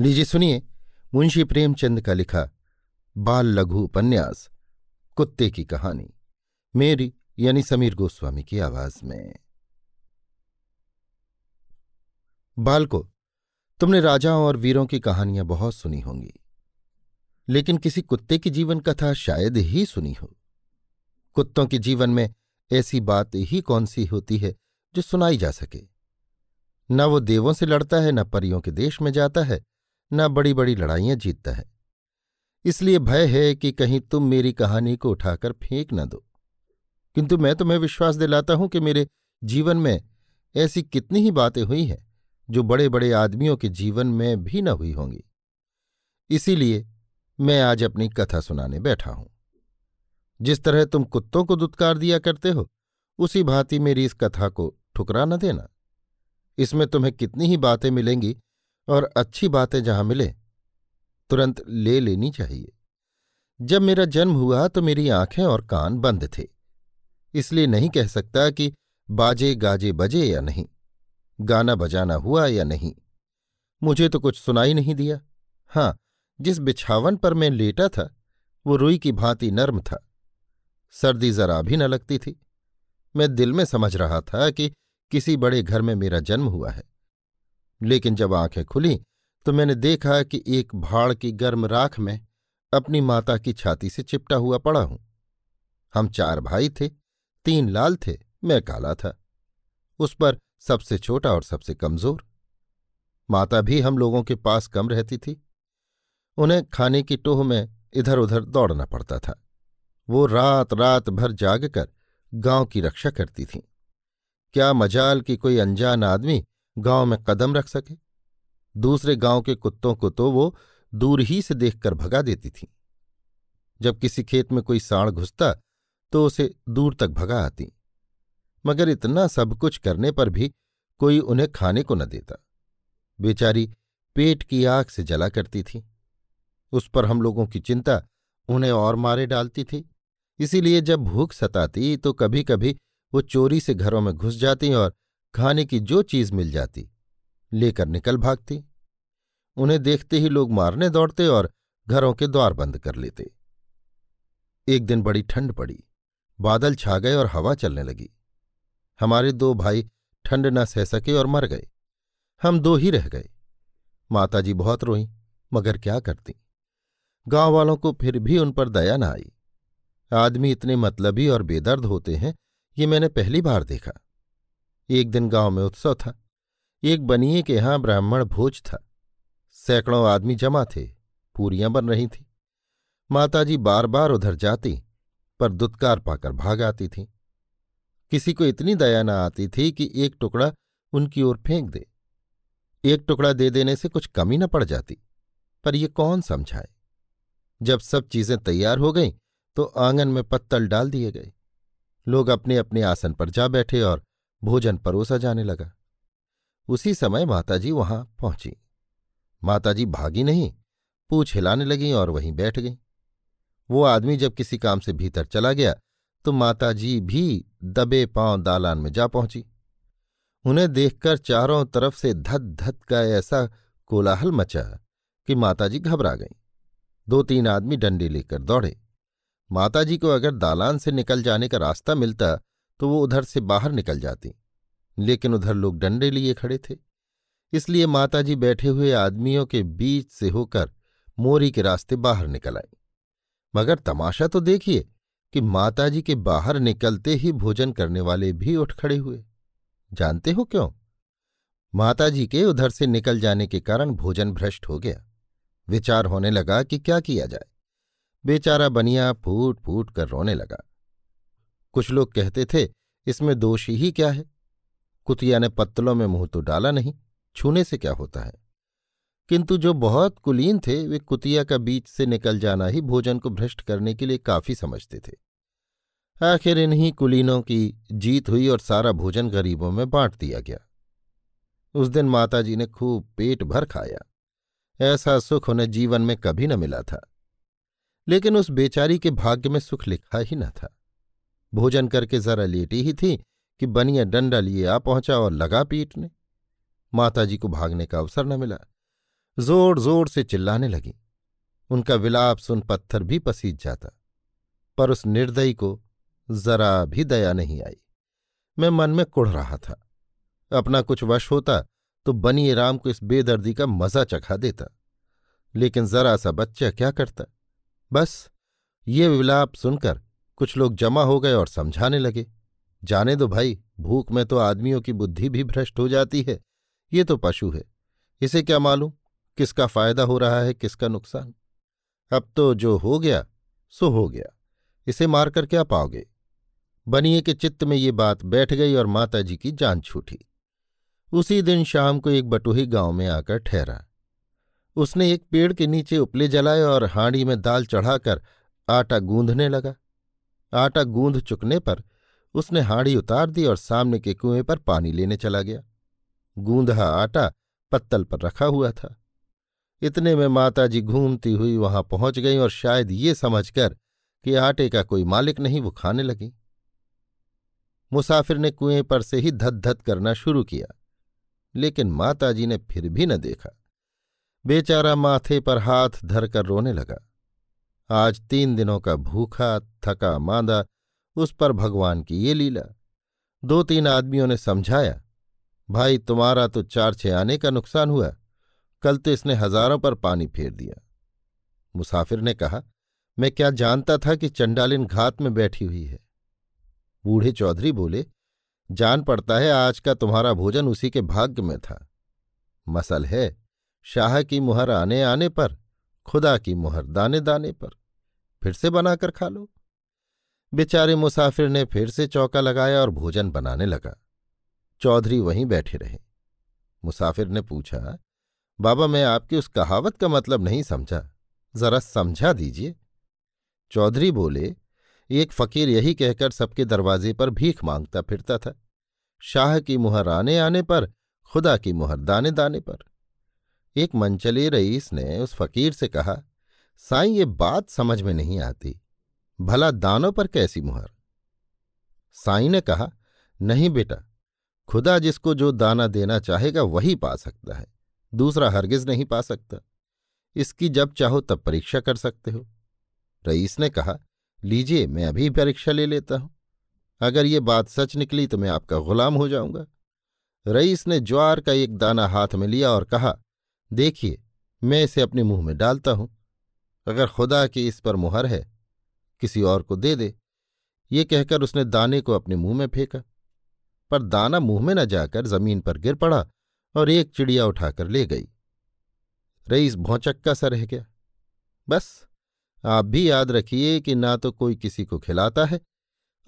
लीजिए, सुनिए। मुंशी प्रेमचंद का लिखा बाल लघु उपन्यास, कुत्ते की कहानी, मेरी यानी समीर गोस्वामी की आवाज़ में। बाल को तुमने राजाओं और वीरों की कहानियाँ बहुत सुनी होंगी, लेकिन किसी कुत्ते की जीवन कथा शायद ही सुनी हो। कुत्तों के जीवन में ऐसी बात ही कौन सी होती है जो सुनाई जा सके? न वो देवों से लड़ता है, न परियों के देश में जाता है न बड़ी बड़ी लड़ाइयाँ जीतता है। इसलिए भय है कि कहीं तुम मेरी कहानी को उठाकर फेंक न दो। किंतु मैं तुम्हें विश्वास दिलाता हूँ कि मेरे जीवन में ऐसी कितनी ही बातें हुई हैं जो बड़े बड़े आदमियों के जीवन में भी न हुई होंगी। इसीलिए मैं आज अपनी कथा सुनाने बैठा हूँ। जिस तरह तुम कुत्तों को दुत्कार दिया करते हो, उसी भांति मेरी इस कथा को ठुकरा न देना। इसमें तुम्हें कितनी ही बातें मिलेंगी और अच्छी बातें जहाँ मिले, तुरंत ले लेनी चाहिए। जब मेरा जन्म हुआ तो मेरी आँखें और कान बंद थे। इसलिए नहीं कह सकता कि बाजे गाजे बजे या नहीं, गाना बजाना हुआ या नहीं। मुझे तो कुछ सुनाई नहीं दिया। हाँ जिस बिछावन पर मैं लेटा था, वो रुई की भांति नर्म था। सर्दी जरा भी न लगती थी। मैं दिल में समझ रहा था कि किसी बड़े घर में मेरा जन्म हुआ है। लेकिन जब आँखें खुली तो मैंने देखा कि एक भाड़ की गर्म राख में अपनी माता की छाती से चिपटा हुआ पड़ा हूँ। हम चार भाई थे, तीन लाल थे, मैं काला था। उस पर सबसे छोटा और सबसे कमज़ोर। माता भी हम लोगों के पास कम रहती थी। उन्हें खाने की टोह में इधर उधर दौड़ना पड़ता था। वो रात रात भर जागकर गाँव की रक्षा करती थीं। क्या मजाल की कोई अनजान आदमी गाँव में कदम रख सके। दूसरे गाँव के कुत्तों को तो वो दूर ही से देखकर भगा देती थी। जब किसी खेत में कोई साण घुसता तो उसे दूर तक भगा आती। मगर इतना सब कुछ करने पर भी कोई उन्हें खाने को न देता। बेचारी पेट की आग से जला करती थी। उस पर हम लोगों की चिंता उन्हें और मारे डालती थी। इसीलिए जब भूख सताती तो कभी कभी वो चोरी से घरों में घुस जाती और खाने की जो चीज़ मिल जाती, लेकर निकल भागती। उन्हें देखते ही लोग मारने दौड़ते और घरों के द्वार बंद कर लेते। एक दिन बड़ी ठंड पड़ी, बादल छा गए और हवा चलने लगी। हमारे दो भाई ठंड न सह सके और मर गए। हम दो ही रह गए। माताजी बहुत रोई, मगर क्या करती? गाँव वालों को फिर भी उन पर दया न आई। आदमी इतने मतलबी और बेदर्द होते हैं, ये मैंने पहली बार देखा। एक दिन गाँव में उत्सव था। एक बनिए के यहाँ ब्राह्मण भोज था। सैकड़ों आदमी जमा थे, पूरियाँ बन रही थीं। माताजी बार बार उधर जाती, पर दुत्कार पाकर भाग आती थीं। किसी को इतनी दया न आती थी कि एक टुकड़ा उनकी ओर फेंक दे। एक टुकड़ा दे देने से कुछ कमी न पड़ जाती, पर ये कौन समझाए? जब सब चीज़ें तैयार हो गईं तो आँगन में पत्तल डाल दिए गए। लोग अपने अपने आसन पर जा बैठे और भोजन परोसा जाने लगा। उसी समय माताजी वहाँ पहुँची। माताजी भागी नहीं, पूछ हिलाने लगी और वहीं बैठ गई। वो आदमी जब किसी काम से भीतर चला गया तो माताजी भी दबे पाँव दालान में जा पहुँची। उन्हें देखकर चारों तरफ़ से धत धत का ऐसा कोलाहल मचा कि माताजी घबरा गईं। दो तीन आदमी डंडे लेकर दौड़े। माताजी को अगर दालान से निकल जाने का रास्ता मिलता तो वो उधर से बाहर निकल जाती। लेकिन उधर लोग डंडे लिए खड़े थे। इसलिए माताजी बैठे हुए आदमियों के बीच से होकर मोरी के रास्ते बाहर निकल आई। मगर तमाशा तो देखिए कि माताजी के बाहर निकलते ही भोजन करने वाले भी उठ खड़े हुए। जानते हो क्यों? माताजी के उधर से निकल जाने के कारण भोजन भ्रष्ट हो गया। विचार होने लगा कि क्या किया जाए। बेचारा बनिया फूट फूट कर रोने लगा। कुछ लोग कहते थे, इसमें दोष ही क्या है? कुतिया ने पत्तलों में मुँह तो डाला नहीं, छूने से क्या होता है? किंतु जो बहुत कुलीन थे, वे कुतिया का बीच से निकल जाना ही भोजन को भ्रष्ट करने के लिए काफ़ी समझते थे। आखिर इन्हीं कुलीनों की जीत हुई और सारा भोजन गरीबों में बांट दिया गया। उस दिन माताजी ने खूब पेट भर खाया। ऐसा सुख उन्हें जीवन में कभी न मिला था। लेकिन उस बेचारी के भाग्य में सुख लिखा ही न था। भोजन करके जरा लेटी ही थी कि बनिया डंडा लिए आ पहुँचा और लगा पीटने माताजी को भागने का अवसर न मिला। ज़ोर ज़ोर से चिल्लाने लगी। उनका विलाप सुन पत्थर भी पसीज जाता, पर उस निर्दयी को जरा भी दया नहीं आई। मैं मन में कुढ़ रहा था। अपना कुछ वश होता तो बनी राम को इस बेदर्दी का मज़ा चखा देता, लेकिन जरा सा बच्चा क्या करता? बस ये विलाप सुनकर कुछ लोग जमा हो गए और समझाने लगे, जाने दो भाई, भूख में तो आदमियों की बुद्धि भी भ्रष्ट हो जाती है, ये तो पशु है, इसे क्या मालूम, किसका फ़ायदा हो रहा है, किसका नुकसान? अब तो जो हो गया, सो हो गया, इसे मारकर क्या पाओगे? बनिए के चित्त में ये बात बैठ गई और माताजी की जान छूटी। उसी दिन शाम को एक बटुही गाँव में आकर ठहरा। उसने एक पेड़ के नीचे उपले जलाए और हांडी में दाल चढ़ाकर आटा गूंधने लगा। आटा गूंध चुकने पर उसने हाड़ी उतार दी और सामने के कुएँ पर पानी लेने चला गया। गूंधा आटा पत्तल पर रखा हुआ था। इतने में माताजी घूमती हुई वहाँ पहुँच गई और शायद ये समझकर कि आटे का कोई मालिक नहीं, वो खाने लगी। मुसाफिर ने कुएँ पर से ही धद धद करना शुरू किया, लेकिन माताजी ने फिर भी न देखा। बेचारा माथे पर हाथ धरकर रोने लगा। आज तीन दिनों का भूखा, थका मांदा उस पर भगवान की ये लीला। दो तीन आदमियों ने समझाया, भाई, तुम्हारा तो चार छह आने का नुकसान हुआ। कल तो इसने हज़ारों पर पानी फेर दिया। मुसाफिर ने कहा, मैं क्या जानता था कि चंडालिन घात में बैठी हुई है? बूढ़े चौधरी बोले, जान पड़ता है, आज का तुम्हारा भोजन उसी के भाग्य में था। मसल है, शाह की मुहर आने आने पर, खुदा की मुहर दाने दाने पर। फिर से बनाकर खा लो। बेचारे मुसाफिर ने फिर से चौका लगाया और भोजन बनाने लगा। चौधरी वहीं बैठे रहे। मुसाफिर ने पूछा, बाबा, मैं आपकी उस कहावत का मतलब नहीं समझा। जरा समझा दीजिए। चौधरी बोले, एक फकीर यही कहकर सबके दरवाजे पर भीख माँगता फिरता था। शाह की मुहर आने आने पर, खुदा की मुहर दाने दाने पर। एक मंचले रईस ने उस फकीर से कहा साईं, ये बात समझ में नहीं आती। भला दानों पर कैसी मुहर? साई ने कहा, नहीं बेटा, खुदा जिसको जो दाना देना चाहेगा वही पा सकता है, दूसरा हरगिज नहीं पा सकता। इसकी जब चाहो तब परीक्षा कर सकते हो। रईस ने कहा, लीजिए, मैं अभी परीक्षा ले लेता हूँ। अगर ये बात सच निकली तो मैं आपका गुलाम हो जाऊँगा। रईस ने ज्वार का एक दाना हाथ में लिया और कहा, देखिए, मैं इसे अपने मुँह में डालता हूँ। अगर खुदा की इस पर मुहर है, किसी और को दे दे। ये कहकर उसने दाने को अपने मुँह में फेंका। पर दाना मुँह में न जाकर ज़मीन पर गिर पड़ा और एक चिड़िया उठाकर ले गई। रईस भौचक्का सा रह गया। बस, आप भी याद रखिए कि ना तो कोई किसी को खिलाता है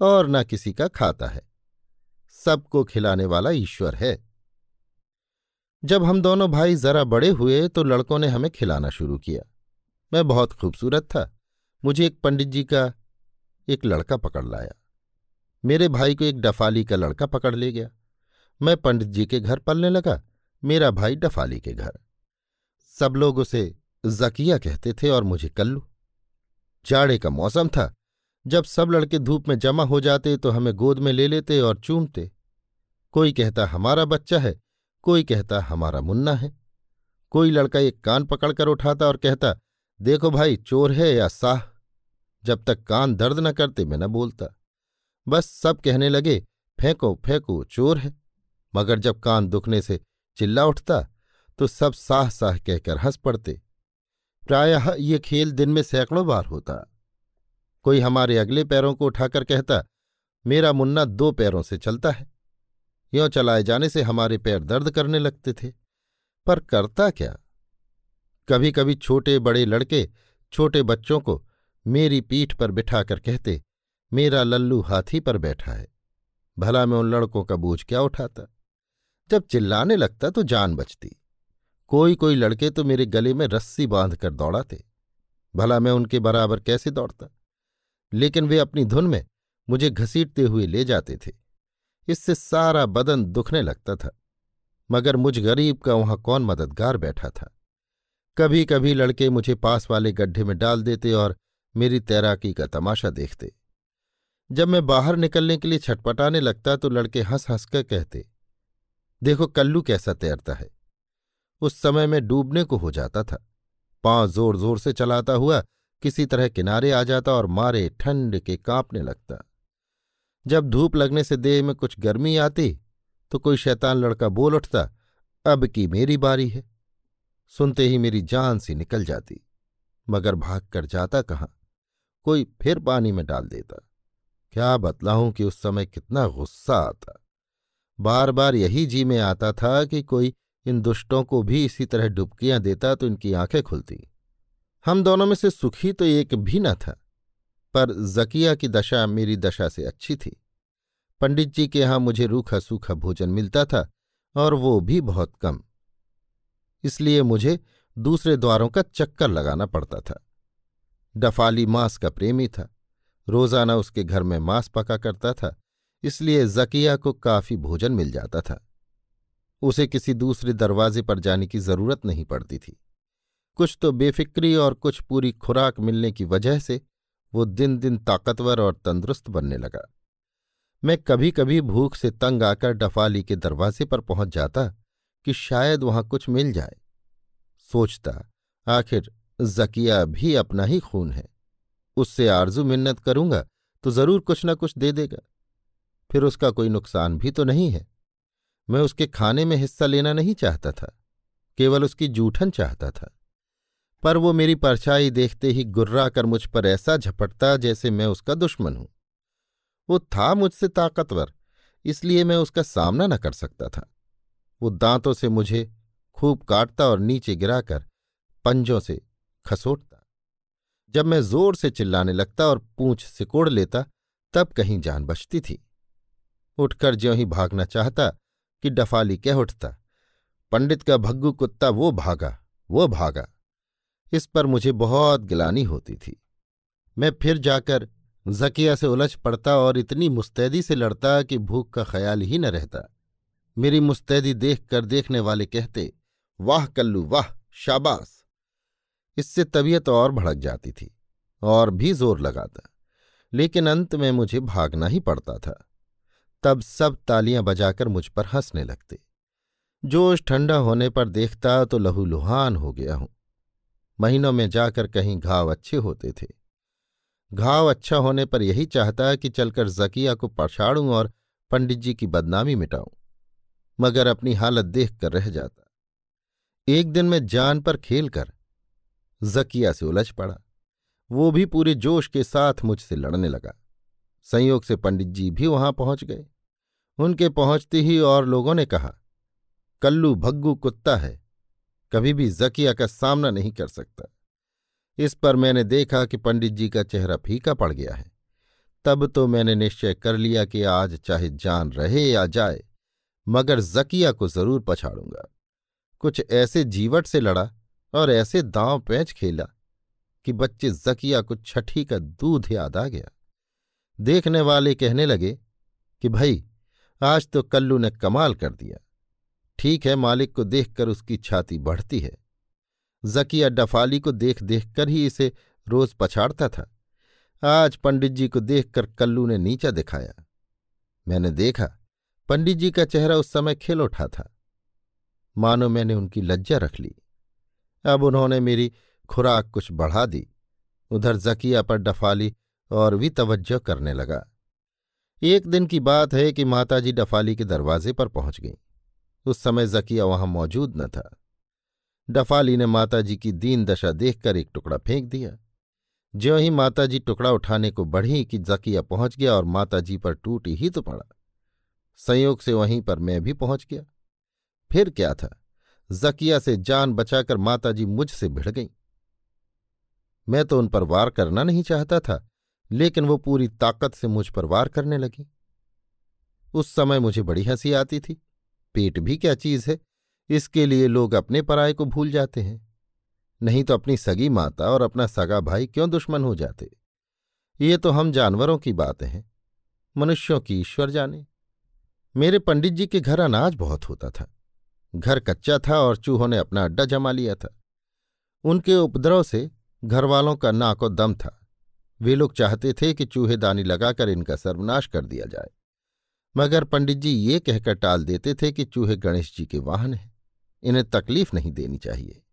और ना किसी का खाता है। सबको खिलाने वाला ईश्वर है। जब हम दोनों भाई जरा बड़े हुए तो लड़कों ने हमें खिलाना शुरू किया। मैं बहुत खूबसूरत था। मुझे एक पंडित जी का एक लड़का पकड़ लाया। मेरे भाई को एक डफाली का लड़का पकड़ ले गया। मैं पंडित जी के घर पलने लगा, मेरा भाई डफाली के घर। सब लोग उसे जकिया कहते थे और मुझे कल्लू। जाड़े का मौसम था। जब सब लड़के धूप में जमा हो जाते तो हमें गोद में ले लेते और चूमते। कोई कहता, हमारा बच्चा है। कोई कहता, हमारा मुन्ना है। कोई लड़का एक कान पकड़कर उठाता और कहता देखो भाई, चोर है या साह। जब तक कान दर्द न करते, मैं न बोलता। बस सब कहने लगे, फेंको फेंको, चोर है। मगर जब कान दुखने से चिल्ला उठता तो सब साह साह कहकर हंस पड़ते। प्रायः ये खेल दिन में सैकड़ों बार होता। कोई हमारे अगले पैरों को उठाकर कहता, मेरा मुन्ना दो पैरों से चलता है। यों चलाए जाने से हमारे पैर दर्द करने लगते थे। पर करता क्या? कभी कभी छोटे बड़े लड़के छोटे बच्चों को मेरी पीठ पर बिठाकर कहते, मेरा लल्लू हाथी पर बैठा है। भला मैं उन लड़कों का बोझ क्या उठाता? जब चिल्लाने लगता तो जान बचती। कोई कोई लड़के तो मेरे गले में रस्सी बाँध कर दौड़ाते। भला मैं उनके बराबर कैसे दौड़ता? लेकिन वे अपनी धुन में मुझे घसीटते हुए ले जाते थे। इससे सारा बदन दुखने लगता था। मगर मुझ गरीब का वहाँ कौन मददगार बैठा था? कभी कभी लड़के मुझे पास वाले गड्ढे में डाल देते और मेरी तैराकी का तमाशा देखते। जब मैं बाहर निकलने के लिए छटपटाने लगता तो लड़के हंस हंस कर कहते, देखो कल्लू कैसा तैरता है। उस समय में डूबने को हो जाता था। पाँव ज़ोर ज़ोर से चलाता हुआ किसी तरह किनारे आ जाता और मारे ठंड के कांपने लगता। जब धूप लगने से देह में कुछ गर्मी आती तो कोई शैतान लड़का बोल उठता, अब की मेरी बारी है। सुनते ही मेरी जान सी निकल जाती। मगर भाग कर जाता कहाँ? कोई फिर पानी में डाल देता। क्या बतलाऊं कि उस समय कितना गुस्सा आता। बार बार यही जी में आता था कि कोई इन दुष्टों को भी इसी तरह डुबकियाँ देता तो इनकी आँखें खुलती। हम दोनों में से सुखी तो एक भी न था, पर जकिया की दशा मेरी दशा से अच्छी थी। पंडित जी के यहाँ मुझे रूखा सूखा भोजन मिलता था और वो भी बहुत कम। इसलिए मुझे दूसरे द्वारों का चक्कर लगाना पड़ता था। डफाली मांस का प्रेमी था। रोज़ाना उसके घर में मांस पका करता था, इसलिए जकिया को काफ़ी भोजन मिल जाता था। उसे किसी दूसरे दरवाजे पर जाने की ज़रूरत नहीं पड़ती थी। कुछ तो बेफिक्री और कुछ पूरी खुराक मिलने की वजह से वो दिन दिन ताकतवर और तंदुरुस्त बनने लगा। मैं कभी कभी भूख से तंग आकर डफाली के दरवाजे पर पहुँच जाता कि शायद वहाँ कुछ मिल जाए। सोचता, आखिर जकिया भी अपना ही खून है। उससे आरज़ू मिन्नत करूँगा तो ज़रूर कुछ न कुछ दे देगा। फिर उसका कोई नुकसान भी तो नहीं है। मैं उसके खाने में हिस्सा लेना नहीं चाहता था, केवल उसकी जूठन चाहता था। पर वो मेरी परछाई देखते ही गुर्रा कर मुझ पर ऐसा झपटता जैसे मैं उसका दुश्मन हूँ। वो था मुझसे ताकतवर, इसलिए मैं उसका सामना न कर सकता था। वो दांतों से मुझे खूब काटता और नीचे गिराकर पंजों से खसोटता। जब मैं ज़ोर से चिल्लाने लगता और पूंछ सिकोड़ लेता, तब कहीं जान बचती थी। उठकर ज्यों ही भागना चाहता कि डफाली कह उठता, पंडित का भग्गू कुत्ता वो भागा वो भागा। इस पर मुझे बहुत गिलानी होती थी। मैं फिर जाकर जकिया से उलझ पड़ता और इतनी मुस्तैदी से लड़ता कि भूख का ख्याल ही न रहता। मेरी मुस्तैदी देख कर देखने वाले कहते, वाह कल्लू, वाह, शाबाश! इससे तबीयत और भड़क जाती थी और भी ज़ोर लगाता, लेकिन अंत में मुझे भागना ही पड़ता था। तब सब तालियाँ बजाकर मुझ पर हंसने लगते। जोश ठंडा होने पर देखता तो लहूलुहान हो गया हूँ। महीनों में जाकर कहीं घाव अच्छे होते थे। घाव अच्छा होने पर यही चाहता कि चलकर जकिया को पछाड़ूं और पंडित जी की बदनामी मिटाऊं। मगर अपनी हालत देख कर रह जाता। एक दिन मैं जान पर खेलकर जकिया से उलझ पड़ा। वो भी पूरे जोश के साथ मुझसे लड़ने लगा। संयोग से पंडित जी भी वहाँ पहुँच गए। उनके पहुँचते ही और लोगों ने कहा, कल्लू भग्गू कुत्ता है, कभी भी जकिया का सामना नहीं कर सकता। इस पर मैंने देखा कि पंडित जी का चेहरा फीका पड़ गया है। तब तो मैंने निश्चय कर लिया कि आज चाहे जान रहे या जाए मगर जकिया को ज़रूर पछाड़ूँगा। कुछ ऐसे जीवट से लड़ा और ऐसे दांव पैंच खेला कि बच्चे जकिया को छठी का दूध याद आ गया। देखने वाले कहने लगे कि भाई, आज तो कल्लू ने कमाल कर दिया। ठीक है, मालिक को देखकर उसकी छाती बढ़ती है। जकिया डफाली को देख देख कर ही इसे रोज पछाड़ता था। आज पंडित जी को देखकर कल्लू ने नीचा दिखाया। मैंने देखा पंडित जी का चेहरा उस समय खिल उठा था। मानो मैंने उनकी लज्जा रख ली। अब उन्होंने मेरी खुराक कुछ बढ़ा दी। उधर जकिया पर डफाली और भी तवज्जो करने लगा। एक दिन की बात है कि माताजी डफाली के दरवाजे पर पहुँच गई। उस समय जकिया वहाँ मौजूद न था। डफाली ने माताजी की दीन दशा देखकर एक टुकड़ा फेंक दिया। ज्यों ही माताजी टुकड़ा उठाने को बढ़ी कि जकिया पहुँच गया और माताजी पर टूटी ही तो पड़ा। संयोग से वहीं पर मैं भी पहुँच गया। फिर क्या था? जकिया से जान बचाकर माताजी मुझसे भिड़ गई। मैं तो उन पर वार करना नहीं चाहता था, लेकिन वो पूरी ताकत से मुझ पर वार करने लगी। उस समय मुझे बड़ी हँसी आती थी, पेट भी क्या चीज़ है, इसके लिए लोग अपने पराये को भूल जाते हैं। नहीं तो अपनी सगी माता और अपना सगा भाई क्यों दुश्मन हो जाते? ये तो हम जानवरों की बातें हैं, मनुष्यों की ईश्वर जाने। मेरे पंडित जी के घर अनाज बहुत होता था। घर कच्चा था और चूहों ने अपना अड्डा जमा लिया था। उनके उपद्रव से घरवालों का नाको दम था। वे लोग चाहते थे कि चूहेदानी लगाकर इनका सर्वनाश कर दिया जाए। मगर पंडित जी ये कहकर टाल देते थे कि चूहे गणेश जी के वाहन हैं। इन्हें तकलीफ़ नहीं देनी चाहिए।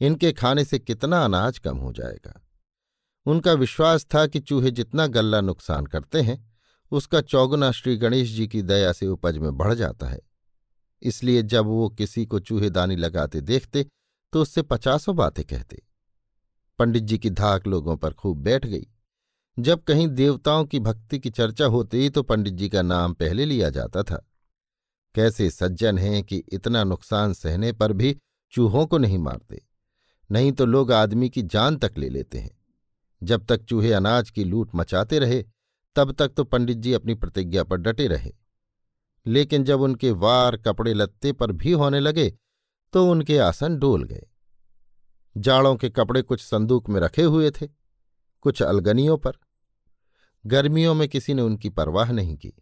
इनके खाने से कितना अनाज कम हो जाएगा। उनका विश्वास था कि चूहे जितना गल्ला नुकसान करते हैं उसका चौगुना श्री गणेश जी की दया से उपज में बढ़ जाता है। इसलिए जब वो किसी को चूहेदानी लगाते देखते तो उससे पचासों बातें कहते। पंडित जी की धाक लोगों पर खूब बैठ गई। जब कहीं देवताओं की भक्ति की चर्चा होती तो पंडित जी का नाम पहले लिया जाता था। कैसे सज्जन हैं कि इतना नुकसान सहने पर भी चूहों को नहीं मारते। नहीं तो लोग आदमी की जान तक ले लेते हैं। जब तक चूहे अनाज की लूट मचाते रहे तब तक तो पंडित जी अपनी प्रतिज्ञा पर डटे रहे। लेकिन जब उनके वार कपड़े लत्ते पर भी होने लगे तो उनके आसन डोल गए। जाड़ों के कपड़े कुछ संदूक में रखे हुए थे, कुछ अलगनियों पर। गर्मियों में किसी ने उनकी परवाह नहीं की।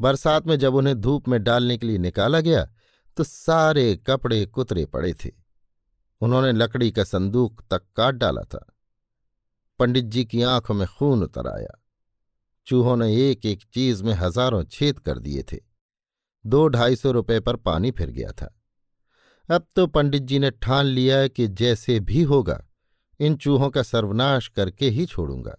बरसात में जब उन्हें धूप में डालने के लिए निकाला गया तो सारे कपड़े कुतरे पड़े थे। उन्होंने लकड़ी का संदूक तक काट डाला था। पंडित जी की आँखों में खून उतर आया। चूहों ने एक एक चीज़ में हज़ारों छेद कर दिए थे। दो ढाई सौ रुपये पर पानी फिर गया था। अब तो पंडित जी ने ठान लिया कि जैसे भी होगा, इन चूहों का सर्वनाश करके ही छोड़ूँगा।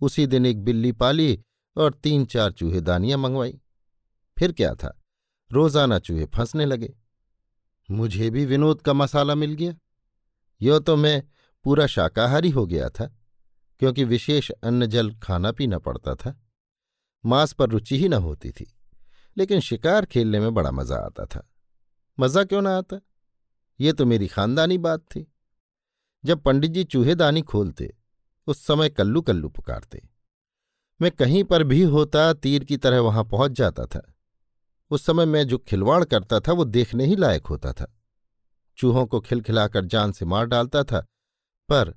उसी दिन एक बिल्ली पाली और तीन चार चूहेदानियाँ मंगवाई। फिर क्या था? रोज़ाना चूहे फंसने लगे। मुझे भी विनोद का मसाला मिल गया। यो तो मैं पूरा शाकाहारी हो गया था। क्योंकि विशेष अन्न जल खाना पीना पड़ता था। मांस पर रुचि ही न होती थी, लेकिन शिकार खेलने में बड़ा मज़ा आता था। मज़ा क्यों ना आता? ये तो मेरी खानदानी बात थी। जब पंडित जी चूहेदानी खोलते, उस समय कल्लू कल्लू पुकारते। मैं कहीं पर भी होता, तीर की तरह वहाँ पहुँच जाता था। उस समय मैं जो खिलवाड़ करता था, वो देखने ही लायक होता था। चूहों को खिलखिलाकर जान से मार डालता था, पर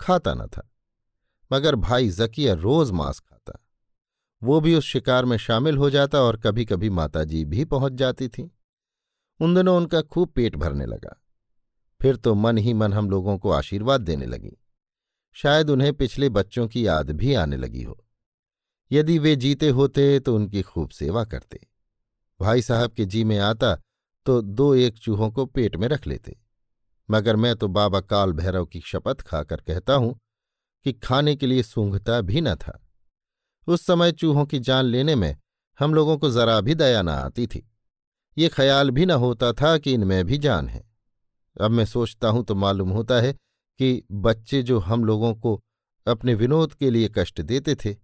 खाता न था। मगर भाई जकिया रोज मांस खाता। वो भी उस शिकार में शामिल हो जाता और कभी कभी माताजी भी पहुँच जाती थीं। उन दिनों उनका खूब पेट भरने लगा। फिर तो मन ही मन हम लोगों को आशीर्वाद देने लगी। शायद उन्हें पिछले बच्चों की याद भी आने लगी हो। यदि वे जीते होते तो उनकी खूब सेवा करते। भाई साहब के जी में आता तो दो एक चूहों को पेट में रख लेते। मगर मैं तो बाबा काल भैरव की शपथ खाकर कहता हूँ कि खाने के लिए सूंघता भी न था। उस समय चूहों की जान लेने में हम लोगों को जरा भी दया न आती थी। ये ख्याल भी न होता था कि इनमें भी जान है। अब मैं सोचता हूँ तो मालूम होता है कि बच्चे जो हम लोगों को अपने विनोद के लिए कष्ट देते थे,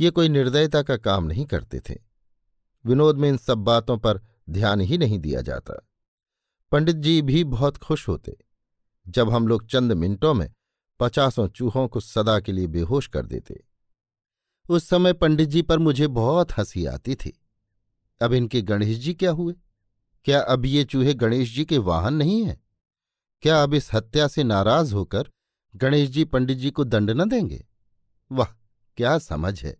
ये कोई निर्दयता का काम नहीं करते थे। विनोद में इन सब बातों पर ध्यान ही नहीं दिया जाता। पंडित जी भी बहुत खुश होते। जब हम लोग चंद मिनटों में पचासों चूहों को सदा के लिए बेहोश कर देते। उस समय पंडित जी पर मुझे बहुत हँसी आती थी। अब इनके गणेश जी क्या हुए? क्या अब ये चूहे गणेश जी के वाहन नहीं हैं? क्या अब इस हत्या से नाराज़ होकर गणेश जी पंडित जी को दंड न देंगे? वाह, क्या समझ है।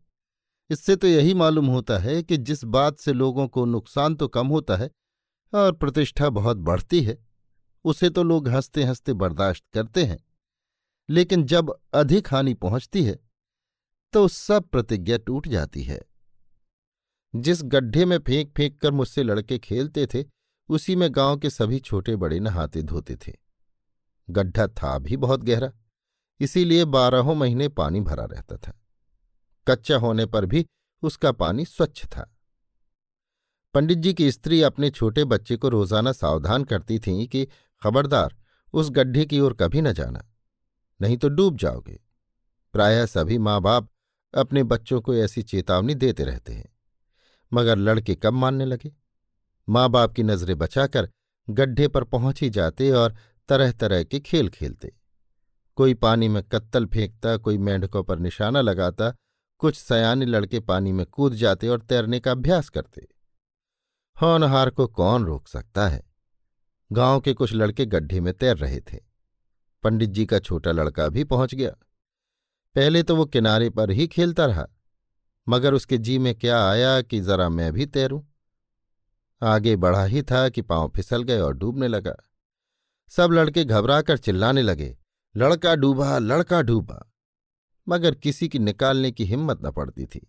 इससे तो यही मालूम होता है कि जिस बात से लोगों को नुकसान तो कम होता है और प्रतिष्ठा बहुत बढ़ती है, उसे तो लोग हँसते हँसते बर्दाश्त करते हैं। लेकिन जब अधिक हानि पहुँचती है तो सब प्रतिज्ञा टूट जाती है। जिस गड्ढे में फेंक फेंक कर मुझसे लड़के खेलते थे, उसी में गाँव के सभी छोटे बड़े नहाते धोते थे। गड्ढा था भी बहुत गहरा, इसीलिए बारहों महीने पानी भरा रहता था। कच्चा होने पर भी उसका पानी स्वच्छ था। पंडित जी की स्त्री अपने छोटे बच्चे को रोज़ाना सावधान करती थी कि, खबरदार, उस गड्ढे की ओर कभी न जाना। नहीं तो डूब जाओगे। प्रायः सभी माँ बाप अपने बच्चों को ऐसी चेतावनी देते रहते हैं। मगर लड़के कब मानने लगे? माँ बाप की नज़रें बचाकर गड्ढे पर पहुँच ही जाते और तरह तरह के खेल खेलते। कोई पानी में कत्तल फेंकता, कोई मेंढकों पर निशाना लगाता, कुछ सयाने लड़के पानी में कूद जाते और तैरने का अभ्यास करते। होनहार को कौन रोक सकता है? गाँव के कुछ लड़के गड्ढे में तैर रहे थे। पंडित जी का छोटा लड़का भी पहुँच गया। पहले तो वो किनारे पर ही खेलता रहा, मगर उसके जी में क्या आया कि जरा मैं भी तैरूं। आगे बढ़ा ही था कि पाँव फिसल गए और डूबने लगा। सब लड़के घबराकर चिल्लाने लगे, लड़का डूबा लड़का डूबा। मगर किसी की निकालने की हिम्मत न पड़ती थी।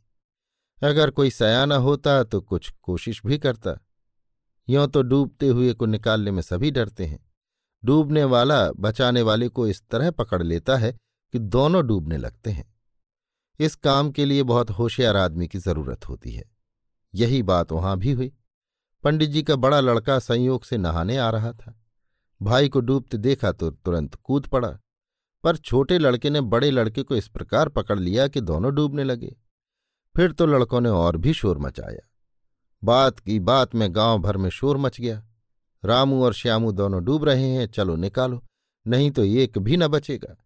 अगर कोई सयाना होता तो कुछ कोशिश भी करता। यों तो डूबते हुए को निकालने में सभी डरते हैं। डूबने वाला, बचाने वाले को इस तरह पकड़ लेता है कि दोनों डूबने लगते हैं। इस काम के लिए बहुत होशियार आदमी की ज़रूरत होती है। यही बात वहाँ भी हुई। पंडित जी का बड़ा लड़का संयोग से नहाने आ रहा था। भाई को डूबते देखा तो तुरंत कूद पड़ा, पर छोटे लड़के ने बड़े लड़के को इस प्रकार पकड़ लिया कि दोनों डूबने लगे। फिर तो लड़कों ने और भी शोर मचाया। बात की बात में गाँव भर में शोर मच गया। रामू और श्यामू दोनों डूब रहे हैं, चलो निकालो, नहीं तो एक भी न बचेगा।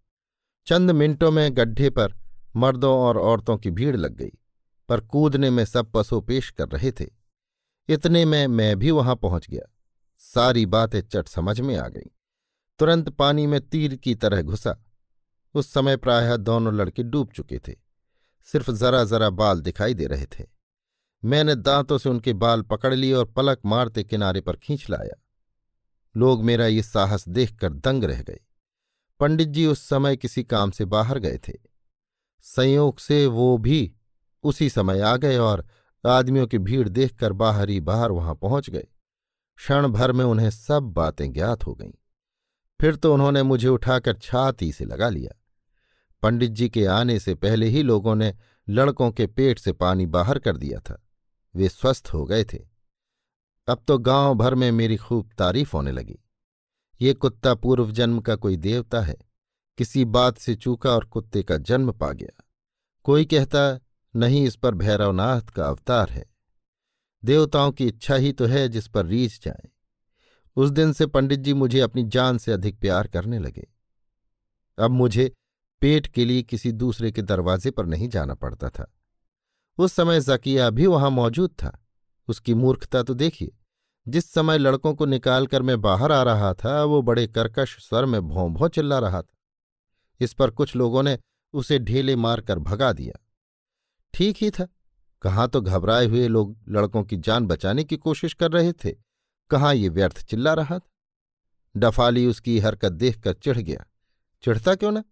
चंद मिनटों में गड्ढे पर मर्दों और औरतों की भीड़ लग गई, पर कूदने में सब पसो पेश कर रहे थे। इतने में मैं भी वहाँ पहुँच गया। सारी बातें चट समझ में आ गई। तुरंत पानी में तीर की तरह घुसा। उस समय प्रायः दोनों लड़के डूब चुके थे। सिर्फ़ जरा जरा बाल दिखाई दे रहे थे। मैंने दांतों से उनके बाल पकड़ लिए और पलक मारते किनारे पर खींच लाया। लोग मेरा ये साहस देखकर दंग रह गए। पंडित जी उस समय किसी काम से बाहर गए थे। संयोग से वो भी उसी समय आ गए और आदमियों की भीड़ देखकर बाहर ही बाहर वहाँ पहुँच गए। क्षण भर में उन्हें सब बातें ज्ञात हो गईं। फिर तो उन्होंने मुझे उठाकर छाती से लगा लिया। पंडित जी के आने से पहले ही लोगों ने लड़कों के पेट से पानी बाहर कर दिया था। वे स्वस्थ हो गए थे। अब तो गाँव भर में मेरी खूब तारीफ़ होने लगी। ये कुत्ता पूर्व जन्म का कोई देवता है, किसी बात से चूका और कुत्ते का जन्म पा गया। कोई कहता, नहीं, इस पर भैरवनाथ का अवतार है। देवताओं की इच्छा ही तो है जिस पर रीछ जाए। उस दिन से पंडित जी मुझे अपनी जान से अधिक प्यार करने लगे। अब मुझे पेट के लिए किसी दूसरे के दरवाजे पर नहीं जाना पड़ता था। उस समय जकिया भी वहाँ मौजूद था। उसकी मूर्खता तो देखिए। जिस समय लड़कों को निकालकर मैं बाहर आ रहा था, वो बड़े कर्कश स्वर में भों भों चिल्ला रहा था। इस पर कुछ लोगों ने उसे ढेले मारकर भगा दिया। ठीक ही था। कहाँ तो घबराए हुए लोग लड़कों की जान बचाने की कोशिश कर रहे थे। कहाँ ये व्यर्थ चिल्ला रहा था। डफाली उसकी हरकत देखकर चिढ़ गया। चिढ़ता क्यों ना?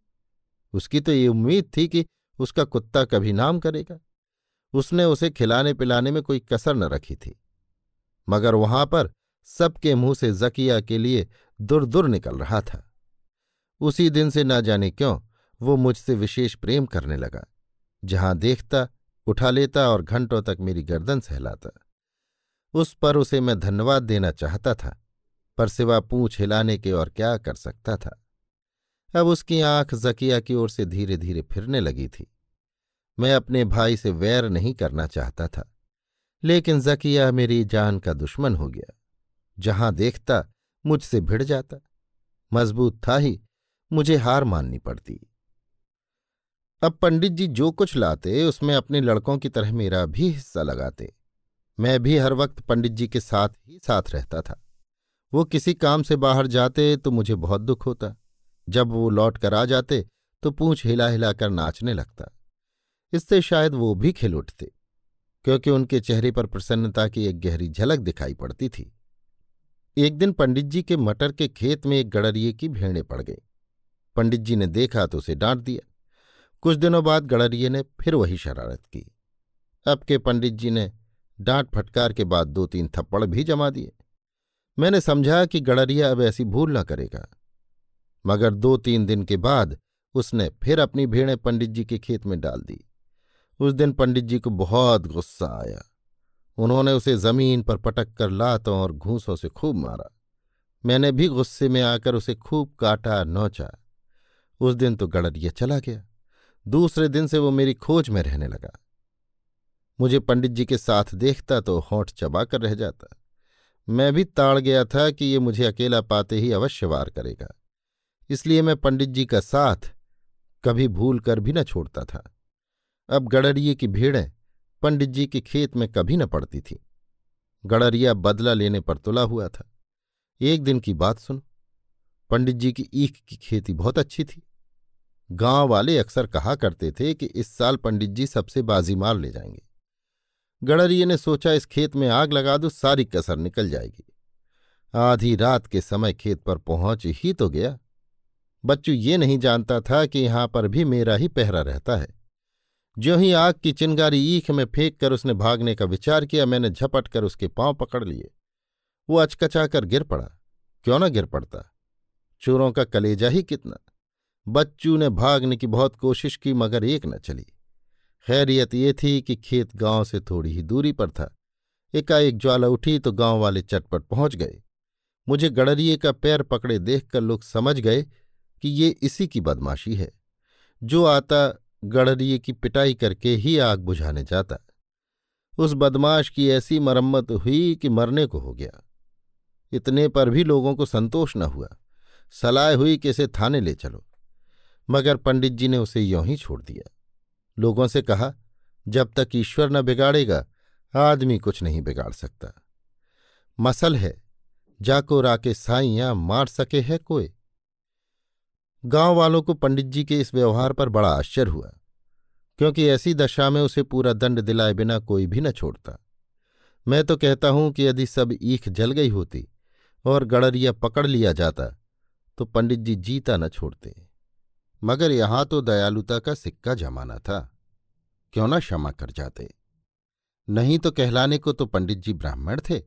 उसकी तो ये उम्मीद थी कि उसका कुत्ता कभी नाम करेगा। उसने उसे खिलाने पिलाने में कोई कसर न रखी थी। मगर वहाँ पर सबके मुँह से जकिया के लिए दुर दुर निकल रहा था। उसी दिन से न जाने क्यों वो मुझसे विशेष प्रेम करने लगा, जहाँ देखता, उठा लेता और घंटों तक मेरी गर्दन सहलाता। उस पर उसे मैं धन्यवाद देना चाहता था, पर सिवा पूछ हिलाने के और क्या कर सकता था। अब उसकी आँख जकिया की ओर से धीरे धीरे फिरने लगी थी। मैं अपने भाई से वैर नहीं करना चाहता था, लेकिन जकिया मेरी जान का दुश्मन हो गया। जहाँ देखता, मुझसे भिड़ जाता। मज़बूत था ही, मुझे हार माननी पड़ती। अब पंडित जी जो कुछ लाते, उसमें अपने लड़कों की तरह मेरा भी हिस्सा लगाते। मैं भी हर वक्त पंडित जी के साथ ही साथ रहता था। वो किसी काम से बाहर जाते तो मुझे बहुत दुख होता। जब वो लौट कर आ जाते तो पूछ हिला हिलाकर नाचने लगता। इससे शायद वो भी खिल उठते, क्योंकि उनके चेहरे पर प्रसन्नता की एक गहरी झलक दिखाई पड़ती थी। एक दिन पंडित जी के मटर के खेत में एक गड़रिए की भेड़ें पड़ गई। पंडित जी ने देखा तो उसे डांट दिया। कुछ दिनों बाद गड़रिए ने फिर वही शरारत की। अब के पंडित जी ने डांट फटकार के बाद दो तीन थप्पड़ भी जमा दिए। मैंने समझा कि गड़रिया अब ऐसी भूल न करेगा। मगर दो तीन दिन के बाद उसने फिर अपनी भेड़ें पंडित जी के खेत में डाल दी। उस दिन पंडित जी को बहुत गुस्सा आया। उन्होंने उसे ज़मीन पर पटक कर लातों और घूसों से खूब मारा। मैंने भी गुस्से में आकर उसे खूब काटा, नोचा। उस दिन तो गड़रिया चला गया। दूसरे दिन से वो मेरी खोज में रहने लगा। मुझे पंडित जी के साथ देखता तो होंठ चबा कर रह जाता। मैं भी ताड़ गया था कि ये मुझे अकेला पाते ही अवश्य वार करेगा। इसलिए मैं पंडित जी का साथ कभी भूल कर भी न छोड़ता था। अब गड़रिए की भीड़ें पंडित जी के खेत में कभी न पड़ती थी। गड़रिया बदला लेने पर तुला हुआ था। एक दिन की बात सुनो। पंडित जी की ईख की खेती बहुत अच्छी थी। गाँव वाले अक्सर कहा करते थे कि इस साल पंडित जी सबसे बाजी मार ले जाएँगे। गड़रिए ने सोचा, इस खेत में आग लगा दो, सारी कसर निकल जाएगी। आधी रात के समय खेत पर पहुँच ही तो गया। बच्चू ये नहीं जानता था कि यहाँ पर भी मेरा ही पहरा रहता है। जो ही आग की चिंगारी ईख में फेंक कर उसने भागने का विचार किया, मैंने झपट कर उसके पाँव पकड़ लिए। वो अचकचा कर गिर पड़ा। क्यों ना गिर पड़ता? चोरों का कलेजा ही कितना? बच्चू ने भागने की बहुत कोशिश की, मगर एक न चली। खैरियत ये थी कि खेत गाँव से थोड़ी ही दूरी पर था। एकाएक ज्वाला उठी तो गाँव वाले चटपट पहुँच गए। मुझे गड़रिए का पैर पकड़े देखकर लोग समझ गए कि ये इसी की बदमाशी है। जो आता गड़रिए की पिटाई करके ही आग बुझाने जाता। उस बदमाश की ऐसी मरम्मत हुई कि मरने को हो गया। इतने पर भी लोगों को संतोष न हुआ। सलाह हुई कि इसे थाने ले चलो। मगर पंडित जी ने उसे यों ही छोड़ दिया। लोगों से कहा, जब तक ईश्वर न बिगाड़ेगा, आदमी कुछ नहीं बिगाड़ सकता। मसल है, जाको राके साइया मार सके है कोई? गाँव वालों को पंडित जी के इस व्यवहार पर बड़ा आश्चर्य हुआ, क्योंकि ऐसी दशा में उसे पूरा दंड दिलाए बिना कोई भी न छोड़ता। मैं तो कहता हूँ कि यदि सब ईख जल गई होती और गड़रिया पकड़ लिया जाता तो पंडित जी जीता न छोड़ते। मगर यहाँ तो दयालुता का सिक्का जमाना था, क्यों न क्षमा कर जाते? नहीं तो कहलाने को तो पंडित जी ब्राह्मण थे,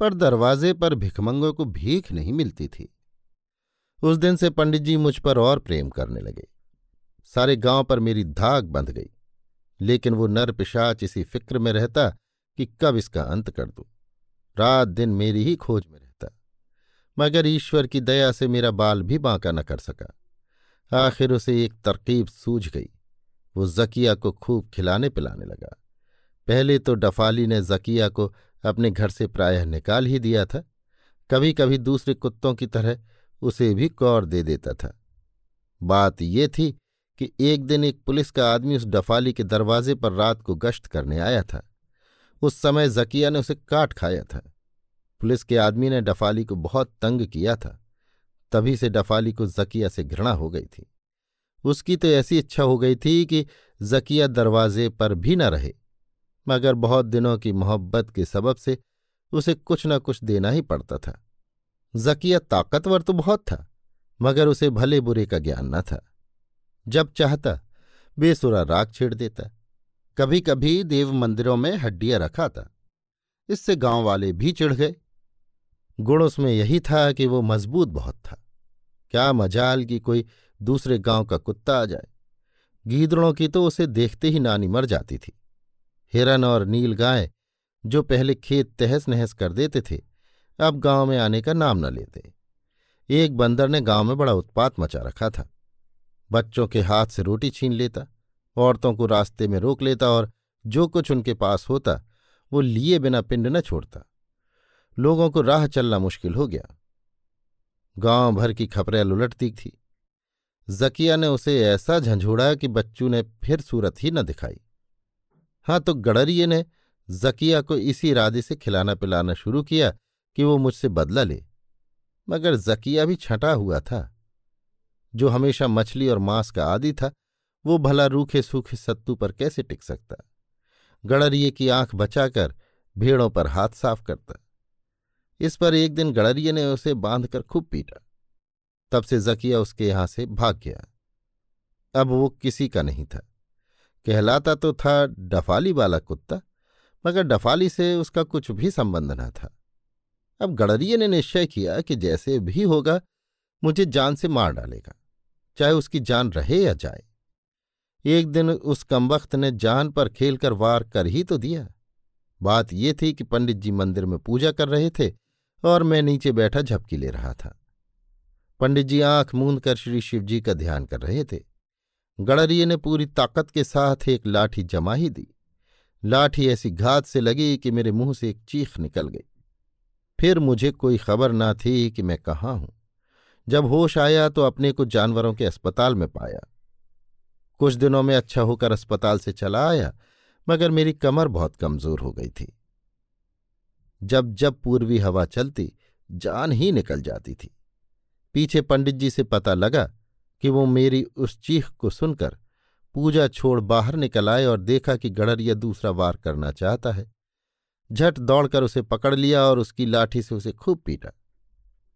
पर दरवाजे पर भिखमंगों को भीख नहीं मिलती थी। उस दिन से पंडित जी मुझ पर और प्रेम करने लगे। सारे गाँव पर मेरी धाक बंध गई, लेकिन वो नर पिशाच इसी फ़िक्र में रहता कि कब इसका अंत कर दूँ। रात दिन मेरी ही खोज में रहता, मगर ईश्वर की दया से मेरा बाल भी बांका न कर सका। आखिर उसे एक तरकीब सूझ गई। वो जकिया को खूब खिलाने पिलाने लगा। पहले तो डफाली ने जकिया को अपने घर से प्रायः निकाल ही दिया था। कभी कभी दूसरे कुत्तों की तरह उसे भी कौर दे देता था। बात ये थी कि एक दिन एक पुलिस का आदमी उस डफाली के दरवाजे पर रात को गश्त करने आया था। उस समय जकिया ने उसे काट खाया था। पुलिस के आदमी ने डफाली को बहुत तंग किया था। तभी से डफाली को जकिया से घृणा हो गई थी। उसकी तो ऐसी इच्छा हो गई थी कि जकिया दरवाजे पर भी न रहे, मगर बहुत दिनों की मोहब्बत के सबब से उसे कुछ न कुछ देना ही पड़ता था। जकिया ताकतवर तो बहुत था, मगर उसे भले बुरे का ज्ञान न था। जब चाहता, बेसुरा राग छेड़ देता कभी कभी देव मंदिरों में हड्डियाँ रखा था इससे गाँव वाले भी चिढ़ गए। गुण उसमें यही था कि वो मज़बूत बहुत था। क्या मजाल कि कोई दूसरे गाँव का कुत्ता आ जाए। गीदड़ों की तो उसे देखते ही नानी मर जाती थी। हिरन और नील गाय, जो पहले खेत तहस नहस कर देते थे अब गाँव में आने का नाम न लेते। एक बंदर ने गाँव में बड़ा उत्पात मचा रखा था। बच्चों के हाथ से रोटी छीन लेता, औरतों को रास्ते में रोक लेता और जो कुछ उनके पास होता, वो लिए बिना पिंड न छोड़ता। लोगों को राह चलना मुश्किल हो गया। गाँव भर की खपरेल उलटती थी। जकिया ने उसे ऐसा झंझोड़ा कि बच्चू ने फिर सूरत ही न दिखाई। हाँ तो गड़रिये ने जकिया को इसी इरादे से खिलाना पिलाना शुरू किया कि वो मुझसे बदला ले, मगर जकिया भी छटा हुआ था। जो हमेशा मछली और मांस का आदि था, वो भला रूखे सूखे सत्तू पर कैसे टिक सकता? गड़रिये की आँख बचाकर भेड़ों पर हाथ साफ़ करता। इस पर एक दिन गड़रिये ने उसे बांधकर खूब पीटा। तब से जकिया उसके यहाँ से भाग गया। अब वो किसी का नहीं था। कहलाता तो था डफाली वाला कुत्ता, मगर डफाली से उसका कुछ भी संबंध न था। अब गड़रिये ने निश्चय किया कि जैसे भी होगा, मुझे जान से मार डालेगा, चाहे उसकी जान रहे या जाए। एक दिन उस कमबख्त ने जान पर खेलकर वार कर ही तो दिया। बात ये थी कि पंडित जी मंदिर में पूजा कर रहे थे और मैं नीचे बैठा झपकी ले रहा था। पंडित जी आँख मूंद कर श्री शिवजी का ध्यान कर रहे थे। गड़रिये ने पूरी ताकत के साथ एक लाठी जमा ही दी। लाठी ऐसी घात से लगी कि मेरे मुँह से एक चीख निकल गई। फिर मुझे कोई खबर ना थी कि मैं कहाँ हूँ। जब होश आया तो अपने को जानवरों के अस्पताल में पाया। कुछ दिनों में अच्छा होकर अस्पताल से चला आया, मगर मेरी कमर बहुत कमज़ोर हो गई थी। जब जब पूर्वी हवा चलती, जान ही निकल जाती थी। पीछे पंडित जी से पता लगा कि वो मेरी उस चीख को सुनकर पूजा छोड़ बाहर निकल आए और देखा कि गड़रिया दूसरा वार करना चाहता है। झट दौड़कर उसे पकड़ लिया और उसकी लाठी से उसे खूब पीटा।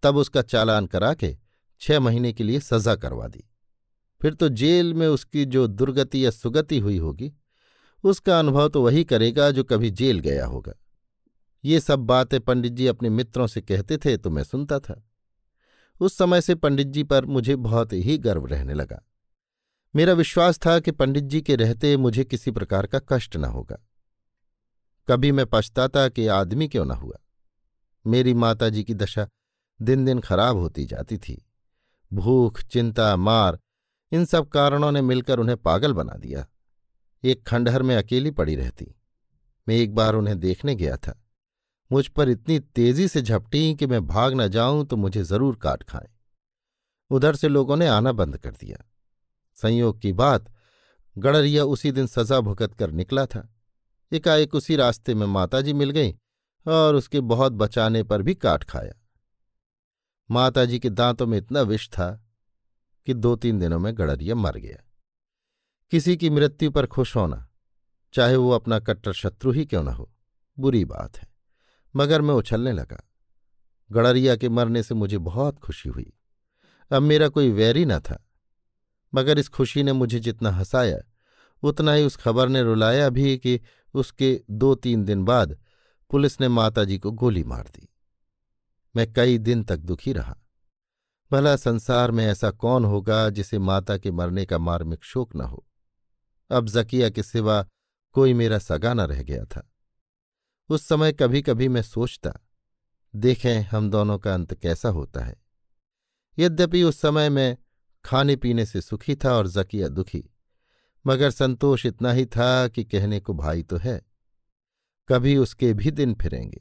तब उसका चालान करा के छह महीने के लिए सजा करवा दी। फिर तो जेल में उसकी जो दुर्गति या सुगति हुई होगी, उसका अनुभव तो वही करेगा जो कभी जेल गया होगा। ये सब बातें पंडित जी अपने मित्रों से कहते थे तो मैं सुनता था। उस समय से पंडित जी पर मुझे बहुत ही गर्व रहने लगा। मेरा विश्वास था कि पंडित जी के रहते मुझे किसी प्रकार का कष्ट न होगा। कभी मैं पछताता कि आदमी क्यों न हुआ। मेरी माता जी की दशा दिन दिन खराब होती जाती थी। भूख, चिंता, मार, इन सब कारणों ने मिलकर उन्हें पागल बना दिया। एक खंडहर में अकेली पड़ी रहती। मैं एक बार उन्हें देखने गया था। मुझ पर इतनी तेज़ी से झपटी कि मैं भाग न जाऊँ तो मुझे ज़रूर काट खाए। उधर से लोगों ने आना बंद कर दिया। संयोग की बात, गड़रिया उसी दिन सजा भुगत कर निकला था। एकाएक उसी रास्ते में माताजी मिल गई और उसके बहुत बचाने पर भी काट खाया। माताजी के दांतों में इतना विष था कि दो तीन दिनों में गड़रिया मर गया। किसी की मृत्यु पर खुश होना, चाहे वो अपना कट्टर शत्रु ही क्यों न हो, बुरी बात है, मगर मैं उछलने लगा। गड़रिया के मरने से मुझे बहुत खुशी हुई। अब मेरा कोई वैरी न था, मगर इस खुशी ने मुझे जितना हंसाया, उतना ही उस खबर ने रुलाया भी कि उसके दो तीन दिन बाद पुलिस ने माताजी को गोली मार दी। मैं कई दिन तक दुखी रहा। भला संसार में ऐसा कौन होगा जिसे माता के मरने का मार्मिक शोक न हो? अब जकिया के सिवा कोई मेरा सगा न रह गया था। उस समय कभी कभी मैं सोचता, देखें, हम दोनों का अंत कैसा होता है? यद्यपि उस समय मैं खाने पीने से सुखी था और जकिया दुखी। मगर संतोष इतना ही था कि कहने को भाई तो है। कभी उसके भी दिन फिरेंगे।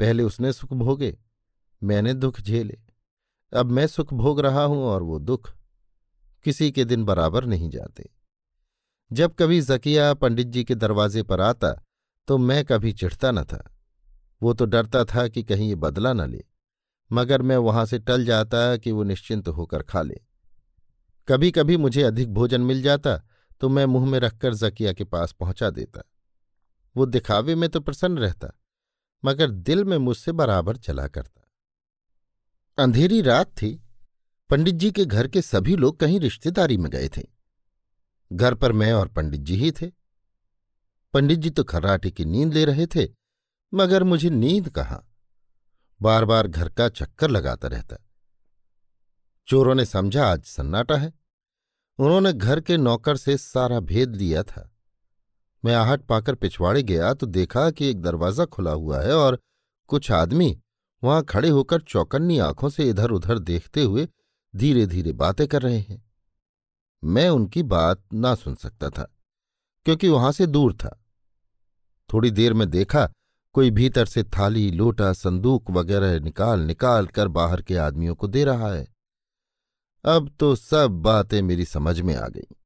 पहले उसने सुख भोगे, मैंने दुख झेले। अब मैं सुख भोग रहा हूँ और वो दुख किसी के दिन बराबर नहीं जाते। जब कभी जकिया पंडित जी के दरवाजे पर आता तो मैं कभी चिढ़ता न था। वो तो डरता था कि कहीं ये बदला न ले, मगर मैं वहाँ से टल जाता कि वो निश्चिंत होकर खा ले। कभी कभी मुझे अधिक भोजन मिल जाता तो मैं मुँह में रखकर जकिया के पास पहुँचा देता। वो दिखावे में तो प्रसन्न रहता, मगर दिल में मुझसे बराबर चला करता। अंधेरी रात थी। पंडित जी के घर के सभी लोग कहीं रिश्तेदारी में गए थे। घर पर मैं और पंडित जी ही थे। पंडित जी तो खर्राटे की नींद ले रहे थे, मगर मुझे नींद कहाँ? बार बार घर का चक्कर लगाता रहता। चोरों ने समझा, आज सन्नाटा है। उन्होंने घर के नौकर से सारा भेद लिया था। मैं आहट पाकर पिछवाड़े गया तो देखा कि एक दरवाज़ा खुला हुआ है और कुछ आदमी वहाँ खड़े होकर चौकन्नी आँखों से इधर उधर देखते हुए धीरे धीरे बातें कर रहे हैं। मैं उनकी बात ना सुन सकता था, क्योंकि वहाँ से दूर था। थोड़ी देर में देखा, कोई भीतर से थाली, लोटा, संदूक वगैरह निकाल निकाल कर बाहर के आदमियों को दे रहा है। अब तो सब बातें मेरी समझ में आ गई।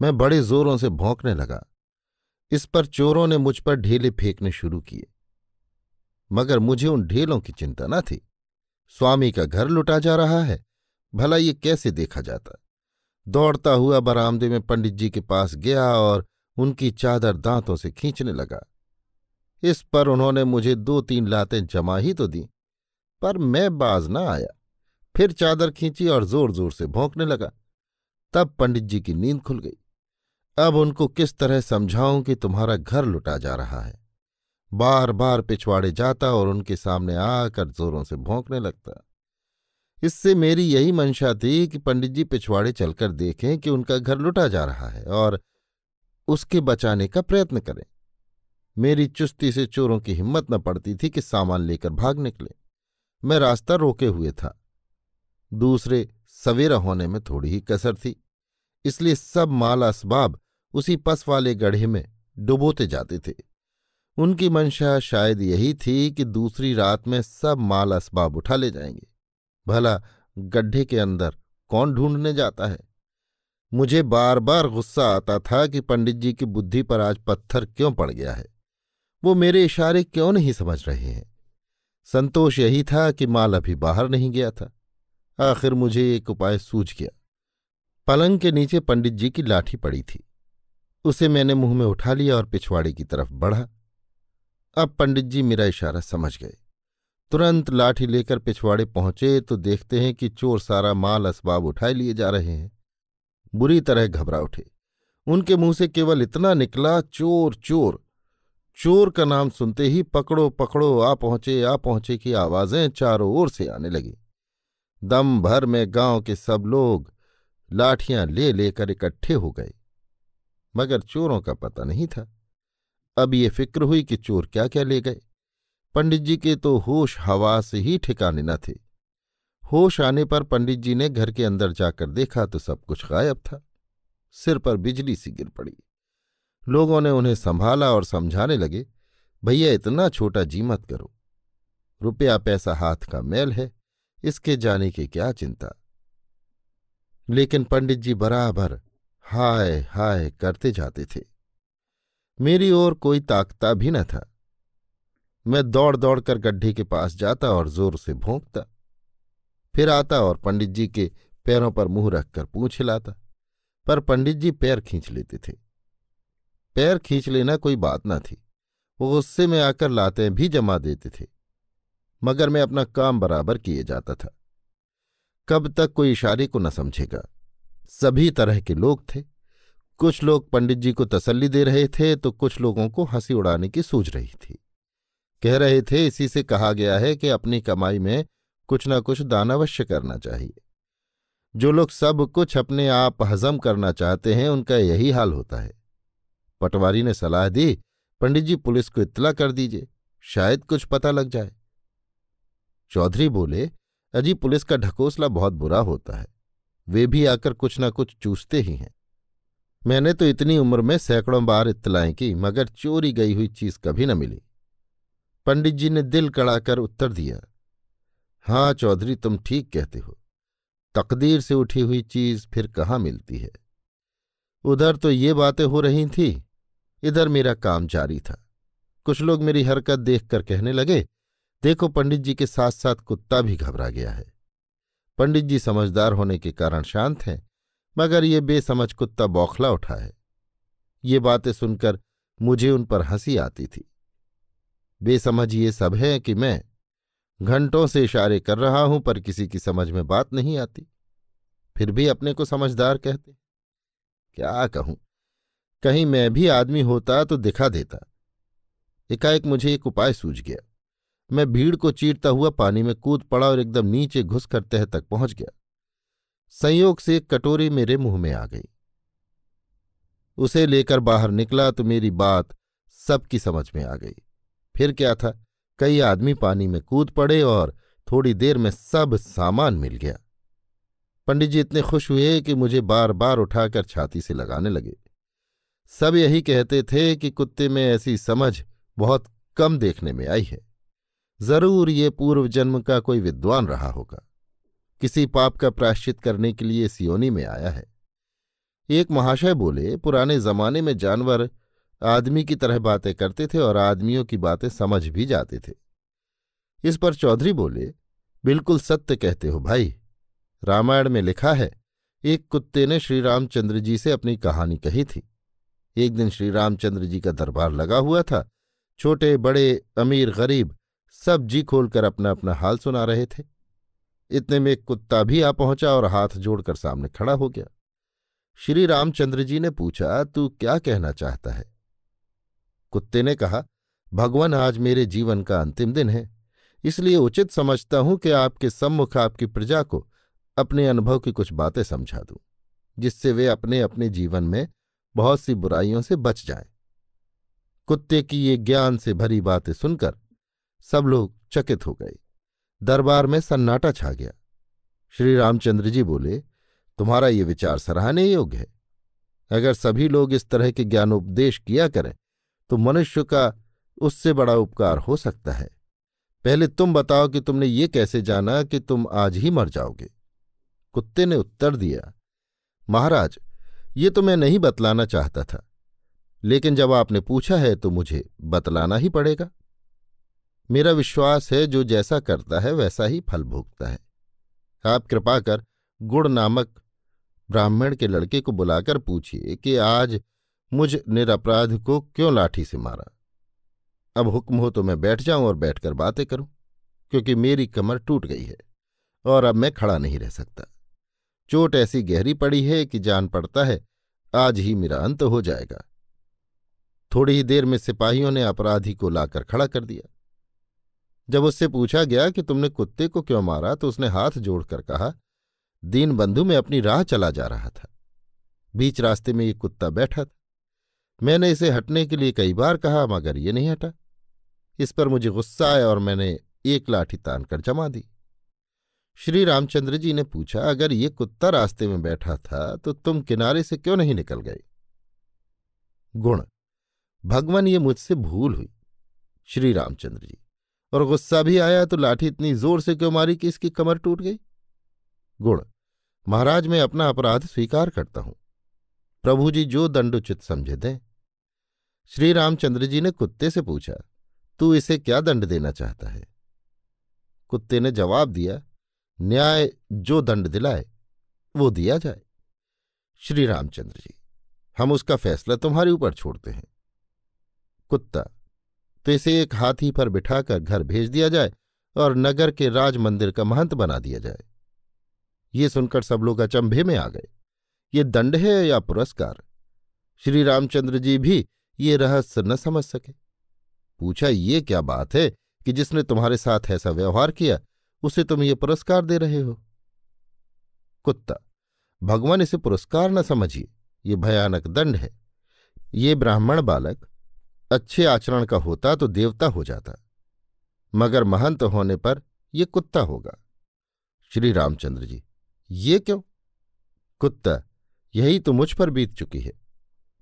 मैं बड़े जोरों से भौंकने लगा। इस पर चोरों ने मुझ पर ढेले फेंकने शुरू किए। मगर मुझे उन ढेलों की चिंता न थी। स्वामी का घर लुटा जा रहा है, भला ये कैसे देखा जाता? दौड़ता हुआ बरामदे में पंडित जी के पास गया और उनकी चादर दांतों से खींचने लगा। इस पर उन्होंने मुझे दो तीन लातें जमा ही तो दी, पर मैं बाज न आया। फिर चादर खींची और ज़ोर ज़ोर से भौंकने लगा। तब पंडित जी की नींद खुल गई। अब उनको किस तरह समझाऊं कि तुम्हारा घर लुटा जा रहा है? बार बार पिछवाड़े जाता और उनके सामने आकर जोरों से भौंकने लगता। इससे मेरी यही मंशा थी कि पंडित जी पिछवाड़े चलकर देखें कि उनका घर लुटा जा रहा है और उसके बचाने का प्रयत्न करें। मेरी चुस्ती से चोरों की हिम्मत न पड़ती थी कि सामान लेकर भाग निकले। मैं रास्ता रोके हुए था। दूसरे सवेरा होने में थोड़ी ही कसर थी। इसलिए सब माल असबाब उसी पस वाले गढ़े में डुबोते जाते थे। उनकी मंशा शायद यही थी कि दूसरी रात में सब माल असबाब उठा ले जाएँगे। भला गड्ढे के अंदर कौन ढूँढने जाता है? मुझे बार बार गुस्सा आता था कि पंडित जी की बुद्धि पर आज पत्थर क्यों पड़ गया है। वो मेरे इशारे क्यों नहीं समझ रहे हैं? संतोष यही था कि माल अभी बाहर नहीं गया था। आखिर मुझे एक उपाय सूझ गया। पलंग के नीचे पंडित जी की लाठी पड़ी थी। उसे मैंने मुँह में उठा लिया और पिछवाड़े की तरफ़ बढ़ा। अब पंडित जी मेरा इशारा समझ गए। तुरंत लाठी लेकर पिछवाड़े पहुँचे तो देखते हैं कि चोर सारा माल असबाब उठाए लिए जा रहे हैं। बुरी तरह घबरा उठे। उनके मुँह से केवल इतना निकला, चोर चोर। चोर का नाम सुनते ही पकड़ो पकड़ो, आ पहुँचे आ पहुँचे की आवाज़ें चारों ओर से आने लगी। दम भर में गाँव के सब लोग लाठियाँ ले लेकर इकट्ठे हो गए। मगर चोरों का पता नहीं था। अब ये फ़िक्र हुई कि चोर क्या क्या ले गए। पंडित जी के तो होश हवास ही ठिकाने न थे। होश आने पर पंडित जी ने घर के अंदर जाकर देखा तो सब कुछ गायब था। सिर पर बिजली सी गिर पड़ी। लोगों ने उन्हें संभाला और समझाने लगे, भैया, इतना छोटा जी मत करो। रुपया पैसा हाथ का मैल है। इसके जाने की क्या चिंता? लेकिन पंडित जी बराबर हाय हाय करते जाते थे। मेरी ओर कोई ताकता भी न था। मैं दौड़ दौड़ कर गड्ढे के पास जाता और ज़ोर से भोंकता। फिर आता और पंडित जी के पैरों पर मुँह रखकर पूछ हिलाता पर पंडित जी पैर खींच लेते थे। पैर खींच लेना कोई बात न थी। वो गुस्से में आकर लाते भी जमा देते थे। मगर मैं अपना काम बराबर किए जाता था। कब तक कोई इशारे को न समझेगा। सभी तरह के लोग थे। कुछ लोग पंडित जी को तसल्ली दे रहे थे तो कुछ लोगों को हँसी उड़ाने की सूझ रही थी। कह रहे थे, इसी से कहा गया है कि अपनी कमाई में कुछ न कुछ दान अवश्य करना चाहिए। जो लोग सब कुछ अपने आप हजम करना चाहते हैं, उनका यही हाल होता है। पटवारी ने सलाह दी, पंडित जी पुलिस को इतला कर दीजिए। शायद कुछ पता लग जाए। चौधरी बोले, अजी पुलिस का ढकोसला बहुत बुरा होता है। वे भी आकर कुछ न कुछ चूसते ही हैं। मैंने तो इतनी उम्र में सैकड़ों बार इत्तलाएँ की, मगर चोरी गई हुई चीज़ कभी न मिली। पंडित जी ने दिल कड़ाकर उत्तर दिया हाँ चौधरी, तुम ठीक कहते हो। तकदीर से उठी हुई चीज़ फिर कहाँ मिलती है? उधर तो ये बातें हो रही थी, इधर मेरा काम जारी था। कुछ लोग मेरी हरकत देखकर कहने लगे देखो, पंडित जी के साथ साथ कुत्ता भी घबरा गया है। पंडित जी समझदार होने के कारण शांत हैं, मगर ये बेसमझ कुत्ता बौखला उठा है। ये बातें सुनकर मुझे उन पर हँसी आती थी। बेसमझ ये सब है कि मैं घंटों से इशारे कर रहा हूँ, पर किसी की समझ में बात नहीं आती। फिर भी अपने को समझदार कहते क्या कहूँ? कहीं मैं भी आदमी होता तो दिखा देता। एकाएक मुझे एक उपाय सूझ गया। मैं भीड़ को चीरता हुआ पानी में कूद पड़ा और एकदम नीचे घुस कर तह तक पहुँच गया। संयोग से एक कटोरी मेरे मुँह में आ गई। उसे लेकर बाहर निकला तो मेरी बात सबकी समझ में आ गई। फिर क्या था? कई आदमी पानी में कूद पड़े और थोड़ी देर में सब सामान मिल गया। पंडित जी इतने खुश हुए कि मुझे बार बार उठाकर छाती से लगाने लगे। सब यही कहते थे कि कुत्ते में ऐसी समझ बहुत कम देखने में आई है। ज़रूर ये पूर्व जन्म का कोई विद्वान रहा होगा। किसी पाप का प्राश्चित करने के लिए सियोनी में आया है। एक महाशय बोले, पुराने जमाने में जानवर आदमी की तरह बातें करते थे और आदमियों की बातें समझ भी जाते थे। इस पर चौधरी बोले, बिल्कुल सत्य कहते हो भाई। रामायण में लिखा है, एक कुत्ते ने श्री रामचंद्र जी से अपनी कहानी कही थी। एक दिन श्री रामचंद्र जी का दरबार लगा हुआ था। छोटे, बड़े, अमीर, गरीब सब जी खोलकर अपना अपना हाल सुना रहे थे। इतने में एक कुत्ता भी आ पहुँचा और हाथ जोड़कर सामने खड़ा हो गया। श्री रामचंद्र जी ने पूछा, तू क्या कहना चाहता है? कुत्ते ने कहा, भगवान आज मेरे जीवन का अंतिम दिन है। इसलिए उचित समझता हूँ कि आपके सम्मुख आपकी प्रजा को अपने अनुभव की कुछ बातें समझा दूँ, जिससे वे अपने अपने जीवन में बहुत सी बुराइयों से बच जाएँ। कुत्ते की ये ज्ञान से भरी बातें सुनकर सब लोग चकित हो गए। दरबार में सन्नाटा छा गया। श्री रामचंद्र जी बोले, तुम्हारा ये विचार सराहने योग्य है। अगर सभी लोग इस तरह के ज्ञानोपदेश किया करें तो मनुष्य का उससे बड़ा उपकार हो सकता है। पहले तुम बताओ कि तुमने ये कैसे जाना कि तुम आज ही मर जाओगे? कुत्ते ने उत्तर दिया, महाराज, ये तो मैं नहीं बतलाना चाहता था, लेकिन जब आपने पूछा है तो मुझे बतलाना ही पड़ेगा। मेरा विश्वास है, जो जैसा करता है, वैसा ही फल भोगता है। आप कृपा कर गुड़ नामक ब्राह्मण के लड़के को बुलाकर पूछिए कि आज मुझ निरपराध को क्यों लाठी से मारा? अब हुक्म हो तो मैं बैठ जाऊँ और बैठकर बातें करूँ, क्योंकि मेरी कमर टूट गई है और अब मैं खड़ा नहीं रह सकता। चोट ऐसी गहरी पड़ी है कि जान पड़ता है, आज ही मेरा अंत हो जाएगा। थोड़ी ही देर में सिपाहियों ने अपराधी को लाकर खड़ा कर दिया। जब उससे पूछा गया कि तुमने कुत्ते को क्यों मारा तो उसने हाथ जोड़कर कहा दीन बंधु में अपनी राह चला जा रहा था। बीच रास्ते में ये कुत्ता बैठा था। मैंने इसे हटने के लिए कई बार कहा, मगर ये नहीं हटा। इस पर मुझे गुस्सा आया और मैंने एक लाठी तान कर जमा दी। श्री रामचंद्र जी ने पूछा, अगर ये कुत्ता रास्ते में बैठा था तो तुम किनारे से क्यों नहीं निकल गए? गुण, भगवान ये मुझसे भूल हुई। श्री रामचंद्र जी और गुस्सा भी आया तो लाठी इतनी ज़ोर से क्यों मारी कि इसकी कमर टूट गई? गुण, महाराज मैं अपना अपराध स्वीकार करता हूँ। प्रभु जी जो दंड उचित समझे दें। श्री रामचंद्र जी ने कुत्ते से पूछा, तू इसे क्या दंड देना चाहता है? कुत्ते ने जवाब दिया, न्याय जो दंड दिलाए, वो दिया जाए। श्री रामचंद्र जी, हम उसका फैसला तुम्हारे ऊपर छोड़ते हैं। कुत्ता तो इसे एक हाथी पर बिठाकर घर भेज दिया जाए और नगर के राज मंदिर का महंत बना दिया जाए। ये सुनकर सब लोग अचंभे में आ गए। ये दंड है या पुरस्कार? श्री रामचंद्र जी भी ये रहस्य न समझ सके। पूछा, ये क्या बात है कि जिसने तुम्हारे साथ ऐसा व्यवहार किया, उसे तुम ये पुरस्कार दे रहे हो? कुत्ता, भगवान इसे पुरस्कार न समझिए। ये भयानक दंड है। ये ब्राह्मण बालक अच्छे आचरण का होता तो देवता हो जाता, मगर महंत होने पर ये कुत्ता होगा। श्री रामचंद्र जी, ये क्यों? कुत्ता, यही तो मुझ पर बीत चुकी है।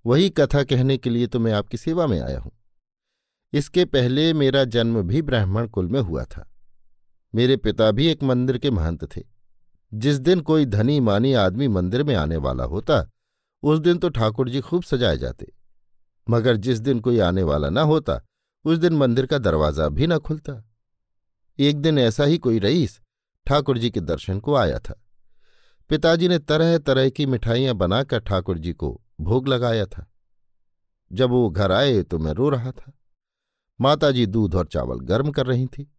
वही कथा कहने के लिए तो मैं आपकी सेवा में आया हूँ। इसके पहले मेरा जन्म भी ब्राह्मण कुल में हुआ था। मेरे पिता भी एक मंदिर के महंत थे। जिस दिन कोई धनी मानी आदमी मंदिर में आने वाला होता, उस दिन तो ठाकुर जी खूब सजाए जाते। मगर जिस दिन कोई आने वाला न होता, उस दिन मंदिर का दरवाज़ा भी न खुलता। एक दिन ऐसा ही कोई रईस ठाकुर जी के दर्शन को आया था। पिताजी ने तरह तरह की मिठाइयाँ बनाकर ठाकुर जी को भोग लगाया था। जब वो घर आए तो मैं रो रहा था। माताजी दूध और चावल गर्म कर रही थी।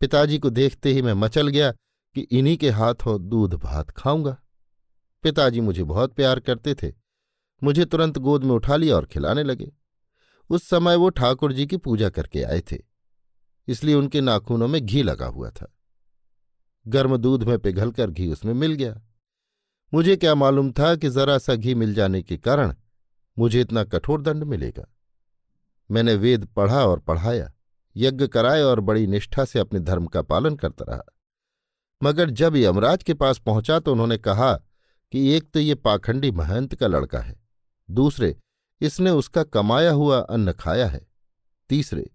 पिताजी को देखते ही मैं मचल गया कि इन्हीं के हाथों दूध भात खाऊँगा। पिताजी मुझे बहुत प्यार करते थे। मुझे तुरंत गोद में उठा लिया और खिलाने लगे। उस समय वो ठाकुर जी की पूजा करके आए थे, इसलिए उनके नाखूनों में घी लगा हुआ था। गर्म दूध में पिघलकर घी उसमें मिल गया। मुझे क्या मालूम था कि जरा सा घी मिल जाने के कारण मुझे इतना कठोर दंड मिलेगा। मैंने वेद पढ़ा और पढ़ाया, यज्ञ कराए और बड़ी निष्ठा से अपने धर्म का पालन करता रहा। मगर जब यमराज के पास पहुँचा तो उन्होंने कहा कि एक तो ये पाखंडी महंत का लड़का है। दूसरे, इसने उसका कमाया हुआ अन्न खाया है। तीसरे,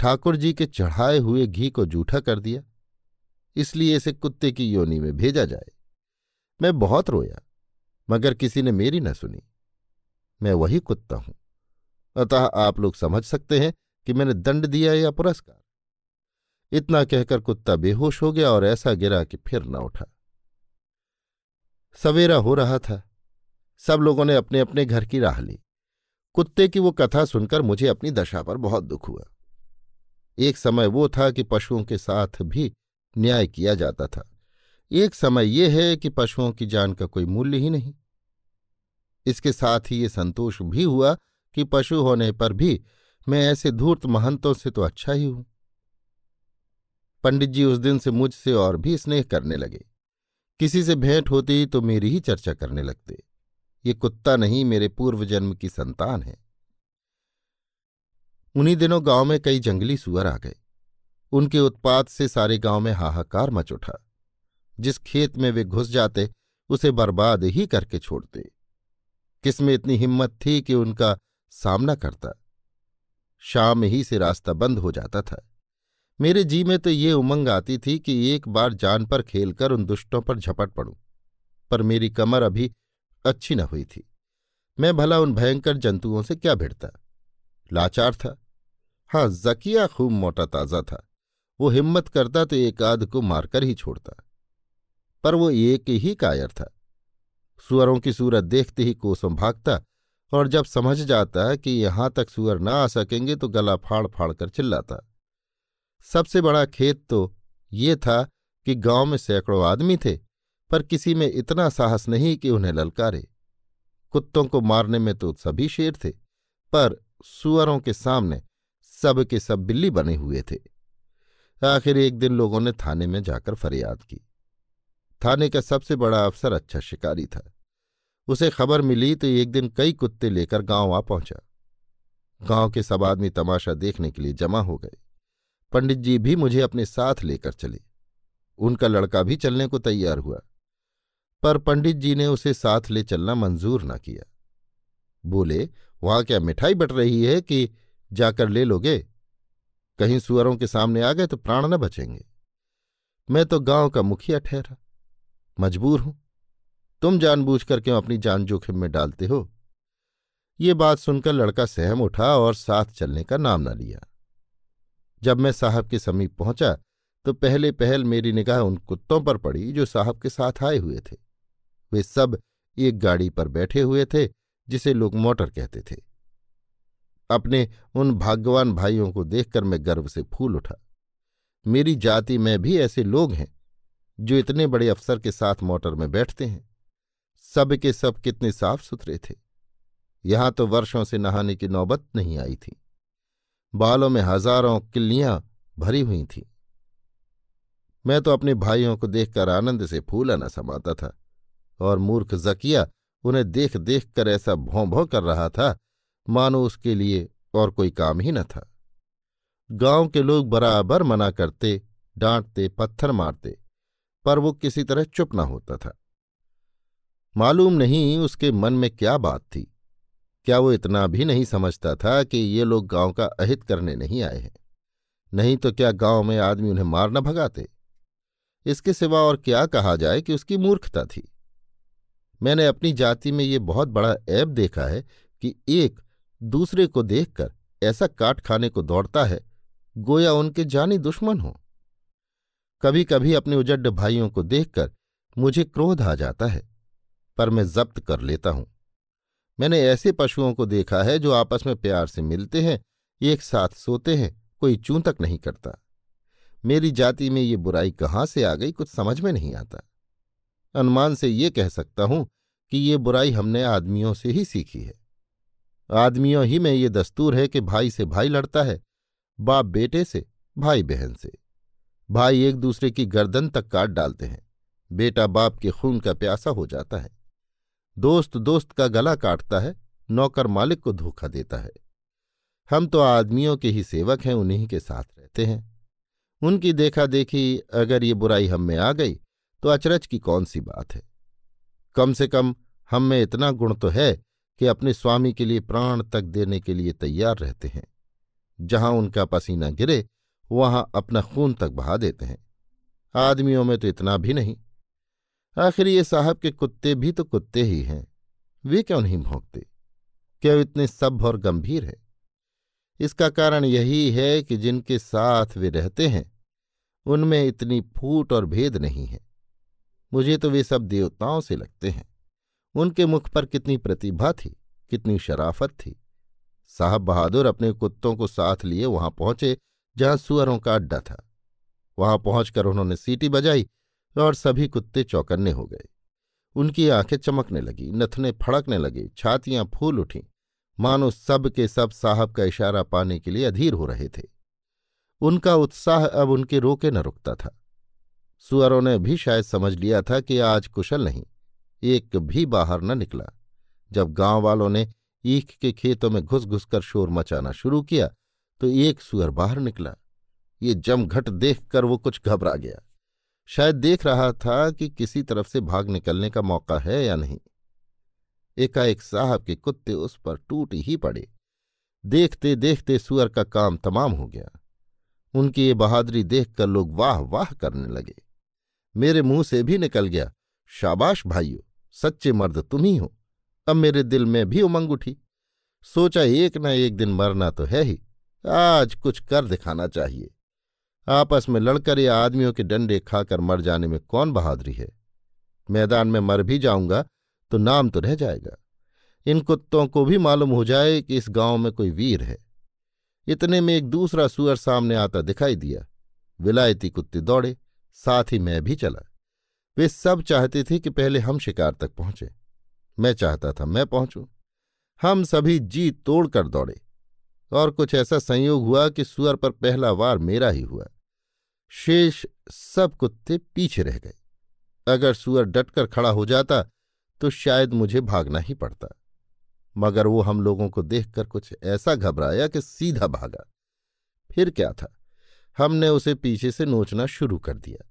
ठाकुर जी के चढ़ाए हुए घी को जूठा कर दिया। इसलिए इसे कुत्ते की योनि में भेजा जाए। मैं बहुत रोया, मगर किसी ने मेरी न सुनी। मैं वही कुत्ता हूँ। अतः आप लोग समझ सकते हैं कि मैंने दंड दिया या पुरस्कार। इतना कहकर कुत्ता बेहोश हो गया और ऐसा गिरा कि फिर न उठा। सवेरा हो रहा था। सब लोगों ने अपने अपने घर की राह ली। कुत्ते की वो कथा सुनकर मुझे अपनी दशा पर बहुत दुख हुआ। एक समय वो था कि पशुओं के साथ भी न्याय किया जाता था। एक समय ये है कि पशुओं की जान का कोई मूल्य ही नहीं। इसके साथ ही ये संतोष भी हुआ कि पशु होने पर भी मैं ऐसे धूर्त महंतों से तो अच्छा ही हूँ। पंडित जी उस दिन से मुझसे और भी स्नेह करने लगे। किसी से भेंट होती तो मेरी ही चर्चा करने लगते। ये कुत्ता नहीं, मेरे पूर्व जन्म की संतान है। उन्हीं दिनों गाँव में कई जंगली सुअर आ गए। उनके उत्पात से सारे गाँव में हाहाकार मच उठा। जिस खेत में वे घुस जाते, उसे बर्बाद ही करके छोड़ते। किसमें इतनी हिम्मत थी कि उनका सामना करता। शाम ही से रास्ता बंद हो जाता था। मेरे जी में तो ये उमंग आती थी कि एक बार जान पर खेलकर उन दुष्टों पर झपट पड़ूं। पर मेरी कमर अभी अच्छी न हुई थी। मैं भला उन भयंकर जंतुओं से क्या भिड़ता? लाचार था। हाँ जकिया खूब मोटा ताज़ा था। वो हिम्मत करता तो एक आध को मारकर ही छोड़ता। पर वो एक ही कायर था। सुअरों की सूरत देखते ही कोसों भागता और जब समझ जाता कि यहाँ तक सुअर ना आ सकेंगे तो गला फाड़ फाड़ कर चिल्लाता। सबसे बड़ा खेत तो ये था कि गाँव में सैकड़ों आदमी थे। पर किसी में इतना साहस नहीं कि उन्हें ललकारे। कुत्तों को मारने में तो सभी शेर थे, पर सुअरों के सामने सब के सब बिल्ली बने हुए थे। आखिर एक दिन लोगों ने थाने में जाकर फरियाद की। थाने का सबसे बड़ा अफसर अच्छा शिकारी था। उसे खबर मिली तो एक दिन कई कुत्ते लेकर गाँव आ पहुँचा। गाँव के सब आदमी तमाशा देखने के लिए जमा हो गए। पंडित जी भी मुझे अपने साथ लेकर चले। उनका लड़का भी चलने को तैयार हुआ। पर पंडित जी ने उसे साथ ले चलना मंजूर न किया। बोले, वहाँ क्या मिठाई बट रही है कि जाकर ले लोगे? कहीं सुअरों के सामने आ गए तो प्राण न बचेंगे। मैं तो गाँव का मुखिया ठहरा, मजबूर हूँ। तुम जानबूझकर क्यों अपनी जान जोखिम में डालते हो? ये बात सुनकर लड़का सहम उठा और साथ चलने का नाम न लिया। जब मैं साहब के समीप पहुँचा तो पहले पहल मेरी निगाह उन कुत्तों पर पड़ी जो साहब के साथ आए हुए थे। वे सब एक गाड़ी पर बैठे हुए थे, जिसे लोग मोटर कहते थे। अपने उन भाग्यवान भाइयों को देखकर मैं गर्व से फूल उठा। मेरी जाति में भी ऐसे लोग हैं, जो इतने बड़े अफसर के साथ मोटर में बैठते हैं। सब के सब कितने साफ़ सुथरे थे। यहाँ तो वर्षों से नहाने की नौबत नहीं आई थी। बालों में हज़ारों किल्लियाँ भरी हुई थीं। मैं तो अपने भाइयों को देखकर आनंद से फूला न समाता था। और मूर्ख जकिया उन्हें देख देख कर ऐसा भों भों कर रहा था, मानो उसके लिए और कोई काम ही न था। गाँव के लोग बराबर मना करते, डांटते, पत्थर मारते, पर वो किसी तरह चुप न होता था। मालूम नहीं उसके मन में क्या बात थी। क्या वो इतना भी नहीं समझता था कि ये लोग गाँव का अहित करने नहीं आए हैं? नहीं तो क्या गाँव में आदमी उन्हें मार न भगाते? इसके सिवा और क्या कहा जाए कि उसकी मूर्खता थी? मैंने अपनी जाति में ये बहुत बड़ा ऐब देखा है कि एक दूसरे को देखकर ऐसा काट खाने को दौड़ता है, गोया उनके जानी दुश्मन हो। कभी कभी अपने उजड्ड भाइयों को देखकर मुझे क्रोध आ जाता है, पर मैं जब्त कर लेता हूँ। मैंने ऐसे पशुओं को देखा है जो आपस में प्यार से मिलते हैं, एक साथ सोते हैं, कोई चूं तक नहीं करता। मेरी जाति में ये बुराई कहाँ से आ गई कुछ समझ में नहीं आता। अनुमान से ये कह सकता हूँ कि ये बुराई हमने आदमियों से ही सीखी है। आदमियों ही में ये दस्तूर है कि भाई से भाई लड़ता है, बाप बेटे से, भाई बहन से। भाई एक दूसरे की गर्दन तक काट डालते हैं, बेटा बाप के खून का प्यासा हो जाता है। दोस्त दोस्त का गला काटता है, नौकर मालिक को धोखा देता है। हम तो आदमियों के ही सेवक हैं, उन्हीं के साथ रहते हैं। उनकी देखा देखी अगर ये बुराई हम में आ गई तो अचरज की कौन सी बात है? कम से कम हम में इतना गुण तो है कि अपने स्वामी के लिए प्राण तक देने के लिए तैयार रहते हैं। जहाँ उनका पसीना गिरे, वहाँ अपना खून तक बहा देते हैं। आदमियों में तो इतना भी नहीं। आखिर ये साहब के कुत्ते भी तो कुत्ते ही हैं। वे क्यों नहीं भोंकते? क्यों इतने सभ्य और गंभीर है? इसका कारण यही है कि जिनके साथ वे रहते हैं, उनमें इतनी फूट और भेद नहीं है। मुझे तो वे सब देवताओं से लगते हैं। उनके मुख पर कितनी प्रतिभा थी, कितनी शराफत थी। साहब बहादुर अपने कुत्तों को साथ लिए वहाँ पहुँचे जहाँ सुअरों का अड्डा था। वहाँ पहुंचकर उन्होंने सीटी बजाई और सभी कुत्ते चौकन्ने हो गए। उनकी आँखें चमकने लगी, नथने फड़कने लगे, छातियाँ फूल उठीं। मानो सब के सब साहब का इशारा पाने के लिए अधीर हो रहे थे। उनका उत्साह अब उनके रोके न रुकता था। सुअरों ने भी शायद समझ लिया था कि आज कुशल नहीं, एक भी बाहर न निकला। जब गाँव वालों ने ईख के खेतों में घुस घुस कर शोर मचाना शुरू किया तो एक सुअर बाहर निकला। ये जमघट देखकर वो कुछ घबरा गया। शायद देख रहा था कि किसी तरफ़ से भाग निकलने का मौका है या नहीं। एकाएक साहब के कुत्ते उस पर टूट ही पड़े। देखते देखते सुअर का काम तमाम हो गया। उनकी ये बहादुरी देखकर लोग वाह वाह करने लगे। मेरे मुँह से भी निकल गया। शाबाश भाइयों, सच्चे मर्द तुम ही हो। अब मेरे दिल में भी उमंग उठी। सोचा एक न एक दिन मरना तो है ही। आज कुछ कर दिखाना चाहिए। आपस में लड़कर या आदमियों के डंडे खाकर मर जाने में कौन बहादुरी है? मैदान में मर भी जाऊँगा तो नाम तो रह जाएगा। इन कुत्तों को भी मालूम हो जाए कि इस गाँव में कोई वीर है। इतने में एक दूसरा सुअर सामने आता दिखाई दिया। विलायती कुत्ते दौड़े। साथ ही मैं भी चला। वे सब चाहते थे कि पहले हम शिकार तक पहुँचे। मैं चाहता था मैं पहुंचूं। हम सभी जी तोड़कर दौड़े। और कुछ ऐसा संयोग हुआ कि सुअर पर पहला वार मेरा ही हुआ। शेष सब कुत्ते पीछे रह गए। अगर सुअर डटकर खड़ा हो जाता तो शायद मुझे भागना ही पड़ता। मगर वो हम लोगों को देखकर कुछ ऐसा घबराया कि सीधा भागा। फिर क्या था? हमने उसे पीछे से नोचना शुरू कर दिया।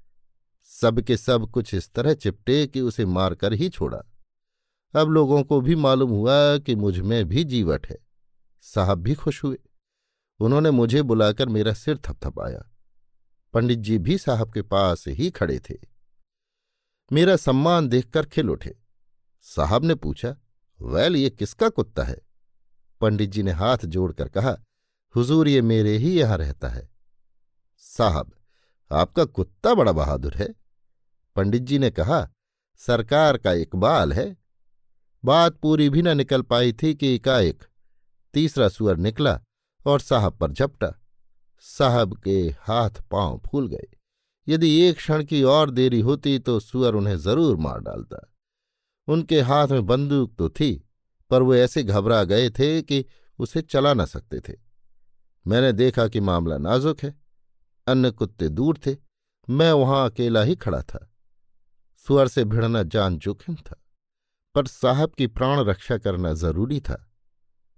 सब के सब कुछ इस तरह चिपटे कि उसे मारकर ही छोड़ा। अब लोगों को भी मालूम हुआ कि मुझमें भी जीवट है। साहब भी खुश हुए। उन्होंने मुझे बुलाकर मेरा सिर थपथपाया। पंडित जी भी साहब के पास ही खड़े थे। मेरा सम्मान देखकर खिल उठे। साहब ने पूछा, वैल, ये किसका कुत्ता है? पंडित जी ने हाथ जोड़कर कहा, हुजूर, ये मेरे ही यहाँ रहता है। साहब, आपका कुत्ता बड़ा बहादुर है। पंडित जी ने कहा, सरकार का इकबाल है। बात पूरी भी न निकल पाई थी कि एकाएक तीसरा सुअर निकला और साहब पर झपटा। साहब के हाथ पाँव फूल गए। यदि एक क्षण की और देरी होती तो सुअर उन्हें ज़रूर मार डालता। उनके हाथ में बंदूक तो थी, पर वो ऐसे घबरा गए थे कि उसे चला न सकते थे। मैंने देखा कि मामला नाजुक है। अन्य कुत्ते दूर थे। मैं वहाँ अकेला ही खड़ा था। सुअर से भिड़ना जान जोखिम था, पर साहब की प्राण रक्षा करना ज़रूरी था।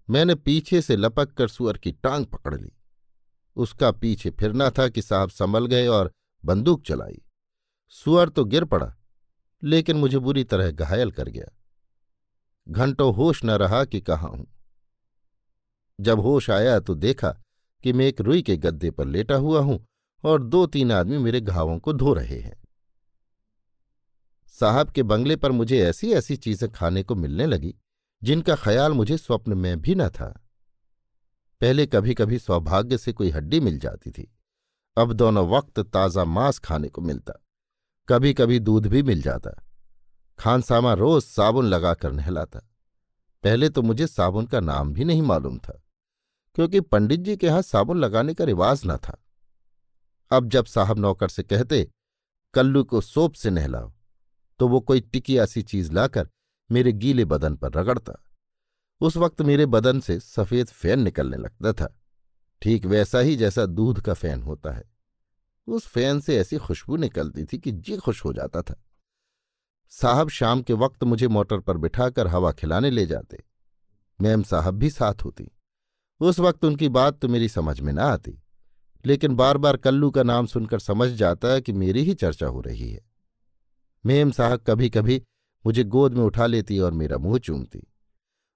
मैंने पीछे से लपक कर सुअर की टांग पकड़ ली। उसका पीछे फिरना था कि साहब संभल गए और बंदूक चलाई। सुअर तो गिर पड़ा, लेकिन मुझे बुरी तरह घायल कर गया। घंटों होश न रहा कि कहाँ हूँ। जब होश आया तो देखा कि मैं एक रुई के गद्दे पर लेटा हुआ हूँ और दो तीन आदमी मेरे घावों को धो रहे हैं। साहब के बंगले पर मुझे ऐसी ऐसी चीज़ें खाने को मिलने लगी, जिनका ख्याल मुझे स्वप्न में भी न था। पहले कभी कभी सौभाग्य से कोई हड्डी मिल जाती थी। अब दोनों वक्त ताज़ा मांस खाने को मिलता। कभी कभी दूध भी मिल जाता। खानसामा रोज साबुन लगाकर नहलाता। पहले तो मुझे साबुन का नाम भी नहीं मालूम था, क्योंकि पंडित जी के यहाँ साबुन लगाने का रिवाज न था। अब जब साहब नौकर से कहते, कल्लू को सोप से नहलाओ। तो वो कोई टिकिया सी चीज़ लाकर मेरे गीले बदन पर रगड़ता। उस वक्त मेरे बदन से सफ़ेद फ़ैन निकलने लगता था। ठीक वैसा ही जैसा दूध का फ़ैन होता है। उस फ़ैन से ऐसी खुशबू निकलती थी कि जी खुश हो जाता था। साहब शाम के वक्त मुझे मोटर पर बिठाकर हवा खिलाने ले जाते। मैम साहब भी साथ होती। उस वक्त उनकी बात तो मेरी समझ में ना आती। लेकिन बार बार कल्लू का नाम सुनकर समझ जाता कि मेरी ही चर्चा हो रही है। मेम साहब कभी कभी मुझे गोद में उठा लेती और मेरा मुँह चूमती।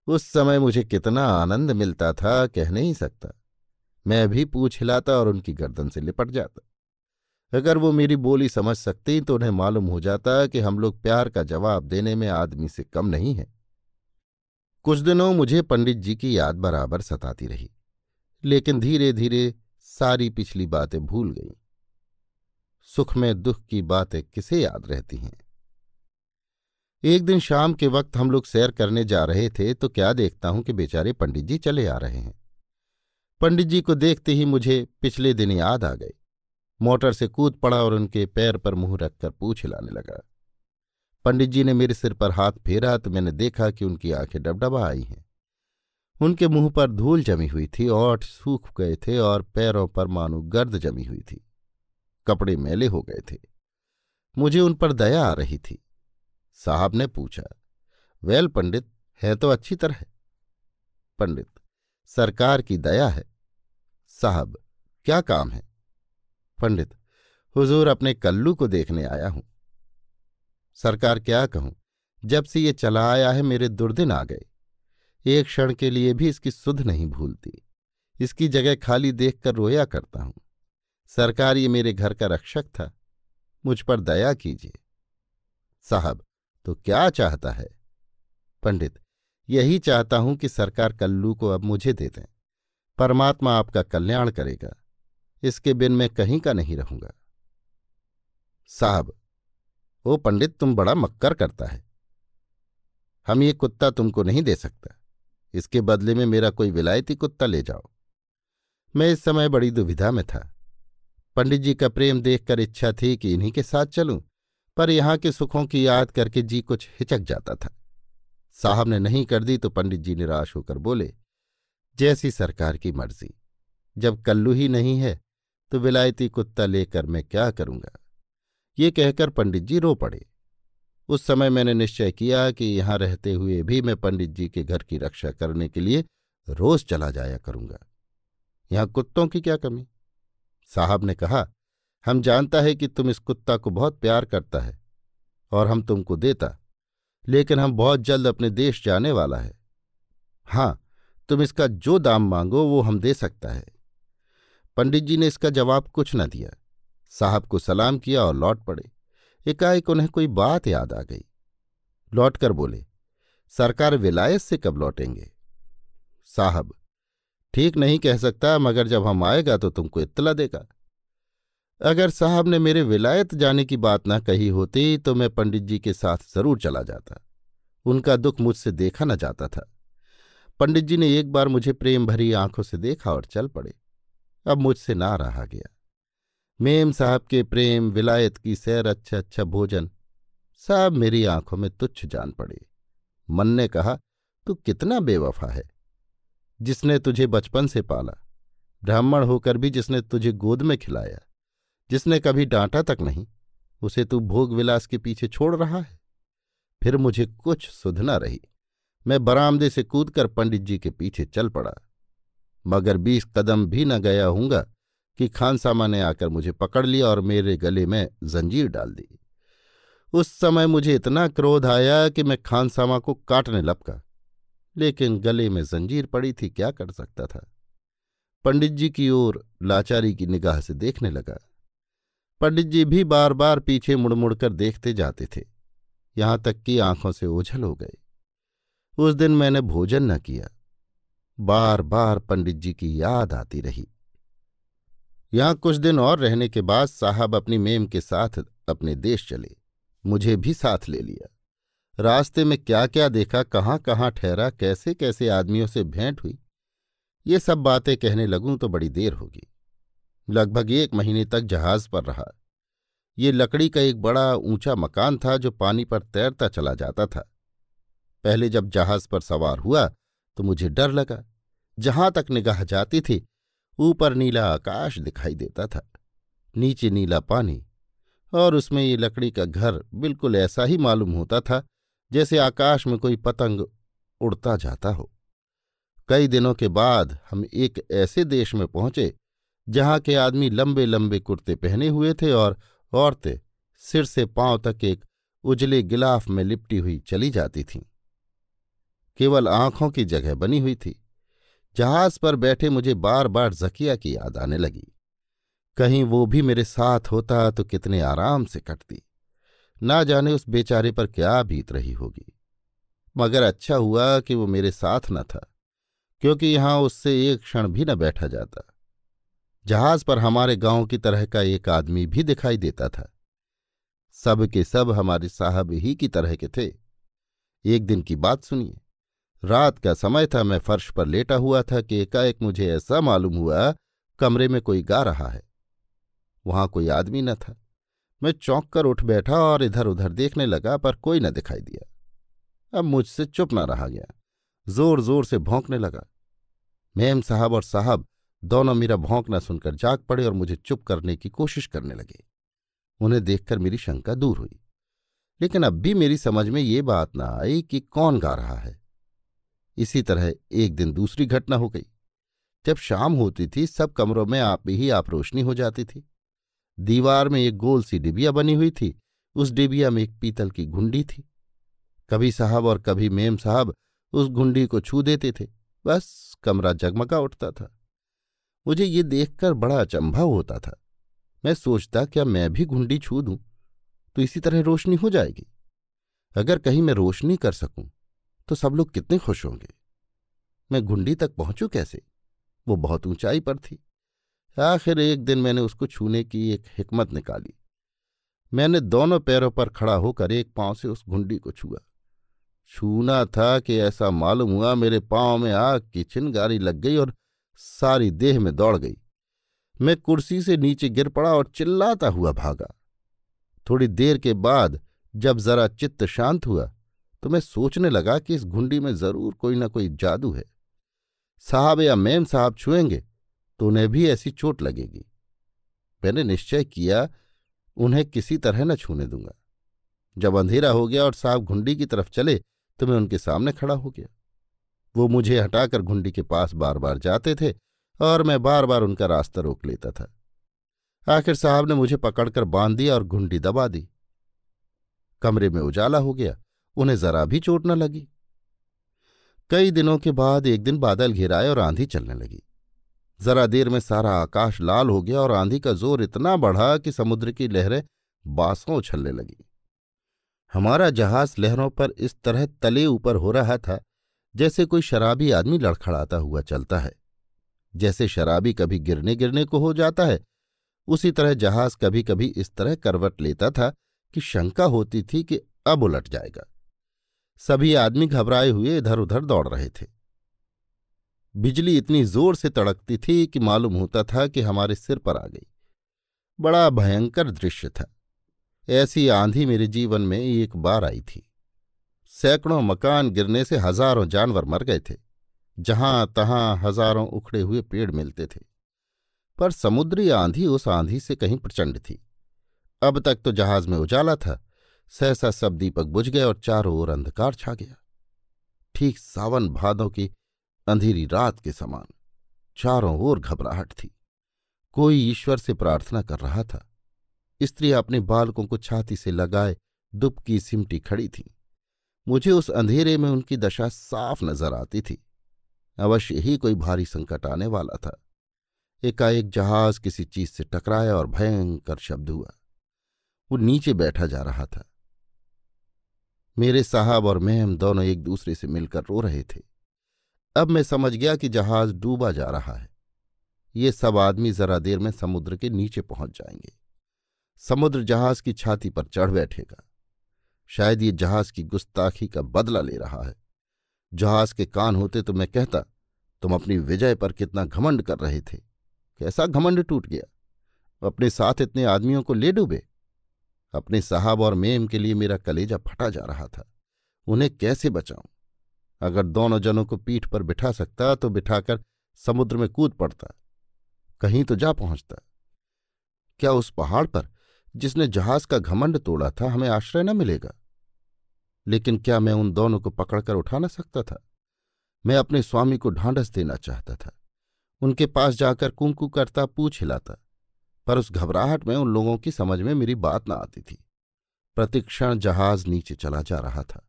उस समय मुझे कितना आनंद मिलता था, कह नहीं सकता। मैं भी पूछ हिलाता और उनकी गर्दन से लिपट जाता। अगर वो मेरी बोली समझ सकती तो उन्हें मालूम हो जाता कि हम लोग प्यार का जवाब देने में आदमी से कम नहीं है। कुछ दिनों मुझे पंडित जी की याद बराबर सताती रही, लेकिन धीरे धीरे सारी पिछली बातें भूल गईं। सुख में, दुख की बातें किसे याद रहती हैं? एक दिन शाम के वक्त हम लोग सैर करने जा रहे थे तो क्या देखता हूँ कि बेचारे पंडित जी चले आ रहे हैं। पंडित जी को देखते ही मुझे पिछले दिन याद आ गए। मोटर से कूद पड़ा और उनके पैर पर मुँह रखकर पूछ हिलाने लगा। पंडित जी ने मेरे सिर पर हाथ फेरा तो मैंने देखा कि उनकी आँखें डबडबा आई हैं। उनके मुँह पर धूल जमी हुई थी, ओठ सूख गए थे और पैरों पर मानो गर्द जमी हुई थी। कपड़े मैले हो गए थे। मुझे उन पर दया आ रही थी। साहब ने पूछा, वेल पंडित, है तो अच्छी तरह पंडित, सरकार की दया है। साहब, क्या काम है? पंडित, हुजूर अपने कल्लू को देखने आया हूँ। सरकार क्या कहूँ, जब से ये चला आया है, मेरे दुर्दिन आ गए। एक क्षण के लिए भी इसकी सुध नहीं भूलती। इसकी जगह खाली देखकर रोया करता हूँ। सरकार ये मेरे घर का रक्षक था। मुझ पर दया कीजिए। साहब तो क्या चाहता है? पंडित, यही चाहता हूँ कि सरकार कल्लू को अब मुझे दे दें। परमात्मा आपका कल्याण करेगा। इसके बिन मैं कहीं का नहीं रहूँगा। साहब, ओ पंडित, तुम बड़ा मक्कर करता है। हम ये कुत्ता तुमको नहीं दे सकता। इसके बदले में मेरा कोई विलायती कुत्ता ले जाओ। मैं इस समय बड़ी दुविधा में था। पंडित जी का प्रेम देखकर इच्छा थी कि इन्हीं के साथ चलूँ, पर यहाँ के सुखों की याद करके जी कुछ हिचक जाता था। साहब ने नहीं कर दी तो पंडित जी निराश होकर बोले, जैसी सरकार की मर्ज़ी, जब कल्लू ही नहीं है तो विलायती कुत्ता लेकर मैं क्या करूँगा? ये कहकर पंडित जी रो पड़े। उस समय मैंने निश्चय किया कि यहाँ रहते हुए भी मैं पंडित जी के घर की रक्षा करने के लिए रोज चला जाया करूँगा। यहाँ कुत्तों की क्या कमी? साहब ने कहा, हम जानता है कि तुम इस कुत्ता को बहुत प्यार करता है और हम तुमको देता, लेकिन हम बहुत जल्द अपने देश जाने वाला है। हाँ तुम इसका जो दाम मांगो वो हम दे सकता है। पंडित जी ने इसका जवाब कुछ न दिया। साहब को सलाम किया और लौट पड़े। एकाएक उन्हें कोई बात याद आ गई। लौटकर बोले, सरकार विलायत से कब लौटेंगे? साहब ठीक नहीं कह सकता, मगर जब हम आएगा तो तुमको इत्तला देगा। अगर साहब ने मेरे विलायत जाने की बात ना कही होती तो मैं पंडित जी के साथ ज़रूर चला जाता। उनका दुख मुझसे देखा न जाता था। पंडित जी ने एक बार मुझे प्रेम भरी आँखों से देखा और चल पड़े। अब मुझसे ना रहा गया। मेम साहब के प्रेम, विलायत की सैर अच्छा अच्छा भोजन सब मेरी आँखों में तुच्छ जान पड़े। मन ने कहा, तू कितना बेवफा है। जिसने तुझे बचपन से पाला, ब्राह्मण होकर भी जिसने तुझे गोद में खिलाया, जिसने कभी डांटा तक नहीं, उसे तू भोग विलास के पीछे छोड़ रहा है। फिर मुझे कुछ सुधना रही। मैं बरामदे से कूदकर पंडित जी के पीछे चल पड़ा। मगर बीस कदम भी न गया हूँगा कि खानसामा ने आकर मुझे पकड़ लिया और मेरे गले में जंजीर डाल दी। उस समय मुझे इतना क्रोध आया कि मैं खानसामा को काटने लपका। लेकिन गले में जंजीर पड़ी थी, क्या कर सकता था? पंडित जी की ओर लाचारी की निगाह से देखने लगा। पंडित जी भी बार बार पीछे मुड़ मुड़कर देखते जाते थे। यहाँ तक कि आँखों से ओझल हो गए। उस दिन मैंने भोजन न किया। बार बार पंडित जी की याद आती रही। यहाँ कुछ दिन और रहने के बाद साहब अपनी मेम के साथ अपने देश चले। मुझे भी साथ ले लिया। रास्ते में क्या क्या देखा कहाँ कहाँ ठहरा कैसे कैसे आदमियों से भेंट हुई, ये सब बातें कहने लगूं तो बड़ी देर होगी। लगभग एक महीने तक जहाज़ पर रहा। ये लकड़ी का एक बड़ा ऊँचा मकान था जो पानी पर तैरता चला जाता था। पहले जब जहाज़ पर सवार हुआ तो मुझे डर लगा। जहाँ तक निगाह जाती थी, ऊपर नीला आकाश दिखाई देता था, नीचे नीला पानी, और उसमें ये लकड़ी का घर बिल्कुल ऐसा ही मालूम होता था जैसे आकाश में कोई पतंग उड़ता जाता हो। कई दिनों के बाद हम एक ऐसे देश में पहुँचे, जहाँ के आदमी लंबे लंबे कुर्ते पहने हुए थे और औरतें सिर से पाँव तक एक उजले गिलाफ में लिपटी हुई चली जाती थीं। केवल आँखों की जगह बनी हुई थी। जहाज़ पर बैठे मुझे बार बार जकिया की याद आने लगी। कहीं वो भी मेरे साथ होता तो कितने आराम से कटती। ना जाने उस बेचारे पर क्या बीत रही होगी। मगर अच्छा हुआ कि वो मेरे साथ न था, क्योंकि यहाँ उससे एक क्षण भी न बैठा जाता। जहाज़ पर हमारे गाँव की तरह का एक आदमी भी दिखाई देता था। सब के सब हमारे साहब ही की तरह के थे। एक दिन की बात सुनिए। रात का समय था, मैं फर्श पर लेटा हुआ था कि एकाएक मुझे ऐसा मालूम हुआ, कमरे में कोई गा रहा है। वहाँ कोई आदमी न था। मैं चौंक कर उठ बैठा और इधर उधर देखने लगा, पर कोई न दिखाई दिया। अब मुझसे चुप न रहा गया। ज़ोर ज़ोर से भौंकने लगा। मेम साहब और साहब दोनों मेरा भौंकना सुनकर जाग पड़े और मुझे चुप करने की कोशिश करने लगे। उन्हें देखकर मेरी शंका दूर हुई। लेकिन अब भी मेरी समझ में ये बात ना आई कि कौन गा रहा है। इसी तरह एक दिन दूसरी घटना हो गई। जब शाम होती थी, सब कमरों में आप ही आप रोशनी हो जाती थी। दीवार में एक गोल सी डिबिया बनी हुई थी। उस डिबिया में एक पीतल की घुंडी थी। कभी साहब और कभी मेम साहब उस घुंडी को छू देते थे। बस कमरा जगमगा उठता था। मुझे ये देखकर बड़ा अचंभा होता था। मैं सोचता, क्या मैं भी घुंडी छू दूँ? तो इसी तरह रोशनी हो जाएगी। अगर कहीं मैं रोशनी कर सकूँ तो सब लोग कितने खुश होंगे। मैं घुंडी तक पहुंचू कैसे? वो बहुत ऊंचाई पर थी। आखिर एक दिन मैंने उसको छूने की एक हिकमत निकाली। मैंने दोनों पैरों पर खड़ा होकर एक पाँव से उस घुंडी को छुआ। छूना था कि ऐसा मालूम हुआ, मेरे पाँव में आग की छिनगारी लग गई और सारी देह में दौड़ गई। मैं कुर्सी से नीचे गिर पड़ा और चिल्लाता हुआ भागा। थोड़ी देर के बाद जब जरा चित्त शांत हुआ तो मैं सोचने लगा कि इस घुंडी में ज़रूर कोई ना कोई जादू है। साहब या मेम साहब छुएँगे तो उन्हें भी ऐसी चोट लगेगी। मैंने निश्चय किया, उन्हें किसी तरह न छूने दूँगा। जब अंधेरा हो गया और साहब घुंडी की तरफ़ चले तो मैं उनके सामने खड़ा हो गया। वो मुझे हटाकर घुंडी के पास बार बार जाते थे और मैं बार बार उनका रास्ता रोक लेता था। आखिर साहब ने मुझे पकड़कर बाँध दिया और घुंडी दबा दी। कमरे में उजाला हो गया, उन्हें जरा भी चोट न लगी। कई दिनों के बाद एक दिन बादल घिराए और आंधी चलने लगी। जरा देर में सारा आकाश लाल हो गया और आंधी का ज़ोर इतना बढ़ा कि समुद्र की लहरें बांसों उछलने लगी। हमारा जहाज़ लहरों पर इस तरह तले ऊपर हो रहा था, जैसे कोई शराबी आदमी लड़खड़ाता हुआ चलता है। जैसे शराबी कभी गिरने गिरने को हो जाता है, उसी तरह जहाज़ कभी कभी इस तरह करवट लेता था कि शंका होती थी कि अब उलट जाएगा। सभी आदमी घबराए हुए इधर उधर दौड़ रहे थे। बिजली इतनी ज़ोर से तड़कती थी कि मालूम होता था कि हमारे सिर पर आ गई। बड़ा भयंकर दृश्य था। ऐसी आंधी मेरे जीवन में एक बार आई थी। सैकड़ों मकान गिरने से हज़ारों जानवर मर गए थे, जहाँ तहां हज़ारों उखड़े हुए पेड़ मिलते थे। पर समुद्री आंधी उस आंधी से कहीं प्रचंड थी। अब तक तो जहाज़ में उजाला था, सहसा सब दीपक बुझ गए और चारों ओर अंधकार छा गया। ठीक सावन भादों की अंधेरी रात के समान। चारों ओर घबराहट थी। कोई ईश्वर से प्रार्थना कर रहा था। स्त्री अपने बालकों को छाती से लगाए दुबकी सिमटी खड़ी थी। मुझे उस अंधेरे में उनकी दशा साफ़ नज़र आती थी। अवश्य ही कोई भारी संकट आने वाला था। एकाएक जहाज़ किसी चीज़ से टकराया और भयंकर शब्द हुआ। वो नीचे बैठा जा रहा था। मेरे साहब और मैम दोनों एक दूसरे से मिलकर रो रहे थे। अब मैं समझ गया कि जहाज़ डूबा जा रहा है। ये सब आदमी जरा देर में समुद्र के नीचे पहुँच जाएँगे। समुद्र जहाज़ की छाती पर चढ़ बैठेगा। शायद ये जहाज़ की गुस्ताखी का बदला ले रहा है। जहाज़ के कान होते तो मैं कहता, तुम अपनी विजय पर कितना घमंड कर रहे थे। कैसा घमंड टूट गया। अपने साथ इतने आदमियों को ले डूबे। अपने साहब और मेम के लिए मेरा कलेजा फटा जा रहा था। उन्हें कैसे बचाऊं? अगर दोनों जनों को पीठ पर बिठा सकता तो बिठाकर समुद्र में कूद पड़ता, कहीं तो जा पहुँचता। क्या उस पहाड़ पर, जिसने जहाज़ का घमंड तोड़ा था, हमें आश्रय न मिलेगा? लेकिन क्या मैं उन दोनों को पकड़कर उठा न सकता था? मैं अपने स्वामी को ढांढस देना चाहता था। उनके पास जाकर कुंकू करता पूछ हिलाता, पर उस घबराहट में उन लोगों की समझ में मेरी बात न आती थी। प्रतिक्षण जहाज़ नीचे चला जा रहा था।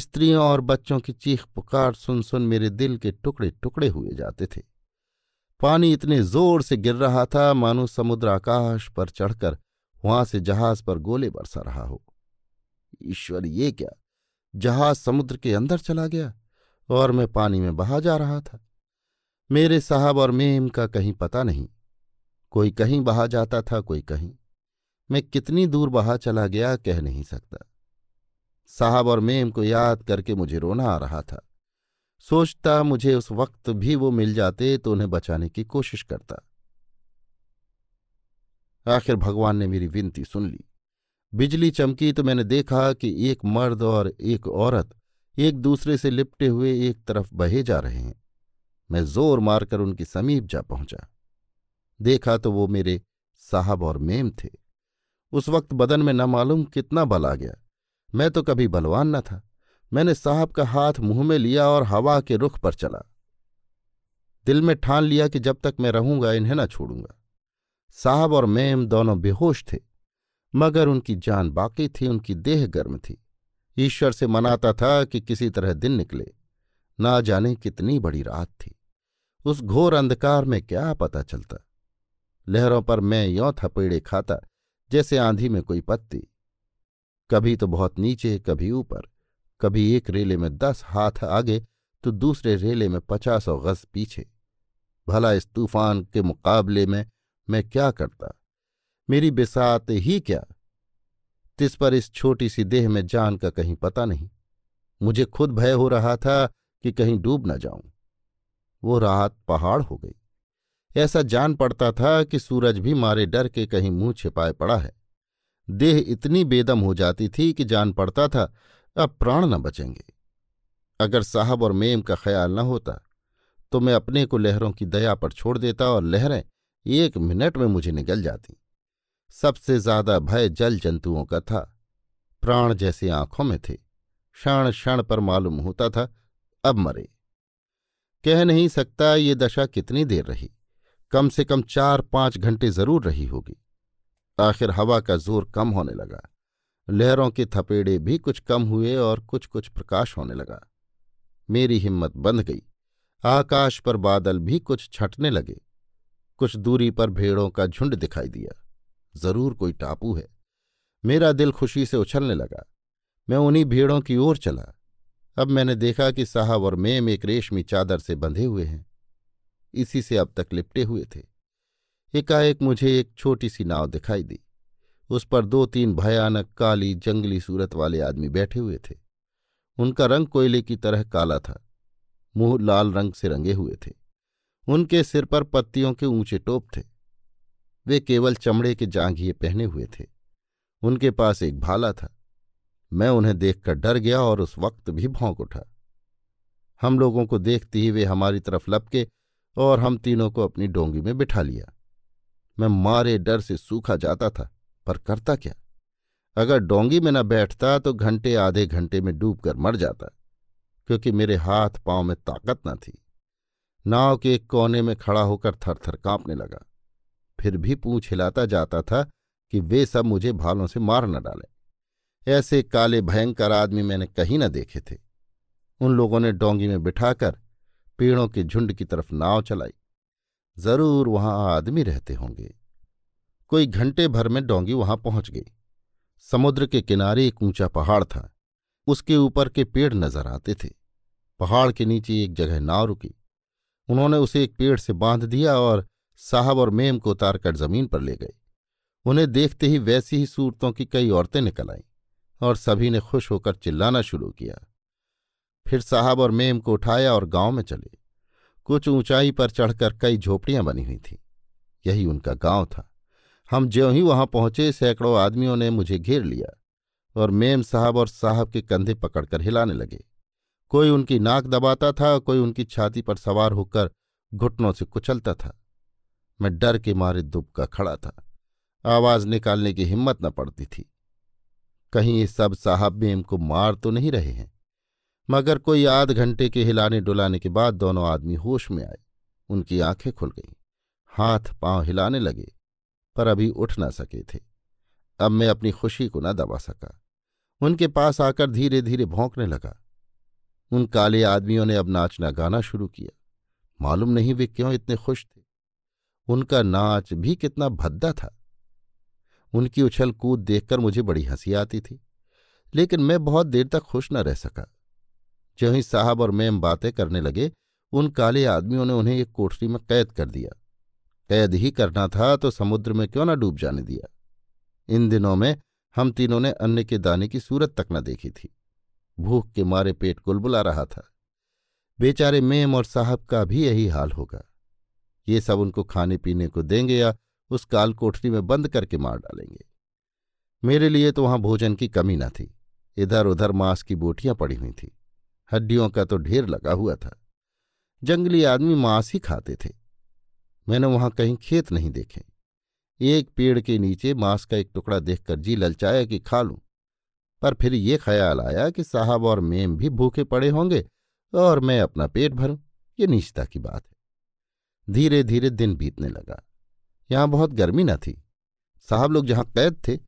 स्त्रियों और बच्चों की चीख पुकार सुन सुन मेरे दिल के टुकड़े टुकड़े हुए जाते थे। पानी इतने ज़ोर से गिर रहा था, मानो समुद्र आकाश पर चढ़कर वहाँ से जहाज़ पर गोले बरसा रहा हो। ईश्वर, ये क्या? जहाज़ समुद्र के अंदर चला गया और मैं पानी में बहा जा रहा था। मेरे साहब और मेम का कहीं पता नहीं। कोई कहीं बहा जाता था, कोई कहीं। मैं कितनी दूर बहा चला गया कह नहीं सकता। साहब और मेम को याद करके मुझे रोना आ रहा था। सोचता, मुझे उस वक्त भी वो मिल जाते तो उन्हें बचाने की कोशिश करता। आखिर भगवान ने मेरी विनती सुन ली। बिजली चमकी तो मैंने देखा कि एक मर्द और एक औरत एक दूसरे से लिपटे हुए एक तरफ़ बहे जा रहे हैं। मैं ज़ोर मारकर उनके समीप जा पहुँचा। देखा तो वो मेरे साहब और मेम थे। उस वक्त बदन में न मालूम कितना बल आ गया। मैं तो कभी बलवान न था। मैंने साहब का हाथ मुँह में लिया और हवा के रुख पर चला। दिल में ठान लिया कि जब तक मैं रहूँगा, इन्हें न छोड़ूँगा। साहब और मेम दोनों बेहोश थे, मगर उनकी जान बाकी थी, उनकी देह गर्म थी। ईश्वर से मनाता था कि किसी तरह दिन निकले, ना जाने कितनी बड़ी रात थी। उस घोर अंधकार में क्या पता चलता। लहरों पर मैं यों थपेड़े खाता, जैसे आंधी में कोई पत्ती। कभी तो बहुत नीचे, कभी ऊपर। कभी एक रेले में दस हाथ आगे तो दूसरे रेले में पचास और गज पीछे। भला इस तूफ़ान के मुकाबले में मैं क्या करता? मेरी बिसात ही क्या? तिस पर इस छोटी सी देह में जान का कहीं पता नहीं। मुझे खुद भय हो रहा था कि कहीं डूब न जाऊँ। वो राहत पहाड़ हो गई। ऐसा जान पड़ता था कि सूरज भी मारे डर के कहीं मुँह छिपाए पड़ा है। देह इतनी बेदम हो जाती थी कि जान पड़ता था, अब प्राण न बचेंगे। अगर साहब और मेम का ख्याल न होता तो मैं अपने को लहरों की दया पर छोड़ देता और लहरें एक मिनट में मुझे निगल जाती। सबसे ज़्यादा भय जल जंतुओं का था। प्राण जैसे आँखों में थे। क्षण क्षण पर मालूम होता था, अब मरे। कह नहीं सकता ये दशा कितनी देर रही। कम से कम चार पाँच घंटे ज़रूर रही होगी। आखिर हवा का ज़ोर कम होने लगा। लहरों के थपेड़े भी कुछ कम हुए और कुछ कुछ प्रकाश होने लगा। मेरी हिम्मत बंध गई। आकाश पर बादल भी कुछ छटने लगे। कुछ दूरी पर भेड़ों का झुंड दिखाई दिया। ज़रूर कोई टापू है। मेरा दिल खुशी से उछलने लगा। मैं उन्हीं भेड़ों की ओर चला। अब मैंने देखा कि साहब और मेम एक रेशमी चादर से बंधे हुए हैं। इसी से अब तक लिपटे हुए थे। एकाएक मुझे एक छोटी सी नाव दिखाई दी। उस पर दो तीन भयानक काली जंगली सूरत वाले आदमी बैठे हुए थे। उनका रंग कोयले की तरह काला था, मुँह लाल रंग से रंगे हुए थे। उनके सिर पर पत्तियों के ऊँचे टोप थे। वे केवल चमड़े के जांघिए पहने हुए थे। उनके पास एक भाला था। मैं उन्हें देखकर डर गया और उस वक्त भी भौंक उठा। हम लोगों को देखते ही वे हमारी तरफ़ लपके और हम तीनों को अपनी डोंगी में बिठा लिया। मैं मारे डर से सूखा जाता था, पर करता क्या? अगर डोंगी में न बैठता तो घंटे आधे घंटे में डूबकर मर जाता, क्योंकि मेरे हाथ पाँव में ताकत न थी। नाव के एक कोने में खड़ा होकर थर थर कांपने लगा। फिर भी पूछ हिलाता जाता था कि वे सब मुझे भालों से मार न डालें। ऐसे काले भयंकर आदमी मैंने कहीं न देखे थे। उन लोगों ने डोंगी में बिठाकर पेड़ों के झुंड की तरफ़ नाव चलाई। ज़रूर वहाँ आदमी रहते होंगे। कोई घंटे भर में डोंगी वहाँ पहुँच गई। समुद्र के किनारे एक ऊँचा पहाड़ था। उसके ऊपर के पेड़ नज़र आते थे। पहाड़ के नीचे एक जगह नाव रुकी। उन्होंने उसे एक पेड़ से बाँध दिया और साहब और मेम को उतारकर ज़मीन पर ले गए। उन्हें देखते ही वैसी ही सूरतों की कई औरतें निकल आईं और सभी ने खुश होकर चिल्लाना शुरू किया। फिर साहब और मेम को उठाया और गाँव में चले। कुछ ऊंचाई पर चढ़कर कई झोपड़ियाँ बनी हुई थीं। यही उनका गाँव था। हम ज्यों ही वहाँ पहुँचे, सैकड़ों आदमियों ने मुझे घेर लिया और मेम साहब और साहब के कंधे पकड़कर हिलाने लगे। कोई उनकी नाक दबाता था, कोई उनकी छाती पर सवार होकर घुटनों से कुचलता था। मैं डर के मारे दुबका खड़ा था। आवाज़ निकालने की हिम्मत न पड़ती थी। कहीं ये सब साहब मेम को मार तो नहीं रहे हैं? मगर कोई आध घंटे के हिलाने डुलाने के बाद दोनों आदमी होश में आए। उनकी आँखें खुल गईं। हाथ पाँव हिलाने लगे, पर अभी उठ ना सके थे। अब मैं अपनी खुशी को न दबा सका। उनके पास आकर धीरे धीरे भौंकने लगा। उन काले आदमियों ने अब नाचना गाना शुरू किया। मालूम नहीं वे क्यों इतने खुश थे। उनका नाच भी कितना भद्दा था। उनकी उछल कूद देखकर मुझे बड़ी हँसी आती थी। लेकिन मैं बहुत देर तक खुश न रह सका। जो ही साहब और मैम बातें करने लगे, उन काले आदमियों ने उन्हें एक कोठरी में कैद कर दिया। कैद ही करना था तो समुद्र में क्यों ना डूब जाने दिया? इन दिनों में हम तीनों ने अन्न के दाने की सूरत तक न देखी थी। भूख के मारे पेट कुलबुला रहा था। बेचारे मेम और साहब का भी यही हाल होगा। ये सब उनको खाने पीने को देंगे या उस काल कोठरी में बंद करके मार डालेंगे। मेरे लिए तो वहाँ भोजन की कमी न थी। इधर उधर मांस की बोटियाँ पड़ी हुई थी। हड्डियों का तो ढेर लगा हुआ था। जंगली आदमी मांस ही खाते थे। मैंने वहाँ कहीं खेत नहीं देखे। एक पेड़ के नीचे मांस का एक टुकड़ा देखकर जी ललचाया कि खा लूँ। पर फिर ये ख्याल आया कि साहब और मेम भी भूखे पड़े होंगे और मैं अपना पेट भरूं। ये नीचता की बात है। धीरे धीरे दिन बीतने लगा। यहाँ बहुत गर्मी न थी। साहब लोग जहाँ कैद थे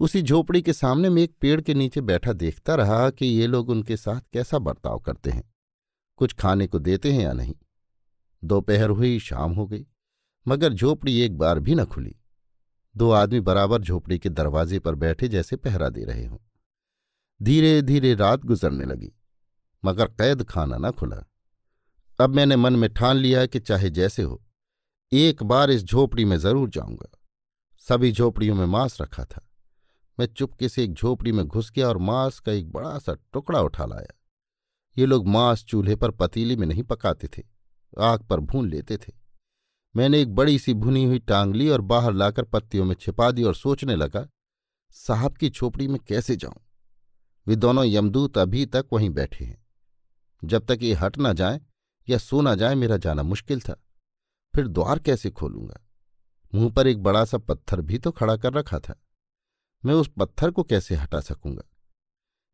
उसी झोपड़ी के सामने में एक पेड़ के नीचे बैठा देखता रहा कि ये लोग उनके साथ कैसा बर्ताव करते हैं। कुछ खाने को देते हैं या नहीं? दोपहर हुई, शाम हो गई, मगर झोपड़ी एक बार भी न खुली। दो आदमी बराबर झोपड़ी के दरवाजे पर बैठे जैसे पहरा दे रहे हों। धीरे धीरे रात गुजरने लगी, मगर कैद खाना न खुला। अब मैंने मन में ठान लिया कि चाहे जैसे हो, एक बार इस झोपड़ी में ज़रूर जाऊँगा। सभी झोपड़ियों में मांस रखा था। मैं चुपके से एक झोपड़ी में घुस गया और मांस का एक बड़ा सा टुकड़ा उठा लाया। ये लोग मांस चूल्हे पर पतीली में नहीं पकाते थे, आग पर भून लेते थे। मैंने एक बड़ी सी भुनी हुई टांग ली और बाहर लाकर पत्तियों में छिपा दी और सोचने लगा, साहब की झोपड़ी में कैसे जाऊँ? वे दोनों यमदूत अभी तक वहीं बैठे हैं। जब तक ये हट ना जाए या सो ना जाए मेरा जाना मुश्किल था। फिर द्वार कैसे खोलूँगा? मुँह पर एक बड़ा सा पत्थर भी तो खड़ा कर रखा था। मैं उस पत्थर को कैसे हटा सकूँगा?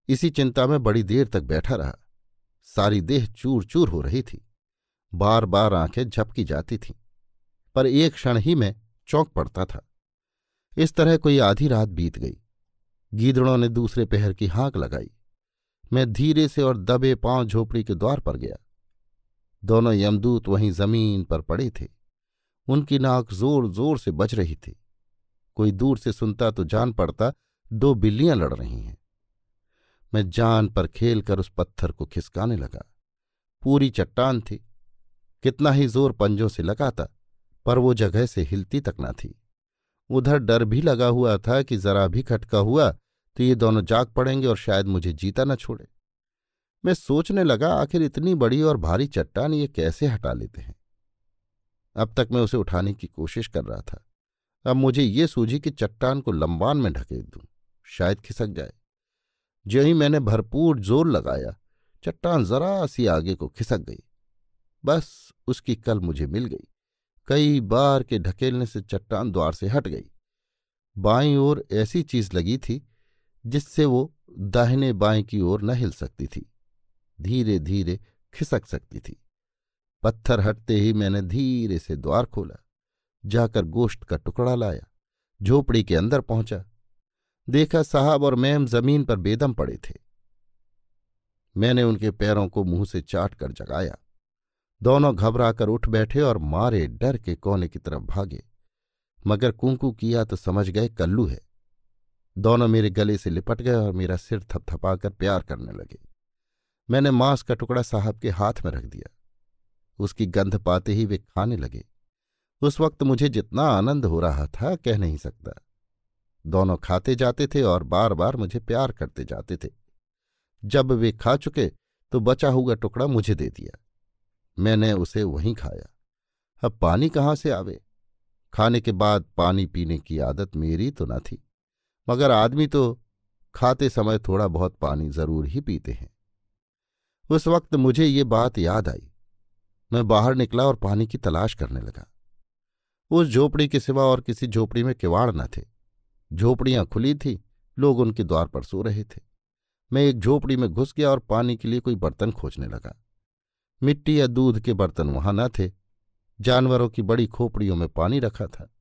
इसी चिंता में बड़ी देर तक बैठा रहा। सारी देह चूर चूर हो रही थी। बार बार आँखें झपकी जाती थीं, पर एक क्षण ही में चौंक पड़ता था। इस तरह कोई आधी रात बीत गई। गीदड़ों ने दूसरे पहर की हाँक लगाई। मैं धीरे से और दबे पाँव झोपड़ी के द्वार पर गया। दोनों यमदूत वहीं ज़मीन पर पड़े थे। उनकी नाक ज़ोर ज़ोर से बज रही थी। कोई दूर से सुनता तो जान पड़ता, दो बिल्लियाँ लड़ रही हैं। मैं जान पर खेलकर उस पत्थर को खिसकाने लगा। पूरी चट्टान थी। कितना ही ज़ोर पंजों से लगाता, पर वो जगह से हिलती तक न थी। उधर डर भी लगा हुआ था कि जरा भी खटका हुआ तो ये दोनों जाग पड़ेंगे और शायद मुझे जीता न छोड़े। मैं सोचने लगा, आखिर इतनी बड़ी और भारी चट्टान ये कैसे हटा लेते हैं? अब तक मैं उसे उठाने की कोशिश कर रहा था। अब मुझे ये सूझी कि चट्टान को लंबान में ढकेल दूँ। शायद खिसक जाए। जो ही मैंने भरपूर ज़ोर लगाया, चट्टान जरा सी आगे को खिसक गई। बस उसकी कल मुझे मिल गई। कई बार के ढकेलने से चट्टान द्वार से हट गई। बाईं ओर ऐसी चीज़ लगी थी, जिससे वो दाहिने बाएँ की ओर न हिल सकती थी। धीरे धीरे खिसक सकती थी। पत्थर हटते ही मैंने धीरे से द्वार खोला। जाकर गोश्त का टुकड़ा लाया, झोपड़ी के अंदर पहुँचा। देखा साहब और मैम ज़मीन पर बेदम पड़े थे। मैंने उनके पैरों को मुँह से चाट कर जगाया। दोनों घबराकर उठ बैठे और मारे डर के कोने की तरफ़ भागे। मगर कुंकू किया तो समझ गए कल्लू है। दोनों मेरे गले से लिपट गए और मेरा सिर थपथपाकर प्यार करने लगे। मैंने मांस का टुकड़ा साहब के हाथ में रख दिया। उसकी गंध पाते ही वे खाने लगे। उस वक्त मुझे जितना आनंद हो रहा था, कह नहीं सकता। दोनों खाते जाते थे और बार बार मुझे प्यार करते जाते थे। जब वे खा चुके तो बचा हुआ टुकड़ा मुझे दे दिया। मैंने उसे वहीं खाया। अब पानी कहाँ से आवे? खाने के बाद पानी पीने की आदत मेरी तो न थी। मगर आदमी तो खाते समय थोड़ा बहुत पानी ज़रूर ही पीते हैं। उस वक्त मुझे ये बात याद आई। मैं बाहर निकला और पानी की तलाश करने लगा। उस झोपड़ी के सिवा और किसी झोपड़ी में किवाड़ न थे। झोपड़ियाँ खुली थी, लोग उनके द्वार पर सो रहे थे। मैं एक झोपड़ी में घुस गया और पानी के लिए कोई बर्तन खोजने लगा। मिट्टी या दूध के बर्तन वहाँ न थे। जानवरों की बड़ी खोपड़ियों में पानी रखा था।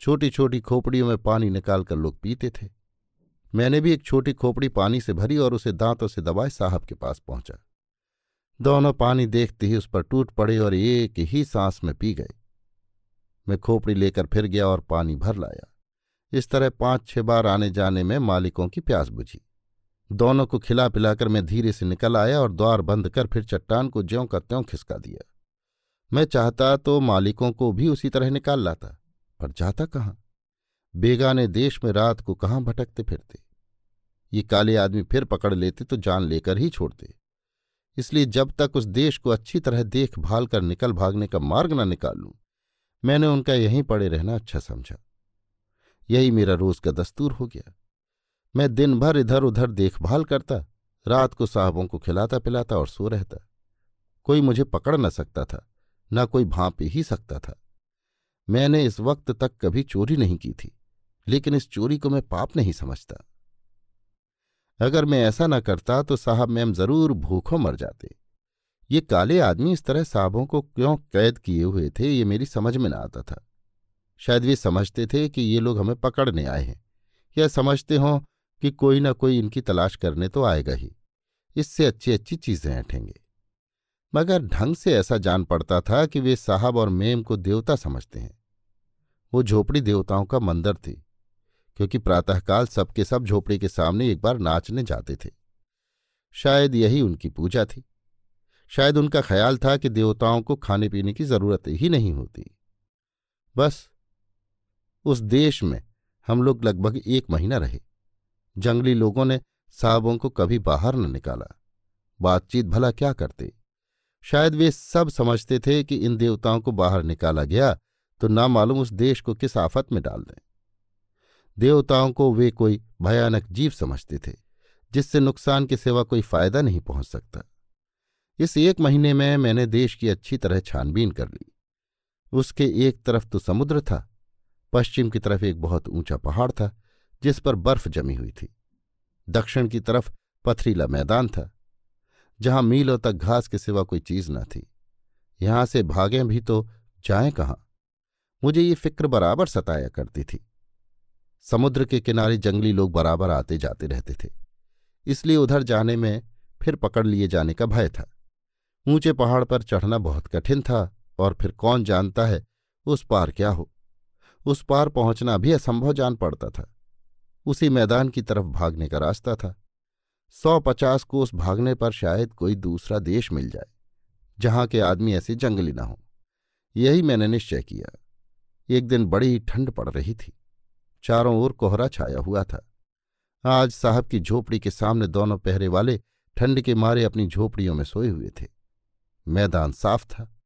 छोटी छोटी खोपड़ियों में पानी निकालकर लोग पीते थे। मैंने भी एक छोटी खोपड़ी पानी से भरी और उसे दांतों से दबाए साहब के पास पहुँचा। दोनों पानी देखते ही उस पर टूट पड़े और एक ही सांस में पी गए। मैं खोपड़ी लेकर फिर गया और पानी भर लाया। इस तरह पाँच छह बार आने जाने में मालिकों की प्यास बुझी। दोनों को खिला पिलाकर मैं धीरे से निकल आया और द्वार बंद कर फिर चट्टान को ज्यों का त्यों खिसका दिया। मैं चाहता तो मालिकों को भी उसी तरह निकाल लाता, पर जाता कहाँ? बेगाने देश में रात को कहाँ भटकते फिरते? ये काले आदमी फिर पकड़ लेते तो जान लेकर ही छोड़ते। इसलिए जब तक उस देश को अच्छी तरह देखभाल कर निकल भागने का मार्ग न निकाल मैंने उनका यहीं पड़े रहना अच्छा समझा। यही मेरा रोज का दस्तूर हो गया। मैं दिन भर इधर उधर देखभाल करता, रात को साहबों को खिलाता पिलाता और सो रहता। कोई मुझे पकड़ न सकता था, न कोई भांप ही सकता था। मैंने इस वक्त तक कभी चोरी नहीं की थी, लेकिन इस चोरी को मैं पाप नहीं समझता। अगर मैं ऐसा न करता तो साहब मैम ज़रूर भूखों मर जाते। ये काले आदमी इस तरह साहबों को क्यों कैद किए हुए थे, ये मेरी समझ में ना आता था। शायद वे समझते थे कि ये लोग हमें पकड़ने आए हैं, या समझते हों कि कोई ना कोई इनकी तलाश करने तो आएगा ही। इससे अच्छी अच्छी चीज़ें ऐठेंगे। मगर ढंग से ऐसा जान पड़ता था कि वे साहब और मेम को देवता समझते हैं। वो झोपड़ी देवताओं का मंदिर थी, क्योंकि प्रातःकाल सबके सब झोपड़ी के सामने एक बार नाचने जाते थे। शायद यही उनकी पूजा थी। शायद उनका ख्याल था कि देवताओं को खाने पीने की ज़रूरत ही नहीं होती। बस, उस देश में हम लोग लगभग एक महीना रहे। जंगली लोगों ने साहबों को कभी बाहर न निकाला। बातचीत भला क्या करते? शायद वे सब समझते थे कि इन देवताओं को बाहर निकाला गया तो ना मालूम उस देश को किस आफत में डाल दें। देवताओं को वे कोई भयानक जीव समझते थे, जिससे नुकसान के सिवा कोई फ़ायदा नहीं पहुँच सकता। इस एक महीने में मैंने देश की अच्छी तरह छानबीन कर ली। उसके एक तरफ़ तो समुद्र था, पश्चिम की तरफ़ एक बहुत ऊँचा पहाड़ था, जिस पर बर्फ़ जमी हुई थी। दक्षिण की तरफ़ पथरीला मैदान था, जहाँ मीलों तक घास के सिवा कोई चीज़ न थी। यहाँ से भागें भी तो जाएँ कहाँ? मुझे ये फ़िक्र बराबर सताया करती थी। समुद्र के किनारे जंगली लोग बराबर आते जाते रहते थे, इसलिए उधर जाने में फिर पकड़ लिए जाने का भय था। ऊँचे पहाड़ पर चढ़ना बहुत कठिन था, और फिर कौन जानता है उस पार क्या हो। उस पार पहुँचना भी असंभव जान पड़ता था। उसी मैदान की तरफ़ भागने का रास्ता था। सौ पचास कोस भागने पर शायद कोई दूसरा देश मिल जाए, जहाँ के आदमी ऐसे जंगली न हो। यही मैंने निश्चय किया। एक दिन बड़ी ठंड पड़ रही थी। चारों ओर कोहरा छाया हुआ था। आज साहब की झोपड़ी के सामने दोनों पहरे वाले ठंड के मारे अपनी झोपड़ियों में सोए हुए थे। मैदान साफ़ था।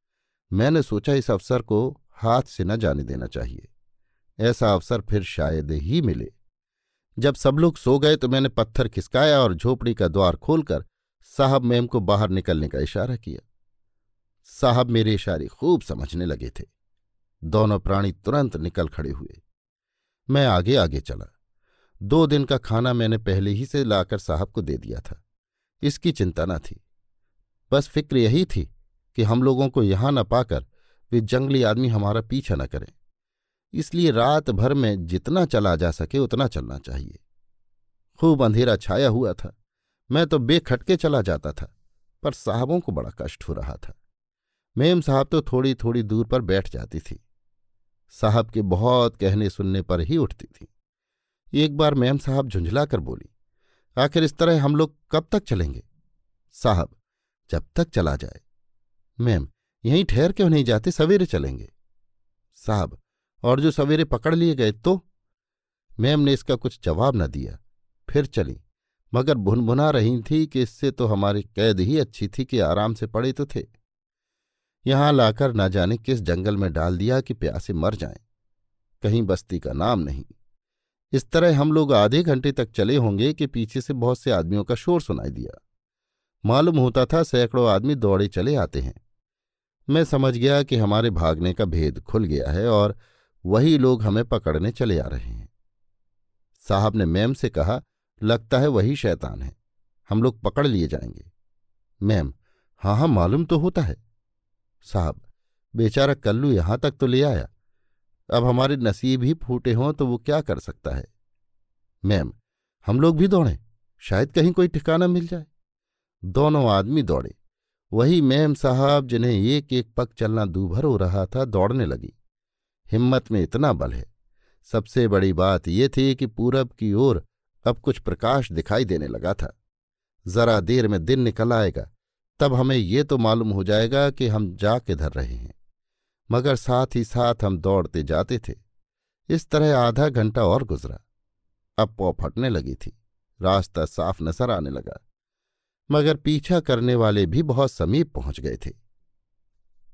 मैंने सोचा इस अवसर को हाथ से न जाने देना चाहिए। ऐसा अवसर फिर शायद ही मिले। जब सब लोग सो गए तो मैंने पत्थर खिसकाया और झोपड़ी का द्वार खोलकर साहब मैम को बाहर निकलने का इशारा किया। साहब मेरे इशारे खूब समझने लगे थे। दोनों प्राणी तुरंत निकल खड़े हुए। मैं आगे आगे चला। दो दिन का खाना मैंने पहले ही से लाकर साहब को दे दिया था। इसकी चिंता न थी। बस फ़िक्र यही थी कि हम लोगों को यहाँ न पाकर वे जंगली आदमी हमारा पीछा न करें। इसलिए रात भर में जितना चला जा सके उतना चलना चाहिए। खूब अंधेरा छाया हुआ था। मैं तो बेखटके चला जाता था, पर साहबों को बड़ा कष्ट हो रहा था। मेम साहब तो थोड़ी थोड़ी दूर पर बैठ जाती थी। साहब के बहुत कहने सुनने पर ही उठती थी। एक बार मैम साहब झुंझलाकर बोली, आखिर इस तरह हम लोग कब तक चलेंगे? साहब जब तक चला जाए। मैम, यहीं ठहर क्यों नहीं जाते? सवेरे चलेंगे। साहब, और जो सवेरे पकड़ लिए गए तो? मैम ने इसका कुछ जवाब न दिया। फिर चली। मगर भुनभुना रही थी कि इससे तो हमारी कैद ही अच्छी थी कि आराम से पड़े तो थे। यहाँ लाकर न जाने किस जंगल में डाल दिया कि प्यासे मर जाएँ। कहीं बस्ती का नाम नहीं। इस तरह हम लोग आधे घंटे तक चले होंगे कि पीछे से बहुत से आदमियों का शोर सुनाई दिया। मालूम होता था सैकड़ों आदमी दौड़े चले आते हैं। मैं समझ गया कि हमारे भागने का भेद खुल गया है और वही लोग हमें पकड़ने चले आ रहे हैं। साहब ने मैम से कहा, लगता है वही शैतान है। हम लोग पकड़ लिए जाएँगे। मैम हाँ हाँ मालूम तो होता है। साहब, बेचारा कल्लू यहाँ तक तो ले आया। अब हमारे नसीब ही फूटे हों तो वो क्या कर सकता है? मैम, हम लोग भी दौड़ें। शायद कहीं कोई ठिकाना मिल जाए। दोनों आदमी दौड़े। वही मैम साहब, जिन्हें एक एक पग चलना दूभर हो रहा था, दौड़ने लगी। हिम्मत में इतना बल है। सबसे बड़ी बात ये थी कि पूरब की ओर अब कुछ प्रकाश दिखाई देने लगा था। जरा देर में दिन निकल आएगा, तब हमें ये तो मालूम हो जाएगा कि हम जा किधर रहे हैं। मगर साथ ही साथ हम दौड़ते जाते थे। इस तरह आधा घंटा और गुजरा। अब पौ फटने लगी थी। रास्ता साफ़ नज़र आने लगा। मगर पीछा करने वाले भी बहुत समीप पहुँच गए थे।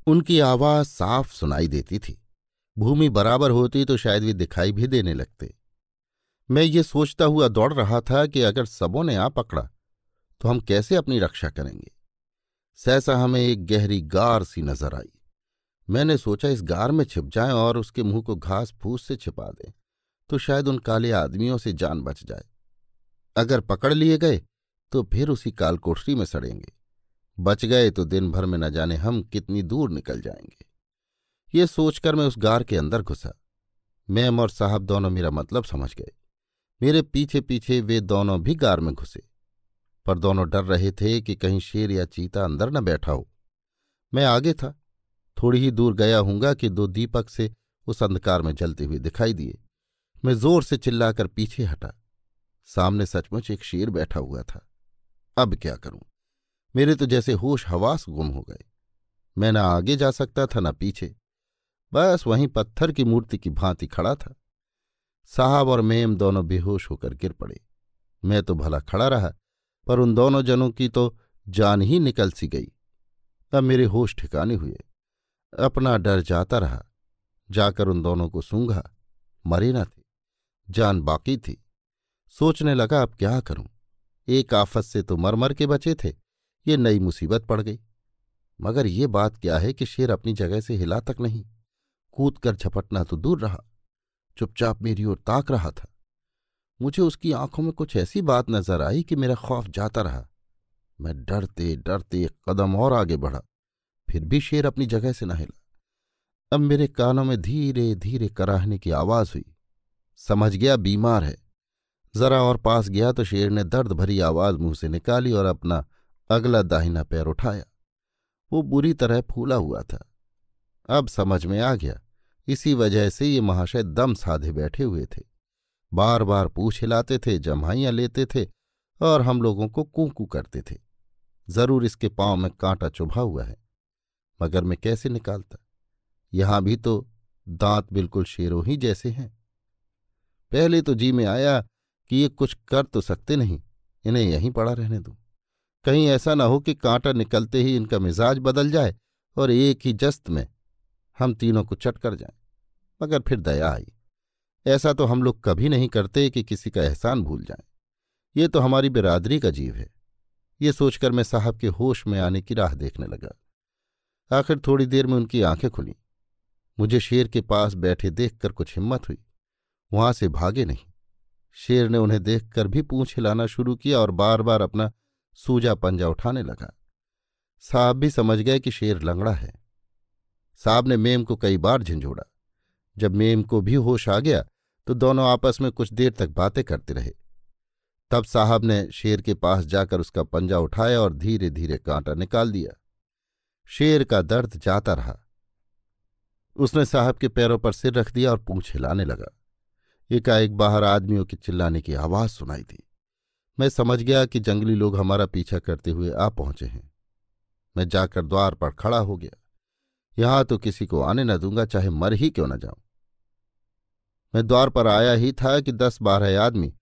उनकी आवाज़ साफ़ सुनाई देती थी। भूमि बराबर होती तो शायद वे दिखाई भी देने लगते। मैं ये सोचता हुआ दौड़ रहा था कि अगर सबों ने आ पकड़ा तो हम कैसे अपनी रक्षा करेंगे? सहसा हमें एक गहरी गार सी नज़र आई। मैंने सोचा, इस गार में छिप जाएँ और उसके मुँह को घास फूस से छिपा दें तो शायद उन काले आदमियों से जान बच जाए। अगर पकड़ लिए गए तो फिर उसी काल कोठरी में सड़ेंगे। बच गए तो दिन भर में न जाने हम कितनी दूर निकल जाएँगे। ये सोचकर मैं उस गार के अंदर घुसा। मैम और साहब दोनों मेरा मतलब समझ गए। मेरे पीछे पीछे वे दोनों भी गार में घुसे। पर दोनों डर रहे थे कि कहीं शेर या चीता अंदर न बैठा हो। मैं आगे था। थोड़ी ही दूर गया हूँगा कि दो दीपक से उस अंधकार में जलते हुए दिखाई दिए। मैं ज़ोर से चिल्लाकर पीछे हटा। सामने सचमुच एक शेर बैठा हुआ था। अब क्या करूँ? मेरे तो जैसे होश हवास गुम हो गए। मैं न आगे जा सकता था, न पीछे। बस वहीं पत्थर की मूर्ति की भांति खड़ा था। साहब और मेम दोनों बेहोश होकर गिर पड़े। मैं तो भला खड़ा रहा, पर उन दोनों जनों की तो जान ही निकल सी गई। अब मेरे होश ठिकाने हुए। अपना डर जाता रहा। जाकर उन दोनों को सूंघा। मरे न थे। जान बाकी थी। सोचने लगा, अब क्या करूँ? एक आफत से तो मर मर के बचे थे, ये नई मुसीबत पड़ गई। मगर ये बात क्या है कि शेर अपनी जगह से हिला तक नहीं, कूद कर झपटना तो दूर रहा, चुपचाप मेरी ओर ताक रहा था। मुझे उसकी आँखों में कुछ ऐसी बात नज़र आई कि मेरा खौफ जाता रहा। मैं डरते डरते एक कदम और आगे बढ़ा, फिर भी शेर अपनी जगह से न हिला। अब मेरे कानों में धीरे धीरे कराहने की आवाज़ हुई। समझ गया, बीमार है। जरा और पास गया तो शेर ने दर्द भरी आवाज़ मुँह से निकाली और अपना अगला दाहिना पैर उठाया। वो बुरी तरह फूला हुआ था। अब समझ में आ गया। इसी वजह से ये महाशय दम साधे बैठे हुए थे। बार बार पूछ हिलाते थे, जम्हाइयाँ लेते थे और हम लोगों को कूकू करते थे। ज़रूर इसके पाँव में कांटा चुभा हुआ है। मगर मैं कैसे निकालता? यहाँ भी तो दांत बिल्कुल शेरों ही जैसे हैं। पहले तो जी में आया कि ये कुछ कर तो सकते नहीं, इन्हें यहीं पड़ा रहने दो। कहीं ऐसा ना हो कि कांटा निकलते ही इनका मिजाज बदल जाए और एक ही जस्त में हम तीनों को चट कर जाए। मगर फिर दया आई। ऐसा तो हम लोग कभी नहीं करते कि किसी का एहसान भूल जाए। ये तो हमारी बिरादरी का जीव है। ये सोचकर मैं साहब के होश में आने की राह देखने लगा। आखिर थोड़ी देर में उनकी आँखें खुली। मुझे शेर के पास बैठे देखकर कुछ हिम्मत हुई। वहाँ से भागे नहीं। शेर ने उन्हें देखकर भी पूछ हिलाना शुरू किया और बार बार अपना सूजा पंजा उठाने लगा। साहब भी समझ गए कि शेर लंगड़ा है। साहब ने मेम को कई बार झंझोड़ा। जब मेम को भी होश आ गया तो दोनों आपस में कुछ देर तक बातें करते रहे। तब साहब ने शेर के पास जाकर उसका पंजा उठाया और धीरे धीरे कांटा निकाल दिया। शेर का दर्द जाता रहा। उसने साहब के पैरों पर सिर रख दिया और पूछ हिलाने लगा। एकाएक बाहर आदमियों के चिल्लाने की आवाज़ सुनाई दी। मैं समझ गया कि जंगली लोग हमारा पीछा करते हुए आ पहुँचे हैं। मैं जाकर द्वार पर खड़ा हो गया। यहाँ तो किसी को आने न दूँगा, चाहे मर ही क्यों न जाऊँ। मैं द्वार पर आया ही था कि दस बारह आदमी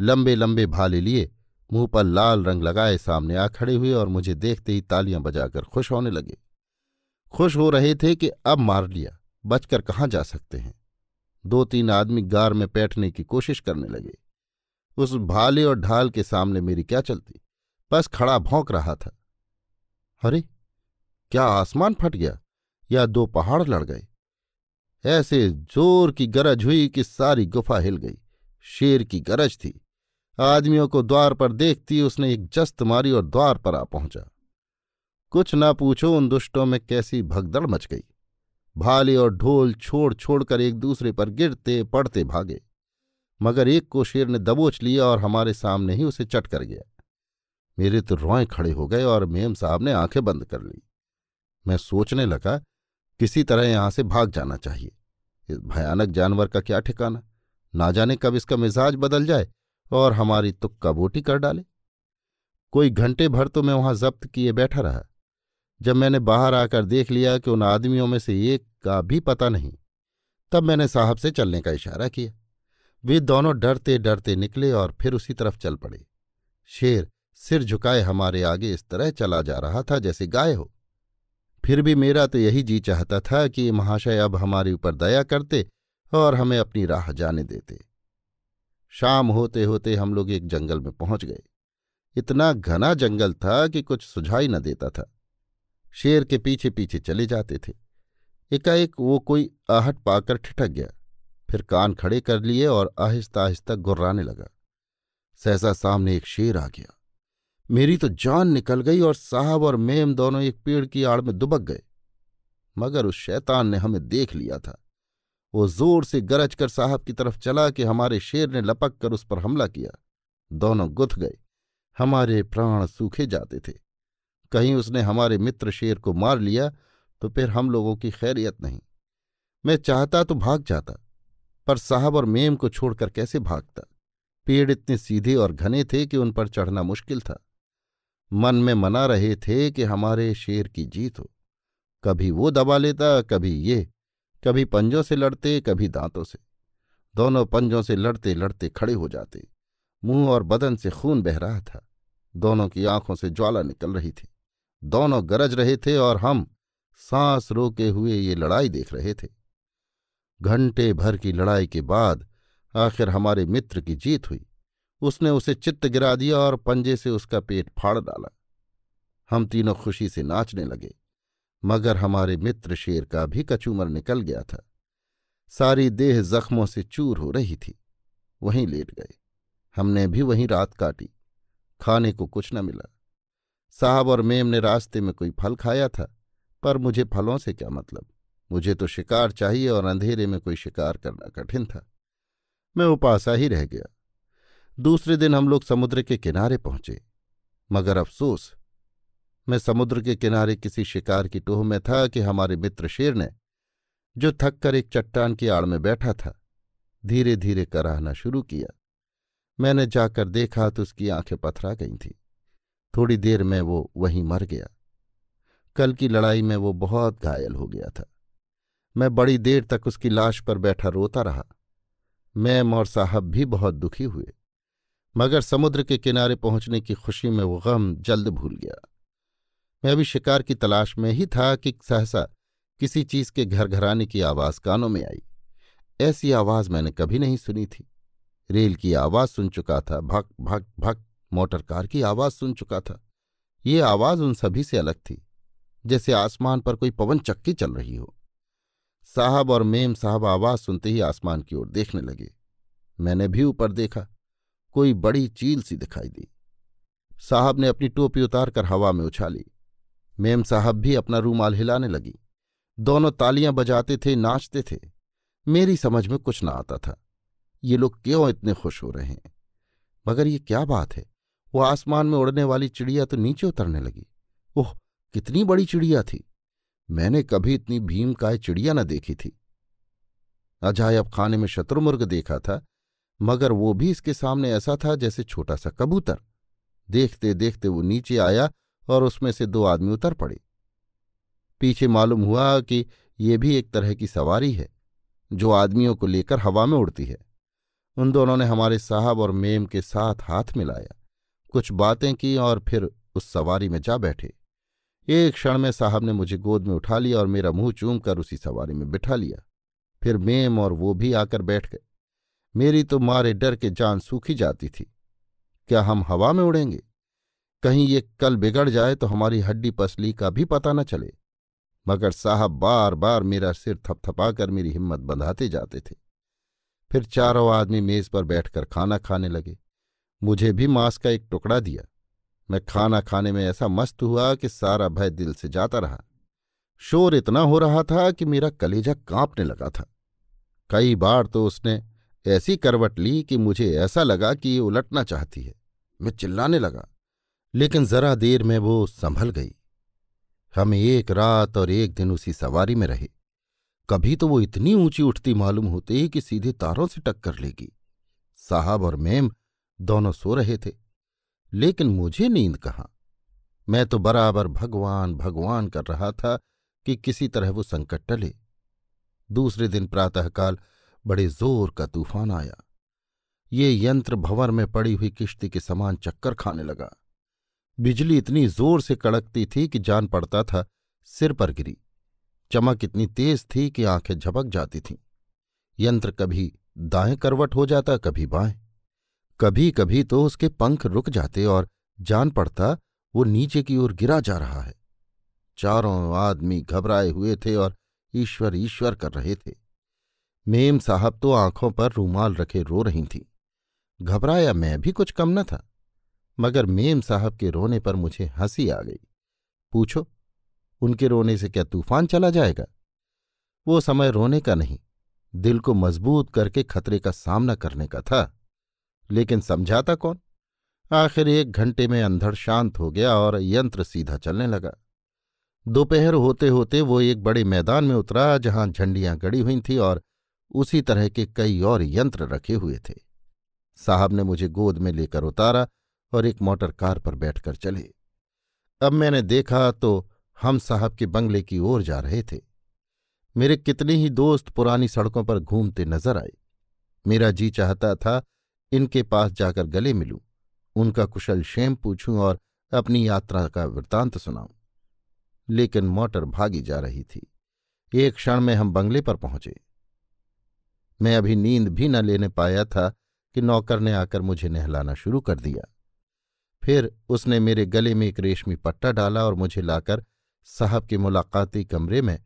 लंबे लंबे भाले लिए मुँह पर लाल रंग लगाए सामने आ खड़े हुए और मुझे देखते ही तालियाँ बजाकर खुश होने लगे। खुश हो रहे थे कि अब मार लिया, बचकर कहाँ जा सकते हैं? दो तीन आदमी गार में बैठने की कोशिश करने लगे। उस भाले और ढाल के सामने मेरी क्या चलती? बस खड़ा भौंक रहा था। अरे, क्या आसमान फट गया? या दो पहाड़ लड़ गए? ऐसे ज़ोर की गरज हुई कि सारी गुफा हिल गई। शेर की गरज थी। आदमियों को द्वार पर देखती उसने एक जस्त मारी और द्वार पर आ पहुँचा। कुछ ना पूछो उन दुष्टों में कैसी भगदड़ मच गई। भाले और ढोल छोड़ छोड़कर एक दूसरे पर गिरते, पड़ते भागे। मगर एक को शेर ने दबोच लिया और हमारे सामने ही उसे चट कर गया। मेरे तो रोए खड़े हो गए और मेम साहब ने आँखें बंद कर ली। मैं सोचने लगा, किसी तरह यहाँ से भाग जाना चाहिए। इस भयानक जानवर का क्या ठिकाना? ना जाने कब इसका मिजाज बदल जाए और हमारी तुक्का बोटी कर डाले। कोई घंटे भर तो मैं वहाँ जब्त किए बैठा रहा। जब मैंने बाहर आकर देख लिया कि उन आदमियों में से एक का भी पता नहीं, तब मैंने साहब से चलने का इशारा किया। वे दोनों डरते डरते निकले और फिर उसी तरफ़ चल पड़े। शेर सिर झुकाए हमारे आगे इस तरह चला जा रहा था जैसे गाय हो। फिर भी मेरा तो यही जी चाहता था कि महाशय अब हमारे ऊपर दया करते और हमें अपनी राह जाने देते। शाम होते होते हम लोग एक जंगल में पहुँच गए। इतना घना जंगल था कि कुछ सुझाई न देता था। शेर के पीछे पीछे चले जाते थे। एकाएक वो कोई आहट पाकर ठिठक गया, फिर कान खड़े कर लिए और आहिस्ता आहिस्ता गुर्राने लगा। सहसा सामने एक शेर आ गया। मेरी तो जान निकल गई और साहब और मेम दोनों एक पेड़ की आड़ में दुबक गए। मगर उस शैतान ने हमें देख लिया था। वो ज़ोर से गरज कर साहब की तरफ़ चला कि हमारे शेर ने लपक कर उस पर हमला किया। दोनों गुथ गए। हमारे प्राण सूखे जाते थे। कहीं उसने हमारे मित्र शेर को मार लिया तो फिर हम लोगों की खैरियत नहीं। मैं चाहता तो भाग जाता, पर साहब और मेम को छोड़कर कैसे भागता? पेड़ इतने सीधे और घने थे कि उन पर चढ़ना मुश्किल था। मन में मना रहे थे कि हमारे शेर की जीत हो। कभी वो दबा लेता, कभी ये, कभी पंजों से लड़ते, कभी दांतों से। दोनों पंजों से लड़ते लड़ते खड़े हो जाते। मुँह और बदन से खून बह रहा था। दोनों की आँखों से ज्वाला निकल रही थी। दोनों गरज रहे थे और हम सांस रोके हुए ये लड़ाई देख रहे थे। घंटे भर की लड़ाई के बाद आखिर हमारे मित्र की जीत हुई। उसने उसे चित्त गिरा दिया और पंजे से उसका पेट फाड़ डाला। हम तीनों खुशी से नाचने लगे, मगर हमारे मित्र शेर का भी कचूमर निकल गया था। सारी देह जख्मों से चूर हो रही थी, वहीं लेट गए। हमने भी वहीं रात काटी, खाने को कुछ न मिला। साहब और मेम ने रास्ते में कोई फल खाया था, पर मुझे फलों से क्या मतलब? मुझे तो शिकार चाहिए और अंधेरे में कोई शिकार करना कठिन था। मैं उपासा ही रह गया। दूसरे दिन हम लोग समुद्र के किनारे पहुँचे। मगर अफसोस, मैं समुद्र के किनारे किसी शिकार की टोह में था कि हमारे मित्र शेर ने, जो थक कर एक चट्टान की आड़ में बैठा था धीरे धीरे कराहना शुरू किया। मैंने जाकर देखा तो उसकी आँखें पथरा गई थीं। थोड़ी देर में वो वहीं मर गया। कल की लड़ाई में वो बहुत घायल हो गया था। मैं बड़ी देर तक उसकी लाश पर बैठा रोता रहा। मैम और साहब भी बहुत दुखी हुए, मगर समुद्र के किनारे पहुँचने की खुशी में वो गम जल्द भूल गया। मैं अभी शिकार की तलाश में ही था कि सहसा किसी चीज़ के घर घराने की आवाज़ कानों में आई। ऐसी आवाज़ मैंने कभी नहीं सुनी थी। रेल की आवाज़ सुन चुका था, भक भक भक। मोटर कार की आवाज़ सुन चुका था। ये आवाज़ उन सभी से अलग थी, जैसे आसमान पर कोई पवन चक्की चल रही हो। साहब और मेम साहब आवाज़ सुनते ही आसमान की ओर देखने लगे। मैंने भी ऊपर देखा, कोई बड़ी चील सी दिखाई दी। साहब ने अपनी टोपी उतारकर हवा में उछाली। मेम साहब भी अपना रूमाल हिलाने लगी। दोनों तालियाँ बजाते थे, नाचते थे। मेरी समझ में कुछ ना आता था। ये लोग क्यों इतने खुश हो रहे हैं? मगर ये क्या बात है? वो आसमान में उड़ने वाली चिड़िया तो नीचे उतरने लगी। ओह, कितनी बड़ी चिड़िया थी। मैंने कभी इतनी भीमकाय चिड़िया न देखी थी। अजायब खाने में शत्रुमुर्ग देखा था, मगर वो भी इसके सामने ऐसा था जैसे छोटा सा कबूतर। देखते देखते वो नीचे आया और उसमें से दो आदमी उतर पड़े। पीछे मालूम हुआ कि ये भी एक तरह की सवारी है, जो आदमियों को लेकर हवा में उड़ती है। उन दोनों ने हमारे साहब और मेम के साथ हाथ मिलाया। कुछ बातें की और फिर उस सवारी में जा बैठे। एक क्षण में साहब ने मुझे गोद में उठा लिया और मेरा मुँह चूम कर उसी सवारी में बिठा लिया। फिर मेम और वो भी आकर बैठ गए। मेरी तो मारे डर के जान सूखी जाती थी। क्या हम हवा में उड़ेंगे? कहीं ये कल बिगड़ जाए तो हमारी हड्डी पसली का भी पता न चले। मगर साहब बार बार मेरा सिर थपथपाकर मेरी हिम्मत बंधाते जाते थे। फिर चारों आदमी मेज पर बैठकर खाना खाने लगे। मुझे भी मांस का एक टुकड़ा दिया। मैं खाना खाने में ऐसा मस्त हुआ कि सारा भय दिल से जाता रहा। शोर इतना हो रहा था कि मेरा कलेजा कांपने लगा था। कई बार तो उसने ऐसी करवट ली कि मुझे ऐसा लगा कि ये उलटना चाहती है। मैं चिल्लाने लगा, लेकिन जरा देर में वो संभल गई। हम एक रात और एक दिन उसी सवारी में रहे। कभी तो वो इतनी ऊँची उठती मालूम होती कि सीधे तारों से टक्कर लेगी। साहब और मेम दोनों सो रहे थे। लेकिन मुझे नींद कहाँ? मैं तो बराबर भगवान भगवान कर रहा था कि किसी तरह वो संकट टले। दूसरे दिन प्रातःकाल बड़े ज़ोर का तूफ़ान आया। ये यंत्र भंवर में पड़ी हुई किश्ती के समान चक्कर खाने लगा। बिजली इतनी ज़ोर से कड़कती थी कि जान पड़ता था, सिर पर गिरी। चमक इतनी तेज थी कि आँखें झपक जाती थीं। यंत्र कभी दाएँ करवट हो जाता, कभी बाएँ। कभी कभी तो उसके पंख रुक जाते और जान पड़ता, वो नीचे की ओर गिरा जा रहा है। चारों आदमी घबराए हुए थे और ईश्वर ईश्वर कर रहे थे। मेम साहब तो आँखों पर रूमाल रखे रो रही थीं। घबराया मैं भी कुछ कम न था, मगर मेम साहब के रोने पर मुझे हँसी आ गई। पूछो, उनके रोने से क्या तूफ़ान चला जाएगा? वो समय रोने का नहीं, दिल को मज़बूत करके खतरे का सामना करने का था। लेकिन समझाता कौन? आखिर एक घंटे में अंधड़ शांत हो गया और यंत्र सीधा चलने लगा। दोपहर होते होते वो एक बड़े मैदान में उतरा, जहाँ झंडियाँ गड़ी हुई थीं और उसी तरह के कई और यंत्र रखे हुए थे। साहब ने मुझे गोद में लेकर उतारा और एक मोटर कार पर बैठकर चले। अब मैंने देखा तो हम साहब के बंगले की ओर जा रहे थे। मेरे कितने ही दोस्त पुरानी सड़कों पर घूमते नज़र आए। मेरा जी चाहता था इनके पास जाकर गले मिलूं, उनका कुशल क्षेम पूछूँ और अपनी यात्रा का वृतांत सुनाऊं। लेकिन मोटर भागी जा रही थी। एक क्षण में हम बंगले पर पहुँचे। मैं अभी नींद भी न लेने पाया था कि नौकर ने आकर मुझे नहलाना शुरू कर दिया। फिर उसने मेरे गले में एक रेशमी पट्टा डाला और मुझे लाकर साहब के मुलाकाती कमरे में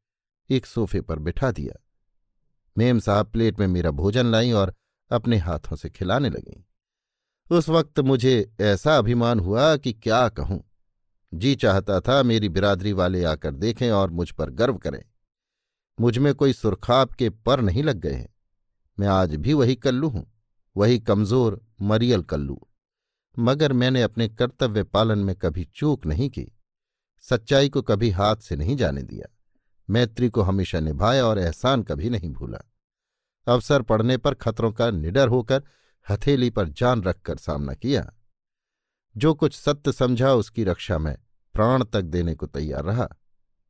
एक सोफे पर बिठा दिया। मेम साहब प्लेट में मेरा भोजन लाई और अपने हाथों से खिलाने लगीं। उस वक्त मुझे ऐसा अभिमान हुआ कि क्या कहूँ। जी चाहता था मेरी बिरादरी वाले आकर देखें और मुझ पर गर्व करें। मुझमें कोई सुरखाब के पर नहीं लग गए हैं। मैं आज भी वही कल्लू हूँ, वही कमज़ोर, मरियल कल्लू। मगर मैंने अपने कर्तव्य पालन में कभी चूक नहीं की। सच्चाई को कभी हाथ से नहीं जाने दिया। मैत्री को हमेशा निभाया और एहसान कभी नहीं भूला। अवसर पड़ने पर खतरों का निडर होकर हथेली पर जान रखकर सामना किया। जो कुछ सत्य समझा, उसकी रक्षा में प्राण तक देने को तैयार रहा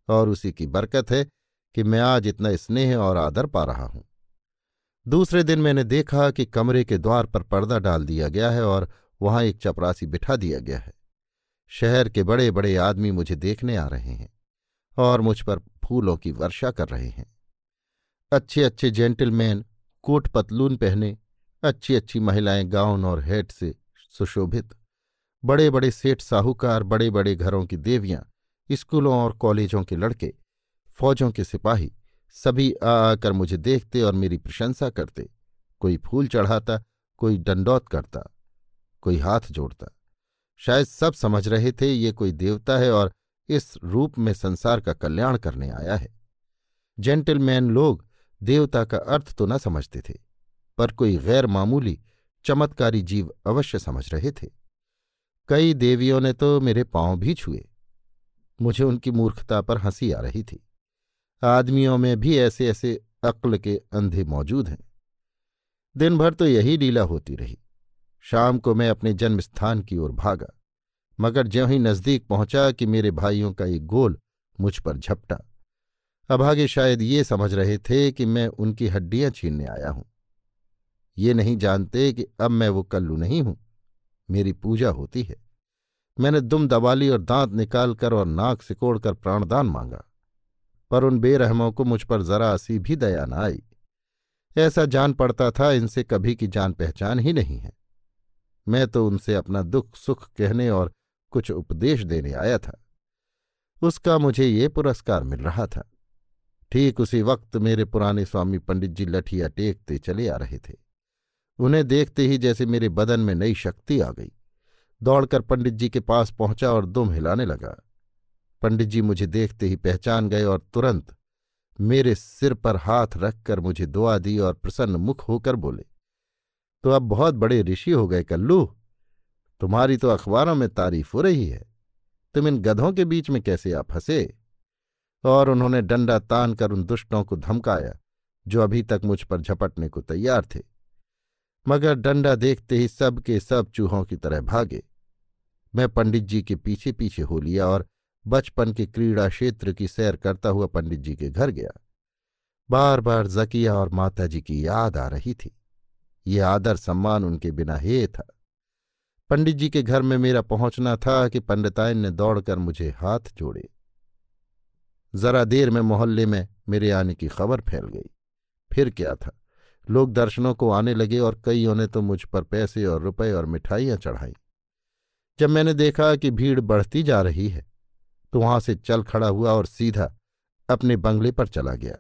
और उसी की बरकत है कि मैं आज इतना स्नेह और आदर पा रहा हूँ। दूसरे दिन मैंने देखा कि कमरे के द्वार पर पर्दा डाल दिया गया है और वहाँ एक चपरासी बिठा दिया गया है। शहर के बड़े बड़े आदमी मुझे देखने आ रहे हैं और मुझ पर फूलों की वर्षा कर रहे हैं। अच्छे अच्छे जेंटलमैन कोट पतलून पहने अच्छी अच्छी महिलाएँ गाउन और हेट से सुशोभित बड़े बड़े सेठ साहूकार बड़े बड़े घरों की देवियाँ, स्कूलों और कॉलेजों के लड़के, फौजों के सिपाही, सभी आ आकर मुझे देखते और मेरी प्रशंसा करते। कोई फूल चढ़ाता, कोई डंडौत करता, कोई हाथ जोड़ता। शायद सब समझ रहे थे ये कोई देवता है और इस रूप में संसार का कल्याण करने आया है। जेंटलमैन लोग देवता का अर्थ तो न समझते थे, पर कोई गैर मामूली, चमत्कारी जीव अवश्य समझ रहे थे। कई देवियों ने तो मेरे पाँव भी छुए। मुझे उनकी मूर्खता पर हँसी आ रही थी। आदमियों में भी ऐसे ऐसे अक्ल के अंधे मौजूद हैं। दिन भर तो यही लीला होती रही। शाम को मैं अपने जन्म स्थान की ओर भागा, मगर ज्यों ही नज़दीक पहुँचा कि मेरे भाइयों का एक गोल मुझ पर झपटा। अभागे शायद ये समझ रहे थे कि मैं उनकी हड्डियाँ छीनने आया हूँ। ये नहीं जानते कि अब मैं वो कल्लू नहीं हूँ। मेरी पूजा होती है। मैंने दुम दबाली और दांत निकालकर और नाक सिकोड़कर प्राणदान मांगा, पर उन बेरहमों को मुझ पर जरा सी भी दया न आई। ऐसा जान पड़ता था, इनसे कभी की जान पहचान ही नहीं है। मैं तो उनसे अपना दुख सुख कहने और कुछ उपदेश देने आया था। उसका मुझे ये पुरस्कार मिल रहा था। ठीक उसी वक्त मेरे पुराने स्वामी पंडित जी लठिया टेकते चले आ रहे थे। उन्हें देखते ही जैसे मेरे बदन में नई शक्ति आ गई। दौड़कर पंडित जी के पास पहुँचा और दुम हिलाने लगा। पंडित जी मुझे देखते ही पहचान गए और तुरंत मेरे सिर पर हाथ रखकर मुझे दुआ दी और प्रसन्न मुख होकर बोले तो अब बहुत बड़े ऋषि हो गए कल्लू। तुम्हारी तो अखबारों में तारीफ़ हो रही है। तुम इन गधों के बीच में कैसे आप फंसे? और उन्होंने डंडा तान कर उन दुष्टों को धमकाया, जो अभी तक मुझ पर झपटने को तैयार थे। मगर डंडा देखते ही सब के सब चूहों की तरह भागे। मैं पंडित जी के पीछे पीछे हो लिया और बचपन के क्रीड़ा क्षेत्र की सैर करता हुआ पंडित जी के घर गया। बार बार जकिया और माता जी की याद आ रही थी। ये आदर सम्मान उनके बिना हे था। पंडित जी के घर में मेरा पहुँचना था कि पंडितायन ने दौड़कर मुझे हाथ जोड़े। जरा देर में मोहल्ले में मेरे आने की खबर फैल गई। फिर क्या था? लोग दर्शनों को आने लगे और कईयों ने तो मुझ पर पैसे और रुपए और मिठाइयाँ चढ़ाई। जब मैंने देखा कि भीड़ बढ़ती जा रही है तो वहाँ से चल खड़ा हुआ और सीधा अपने बंगले पर चला गया।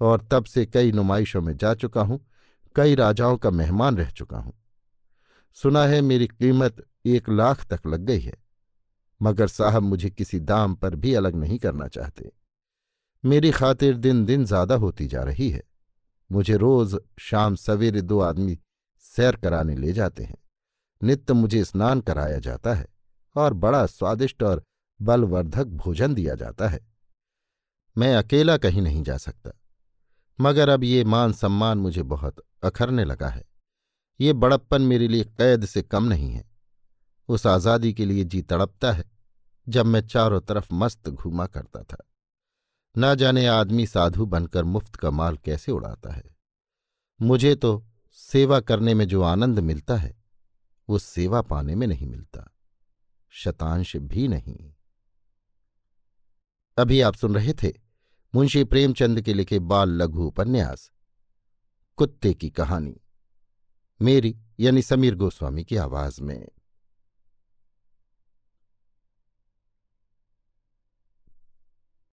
और तब से कई नुमाइशों में जा चुका हूँ, कई राजाओं का मेहमान रह चुका हूँ। सुना है मेरी कीमत एक लाख तक लग गई है। मगर साहब मुझे किसी दाम पर भी अलग नहीं करना चाहते। मेरी खातिर दिन दिन ज़्यादा होती जा रही है। मुझे रोज शाम सवेरे दो आदमी सैर कराने ले जाते हैं। नित्य मुझे स्नान कराया जाता है और बड़ा स्वादिष्ट और बलवर्धक भोजन दिया जाता है। मैं अकेला कहीं नहीं जा सकता। मगर अब ये मान सम्मान मुझे बहुत अखरने लगा है। ये बड़प्पन मेरे लिए कैद से कम नहीं है। उस आज़ादी के लिए जी तड़पता है, जब मैं चारों तरफ़ मस्त घूमा करता था। न जाने आदमी साधु बनकर मुफ़्त का माल कैसे उड़ाता है। मुझे तो सेवा करने में जो आनंद मिलता है, वो सेवा पाने में नहीं मिलता। शतांश भी नहीं। अभी आप सुन रहे थे मुंशी प्रेमचंद के लिखे बाल लघु उपन्यास, कुत्ते की कहानी। मेरी यानी समीर गोस्वामी की आवाज़ में।